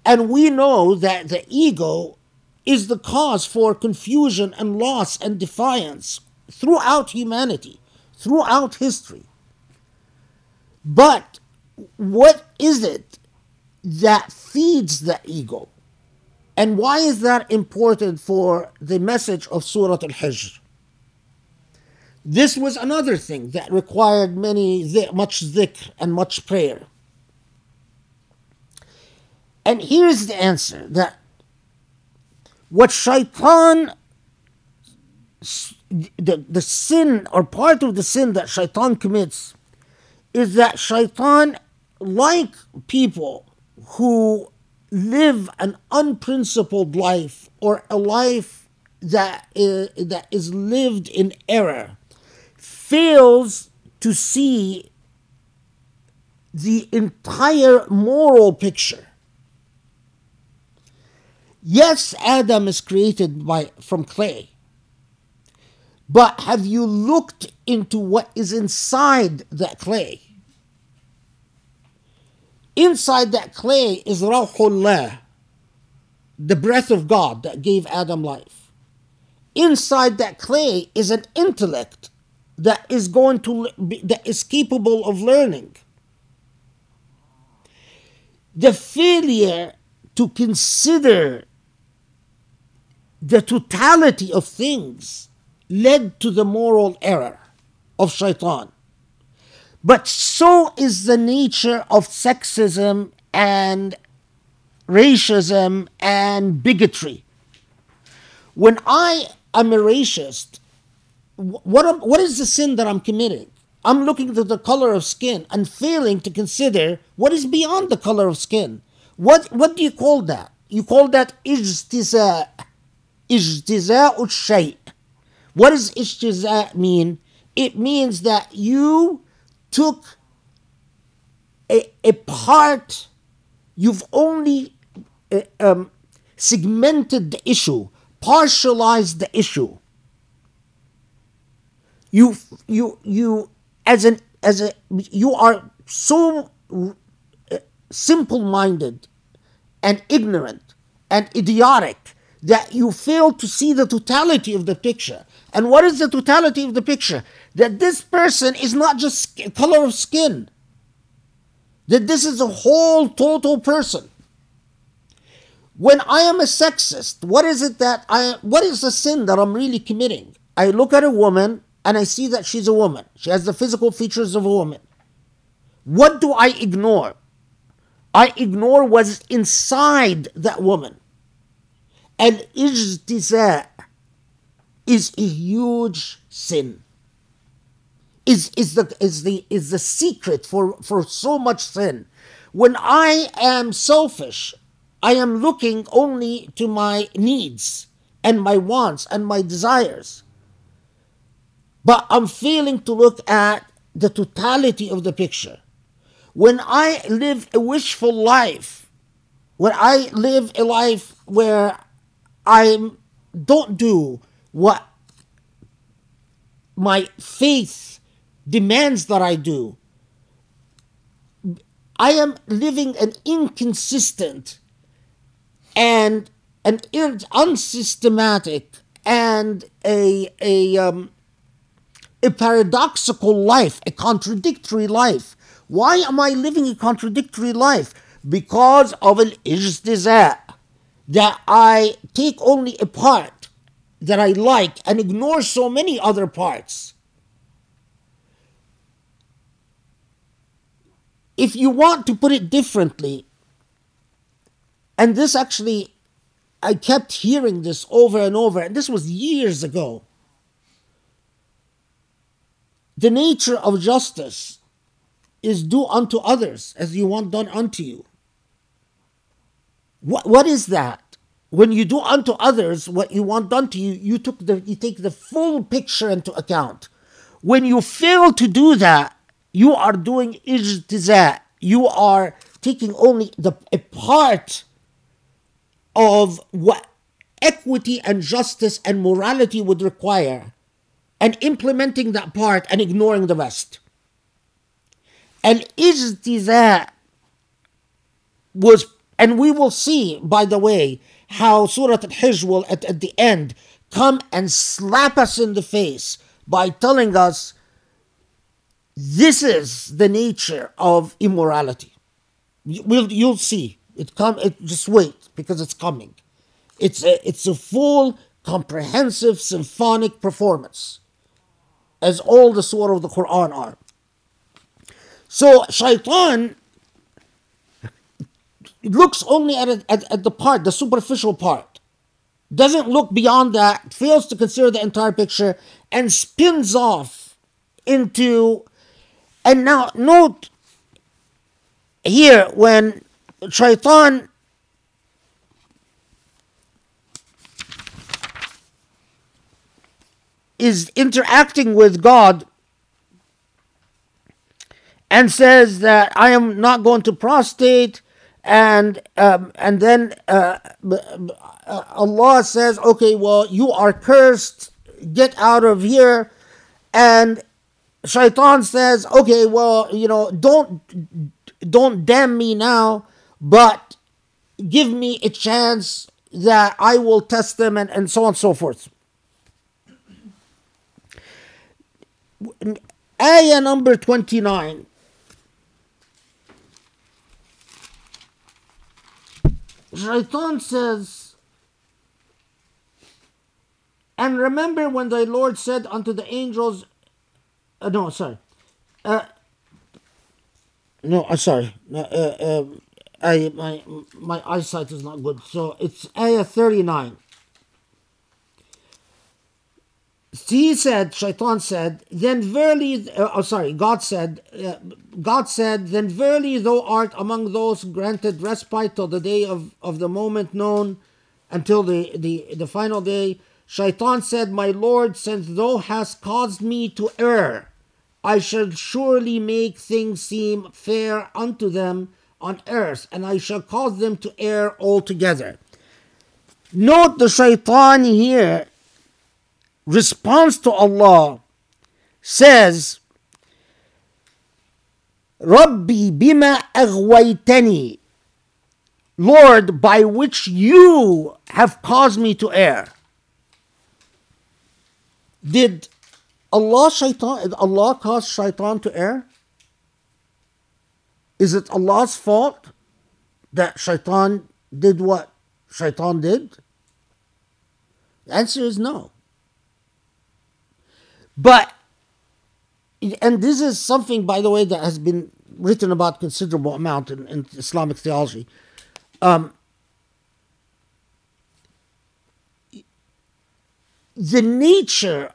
and we know that the ego is the cause for confusion and loss and defiance throughout humanity, throughout history. But what is it that feeds the ego? And why is that important for the message of Surah Al Hijr? This was another thing that required many much dhikr and much prayer. And here's the answer that what shaitan the, the sin or part of the sin that shaitan commits is that shaitan like people who live an unprincipled life or a life that is, that is lived in error fails to see the entire moral picture. Yes, Adam is created by from clay. But have you looked into what is inside that clay? Inside that clay is Rawhullah, the breath of God that gave Adam life. Inside that clay is an intellect that is going to that is capable of learning. The failure to consider the totality of things led to the moral error of shaitan. But so is the nature of sexism and racism and bigotry. When I am a racist, what, am, what is the sin that I'm committing? I'm looking to the color of skin and failing to consider what is beyond the color of skin. What, what do you call that? You call that ijtiza, ijtiza'u shay. What does ijtiza mean? It means that you took a, a part, you've only uh, um, segmented the issue, partialized the issue. You, you, you, as an, as a, you are so uh, simple-minded and ignorant and idiotic that you fail to see the totality of the picture. And what is the totality of the picture? That this person is not just color of skin, that this is a whole total person. When I am a sexist, what is it that I what is the sin that I'm really committing? I look at a woman and I see that she's a woman. She has the physical features of a woman. What do I ignore? I ignore what's inside that woman. And ijtiza is a huge sin. Is, is, the, is, the, is the secret for, for so much sin. When I am selfish, I am looking only to my needs and my wants and my desires. But I'm failing to look at the totality of the picture. When I live a wishful life, when I live a life where I don't do what my faith demands that I do. I am living an inconsistent and an unsystematic and a, a um, a paradoxical life, a contradictory life. Why am I living a contradictory life? Because of an ijtiza, that I take only a part that I like and ignore so many other parts. If you want to put it differently, and this actually, I kept hearing this over and over, and this was years ago. The nature of justice is do unto others as you want done unto you. What, what is that? When you do unto others what you want done to you, you took the you take the full picture into account. When you fail to do that, you are doing ijtiza. You are taking only the a part of what equity and justice and morality would require and implementing that part and ignoring the rest. And ijtiza was, and we will see, by the way, how Surah Al-Hijr will at, at the end come and slap us in the face by telling us this is the nature of immorality. You, will you'll see. It come. It just wait because it's coming. It's a it's a full, comprehensive symphonic performance, as all the surah of the Quran are. So shaitan looks only at, at at the part, the superficial part, doesn't look beyond that, fails to consider the entire picture, and spins off into. And now note here when shaitan is interacting with God and says that I am not going to prostrate, and um, and then uh, Allah says, okay, well you are cursed, get out of here, and Shaitan says, okay, well you know don't don't damn me now, but give me a chance that I will test them, and, and so on and so forth. Ayah number 29. Shaitan says, And remember when thy Lord said unto the angels, uh, no, sorry. Uh, no, I'm sorry. Uh, uh, I, my, my eyesight is not good. So it's Ayah 39. He said, Shaitan said, then verily, uh, oh, sorry, God said, uh, God said, then verily thou art among those granted respite till the day of, of the moment known, until the, the, the final day. Shaitan said, My Lord, since thou hast caused me to err, I shall surely make things seem fair unto them on earth, and I shall cause them to err altogether. Note the shaitan here response to Allah says, Rabbi bima aghwaytani, Lord, by which you have caused me to err. Did Allah shaitan did Allah cause shaitan to err? Is it Allah's fault that shaitan did what shaitan did? The answer is no. But, and this is something, by the way, that has been written about considerable amount in, in Islamic theology. Um, the nature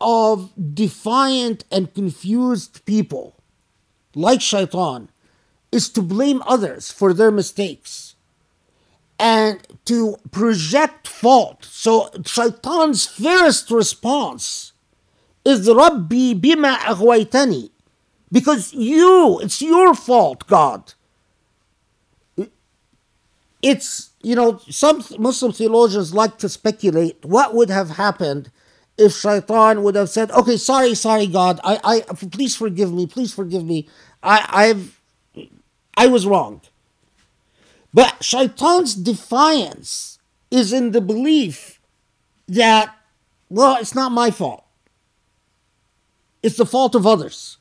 of defiant and confused people, like shaitan, is to blame others for their mistakes and to project fault. So, shaitan's first response is Rabbi bima aghwaytani. Because you, it's your fault, God. It's, you know, some Muslim theologians like to speculate what would have happened if Shaitan would have said, okay, sorry, sorry, God, I, I, please forgive me, please forgive me. I, I've, I was wrong. But Shaitan's defiance is in the belief that, well, it's not my fault. It's the fault of others.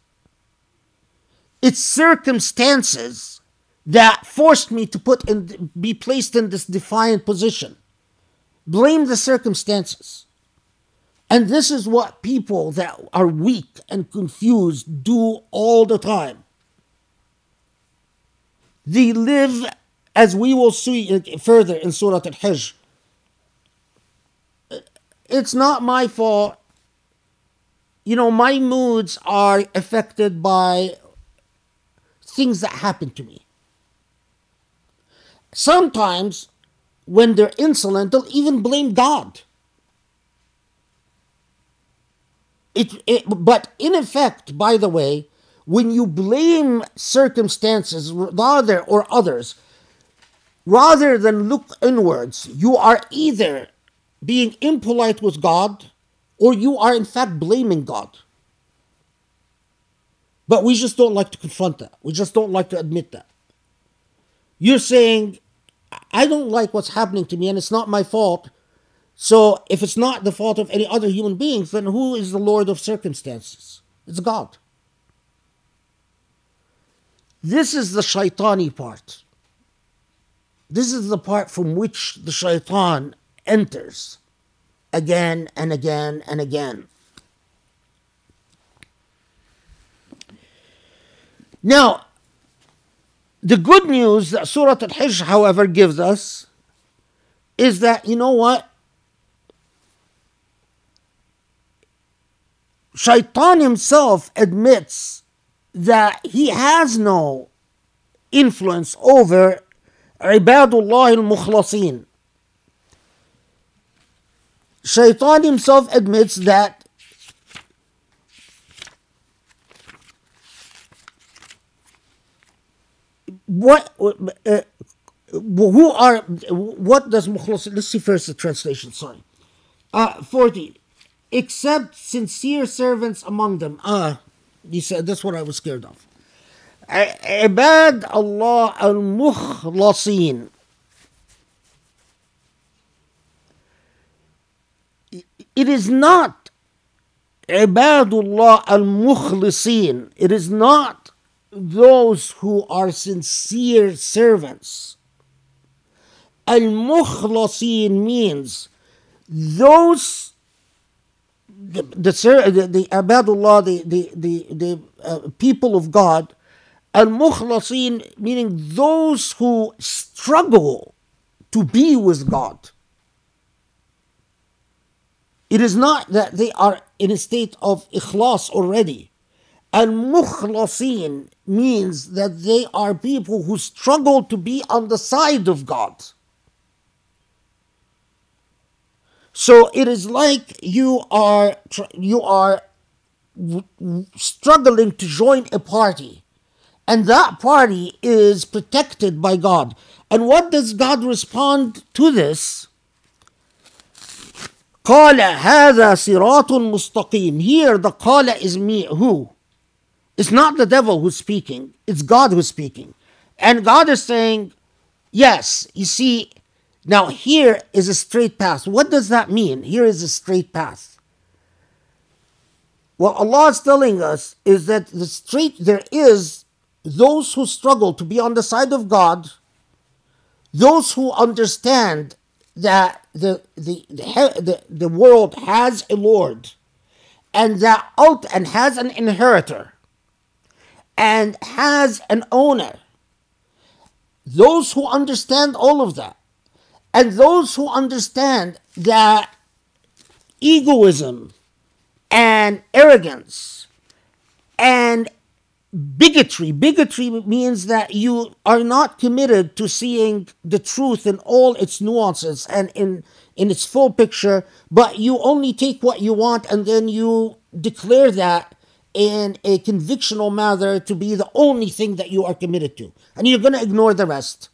It's circumstances that forced me to put and be placed in this defiant position. Blame the circumstances. And this is what people that are weak and confused do all the time. They live, as we will see further in Surah Al Hijr. It's not my fault. You know, my moods are affected by things that happen to me. Sometimes, when they're insolent, they'll even blame God. It, it, but in effect, by the way, when you blame circumstances rather or others, rather than look inwards, you are either being impolite with God or you are in fact blaming God. But we just don't like to confront that. We just don't like to admit that. You're saying, I don't like what's happening to me and it's not my fault. So if it's not the fault of any other human beings, then who is the Lord of circumstances? It's God. This is the shaitani part. This is the part from which the shaitan enters again and again and again. Now, the good news that Surah Al Hijr, however, gives us is that, you know what? Shaitan himself admits that he has no influence over Ibadullah al Mukhlasin. Shaitan himself admits that what uh, who are what does mukhlasin let's see first the translation sorry. Uh 40 except sincere servants among them. Ah you said that's what i was scared of. Ibad allah al mukhlasin it is not ibadullah al mukhlisin it is not those who are sincere servants. Al mukhlasin means those the the the, the abadullah the the the, the uh, people of God al mukhlasin meaning those who struggle to be with God. It is not that they are in a state of ikhlas already. Al mukhlasin means that they are people who struggle to be on the side of God. So it is like you are you are struggling to join a party and that party is protected by God. And what does God respond to this? قَالَ هَذَا siratun مُسْتَقِيمٌ. Here the قَالَ is me who? It's not the devil who's speaking, it's God who's speaking. And God is saying, Yes, you see, now here is a straight path. What does that mean? Here is a straight path. What Allah is telling us is that the straight there is those who struggle to be on the side of God, those who understand that the the the, the, world has a Lord and that out and has an inheritor and has an owner. Those who understand all of that, and those who understand that egoism and arrogance and bigotry bigotry means that you are not committed to seeing the truth in all its nuances and in in its full picture but you only take what you want and then you declare that in a convictional manner to be the only thing that you are committed to. And you're going to ignore the rest.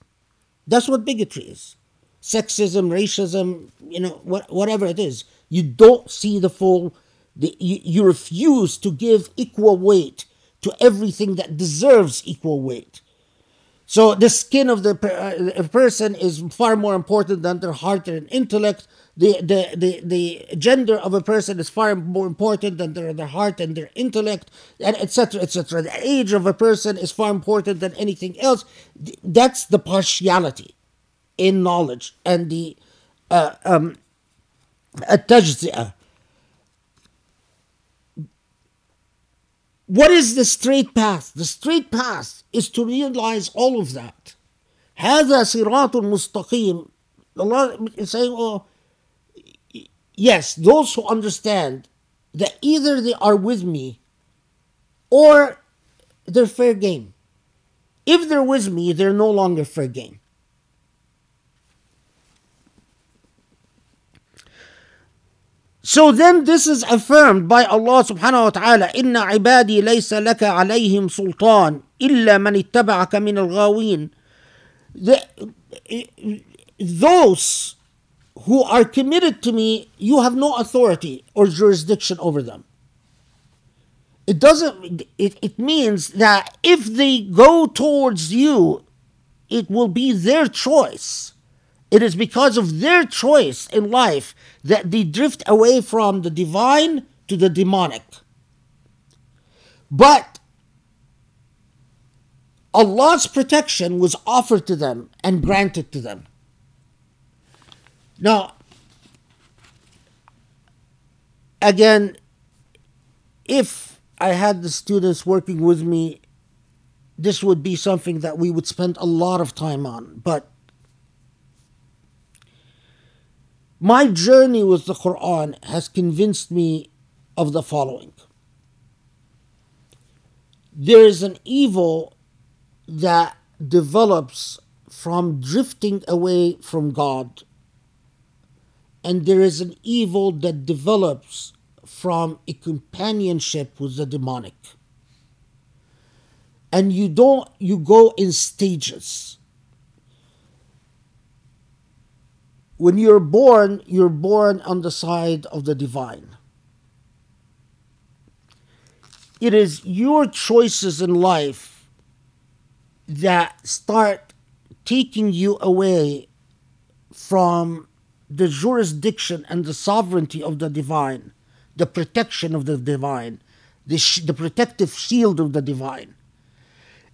That's what bigotry is. Sexism, racism, you know, what, whatever it is. You don't see the full, the, you, you refuse to give equal weight to everything that deserves equal weight. So the skin of the per- uh, person is far more important than their heart and intellect. The, the, the, the gender of a person is far more important than their, their heart and their intellect, and etc. etc. The age of a person is far important than anything else. Th- That's the partiality in knowledge and the uh, um, التجزئة. What is the straight path? The straight path is to realize all of that. هذا صراط مستقيم. Allah is saying, oh, yes, those who understand that either they are with me or they're fair game. If they're with me, they're no longer fair game. So then this is affirmed by Allah subhanahu wa ta'ala إن عبادي ليس لك عليهم سلطان إلا من اتبعك من الغاوين The- Those who are committed to me, you have no authority or jurisdiction over them. It doesn't, it, it means that if they go towards you, it will be their choice. It is because of their choice in life that they drift away from the divine to the demonic. But Allah's protection was offered to them and granted to them. Now, again, if I had the students working with me, this would be something that we would spend a lot of time on. But my journey with the Quran has convinced me of the following there is an evil that develops from drifting away from God, and there is an evil that develops from a companionship with the demonic. And you don't, you go in stages. When you're born, you're born on the side of the divine. It is your choices in life that start taking you away from the jurisdiction and the sovereignty of the divine, the protection of the divine, the, sh- the protective shield of the divine.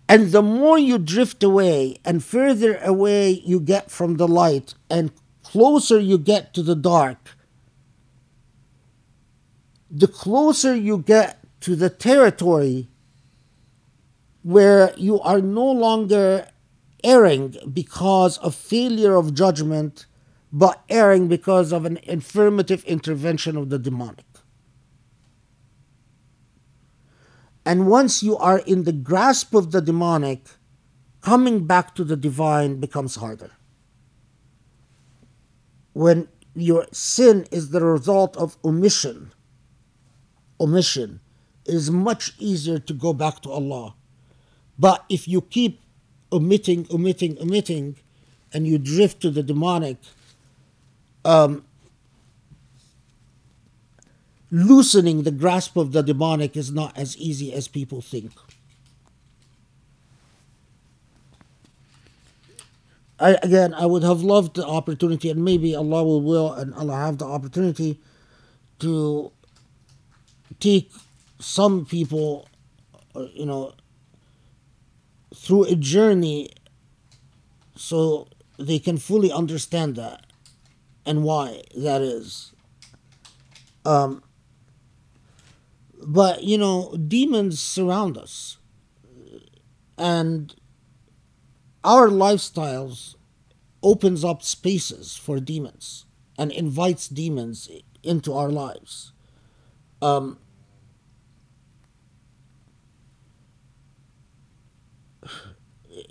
And the more you drift away and further away you get from the light and closer you get to the dark, the closer you get to the territory where you are no longer erring because of failure of judgment, but erring because of an affirmative intervention of the demonic. And once you are in the grasp of the demonic, coming back to the divine becomes harder. When your sin is the result of omission, omission, it is much easier to go back to Allah. But if you keep omitting, omitting, omitting, and you drift to the demonic, um, loosening the grasp of the demonic is not as easy as people think. I, again, I would have loved the opportunity, and maybe Allah will will, and Allah have the opportunity to take some people, uh, you know, through a journey so they can fully understand that and why that is. Um, but you know, demons surround us, and our lifestyles opens up spaces for demons and invites demons into our lives. Um,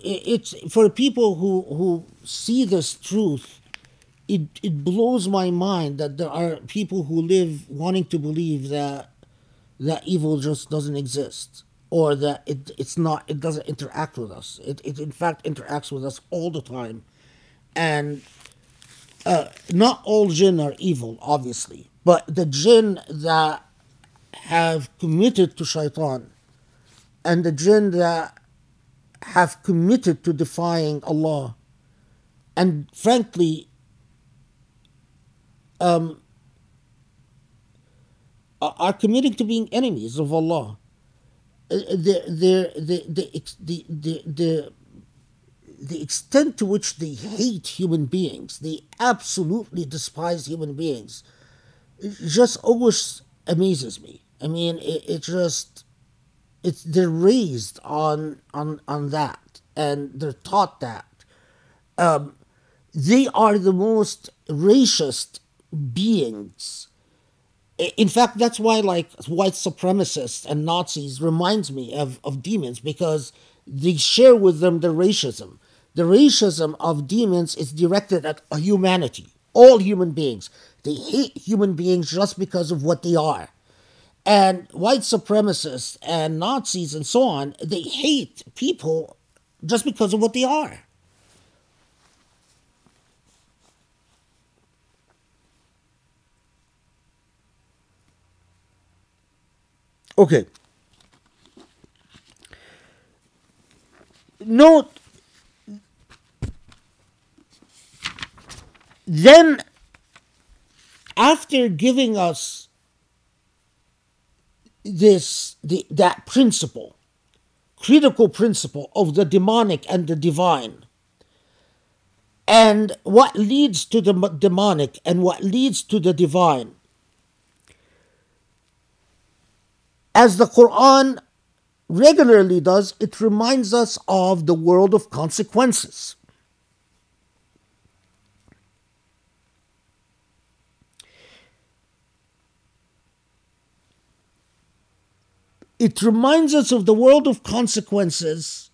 it's for people who who see this truth it it blows my mind that there are people who live wanting to believe that that evil just doesn't exist or that it it's not it doesn't interact with us it, it in fact interacts with us all the time and uh, not all jinn are evil obviously but the jinn that have committed to shaitan and the jinn that have committed to defying Allah and frankly um, are committing to being enemies of Allah the, the, the, the, the, the, the extent to which they hate human beings, they absolutely despise human beings, It just always amazes me. I mean, it, it just, it's they're raised on on on that, and they're taught that. Um, they are the most racist beings in fact, that's why like white supremacists and Nazis reminds me of, of demons because they share with them the racism. The racism of demons is directed at humanity, all human beings. They hate human beings just because of what they are. And white supremacists and Nazis and so on, they hate people just because of what they are. Okay. Note then after giving us this the, that principle critical principle of the demonic and the divine and what leads to the demonic and what leads to the divine as the quran regularly does it reminds us of the world of consequences it reminds us of the world of consequences,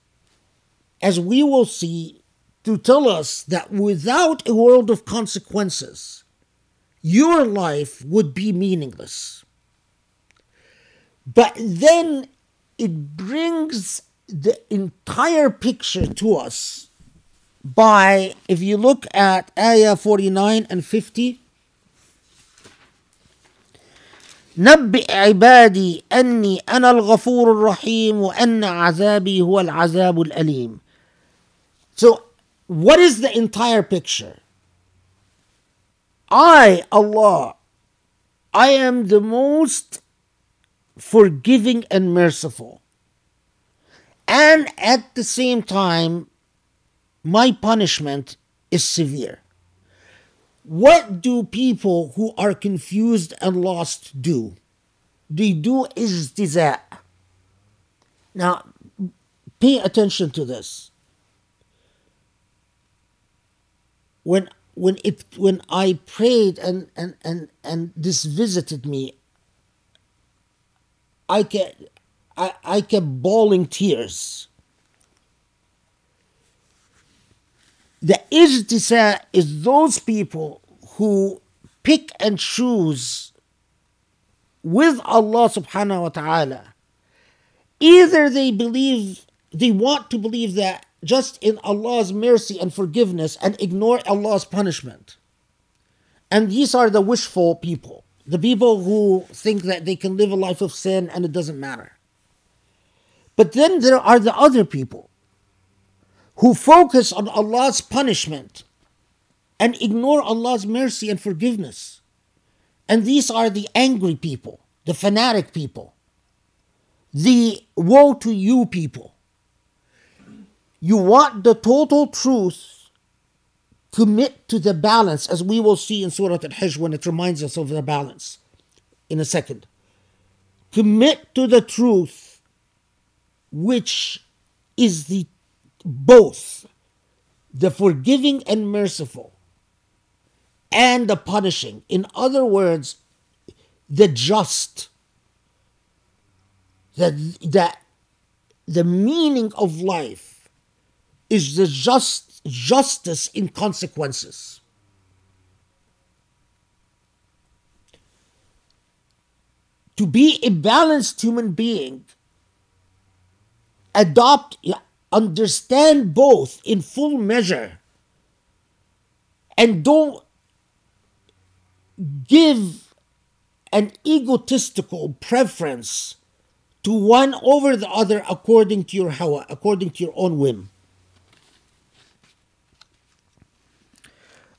as we will see, to tell us that without a world of consequences, your life would be meaningless. But then it brings the entire picture to us by, if you look at Ayah 49 and 50, نبئ عبادي أني أنا الغفور الرحيم وأن عذابي هو العذاب الأليم. So, what is the entire picture? I, Allah, I am the most forgiving and merciful. And at the same time, my punishment is severe. What do people who are confused and lost do? They do ijtiza. Now, pay attention to this. When when it when I prayed and and and and this visited me, I kept I, I kept bawling tears. The ijtiza is those people who pick and choose with Allah subhanahu wa ta'ala. Either they believe, they want to believe that just in Allah's mercy and forgiveness and ignore Allah's punishment. And these are the wishful people, the people who think that they can live a life of sin and it doesn't matter. But then there are the other people who focus on Allah's punishment and ignore Allah's mercy and forgiveness. And these are the angry people, the fanatic people, the woe to you people. You want the total truth, commit to the balance, as we will see in Surah Al Hijr when it reminds us of the balance in a second. Commit to the truth, which is the both the forgiving and merciful and the punishing. In other words, the just. That, that the meaning of life is the just justice in consequences. To be a balanced human being, adopt understand both in full measure and don't give an egotistical preference to one over the other according to your hawa, according to your own whim.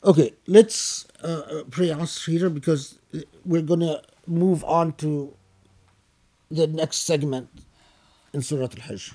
Okay, let's uh, uh, pray Asr here because we're gonna move on to the next segment in Surah Al Hijr.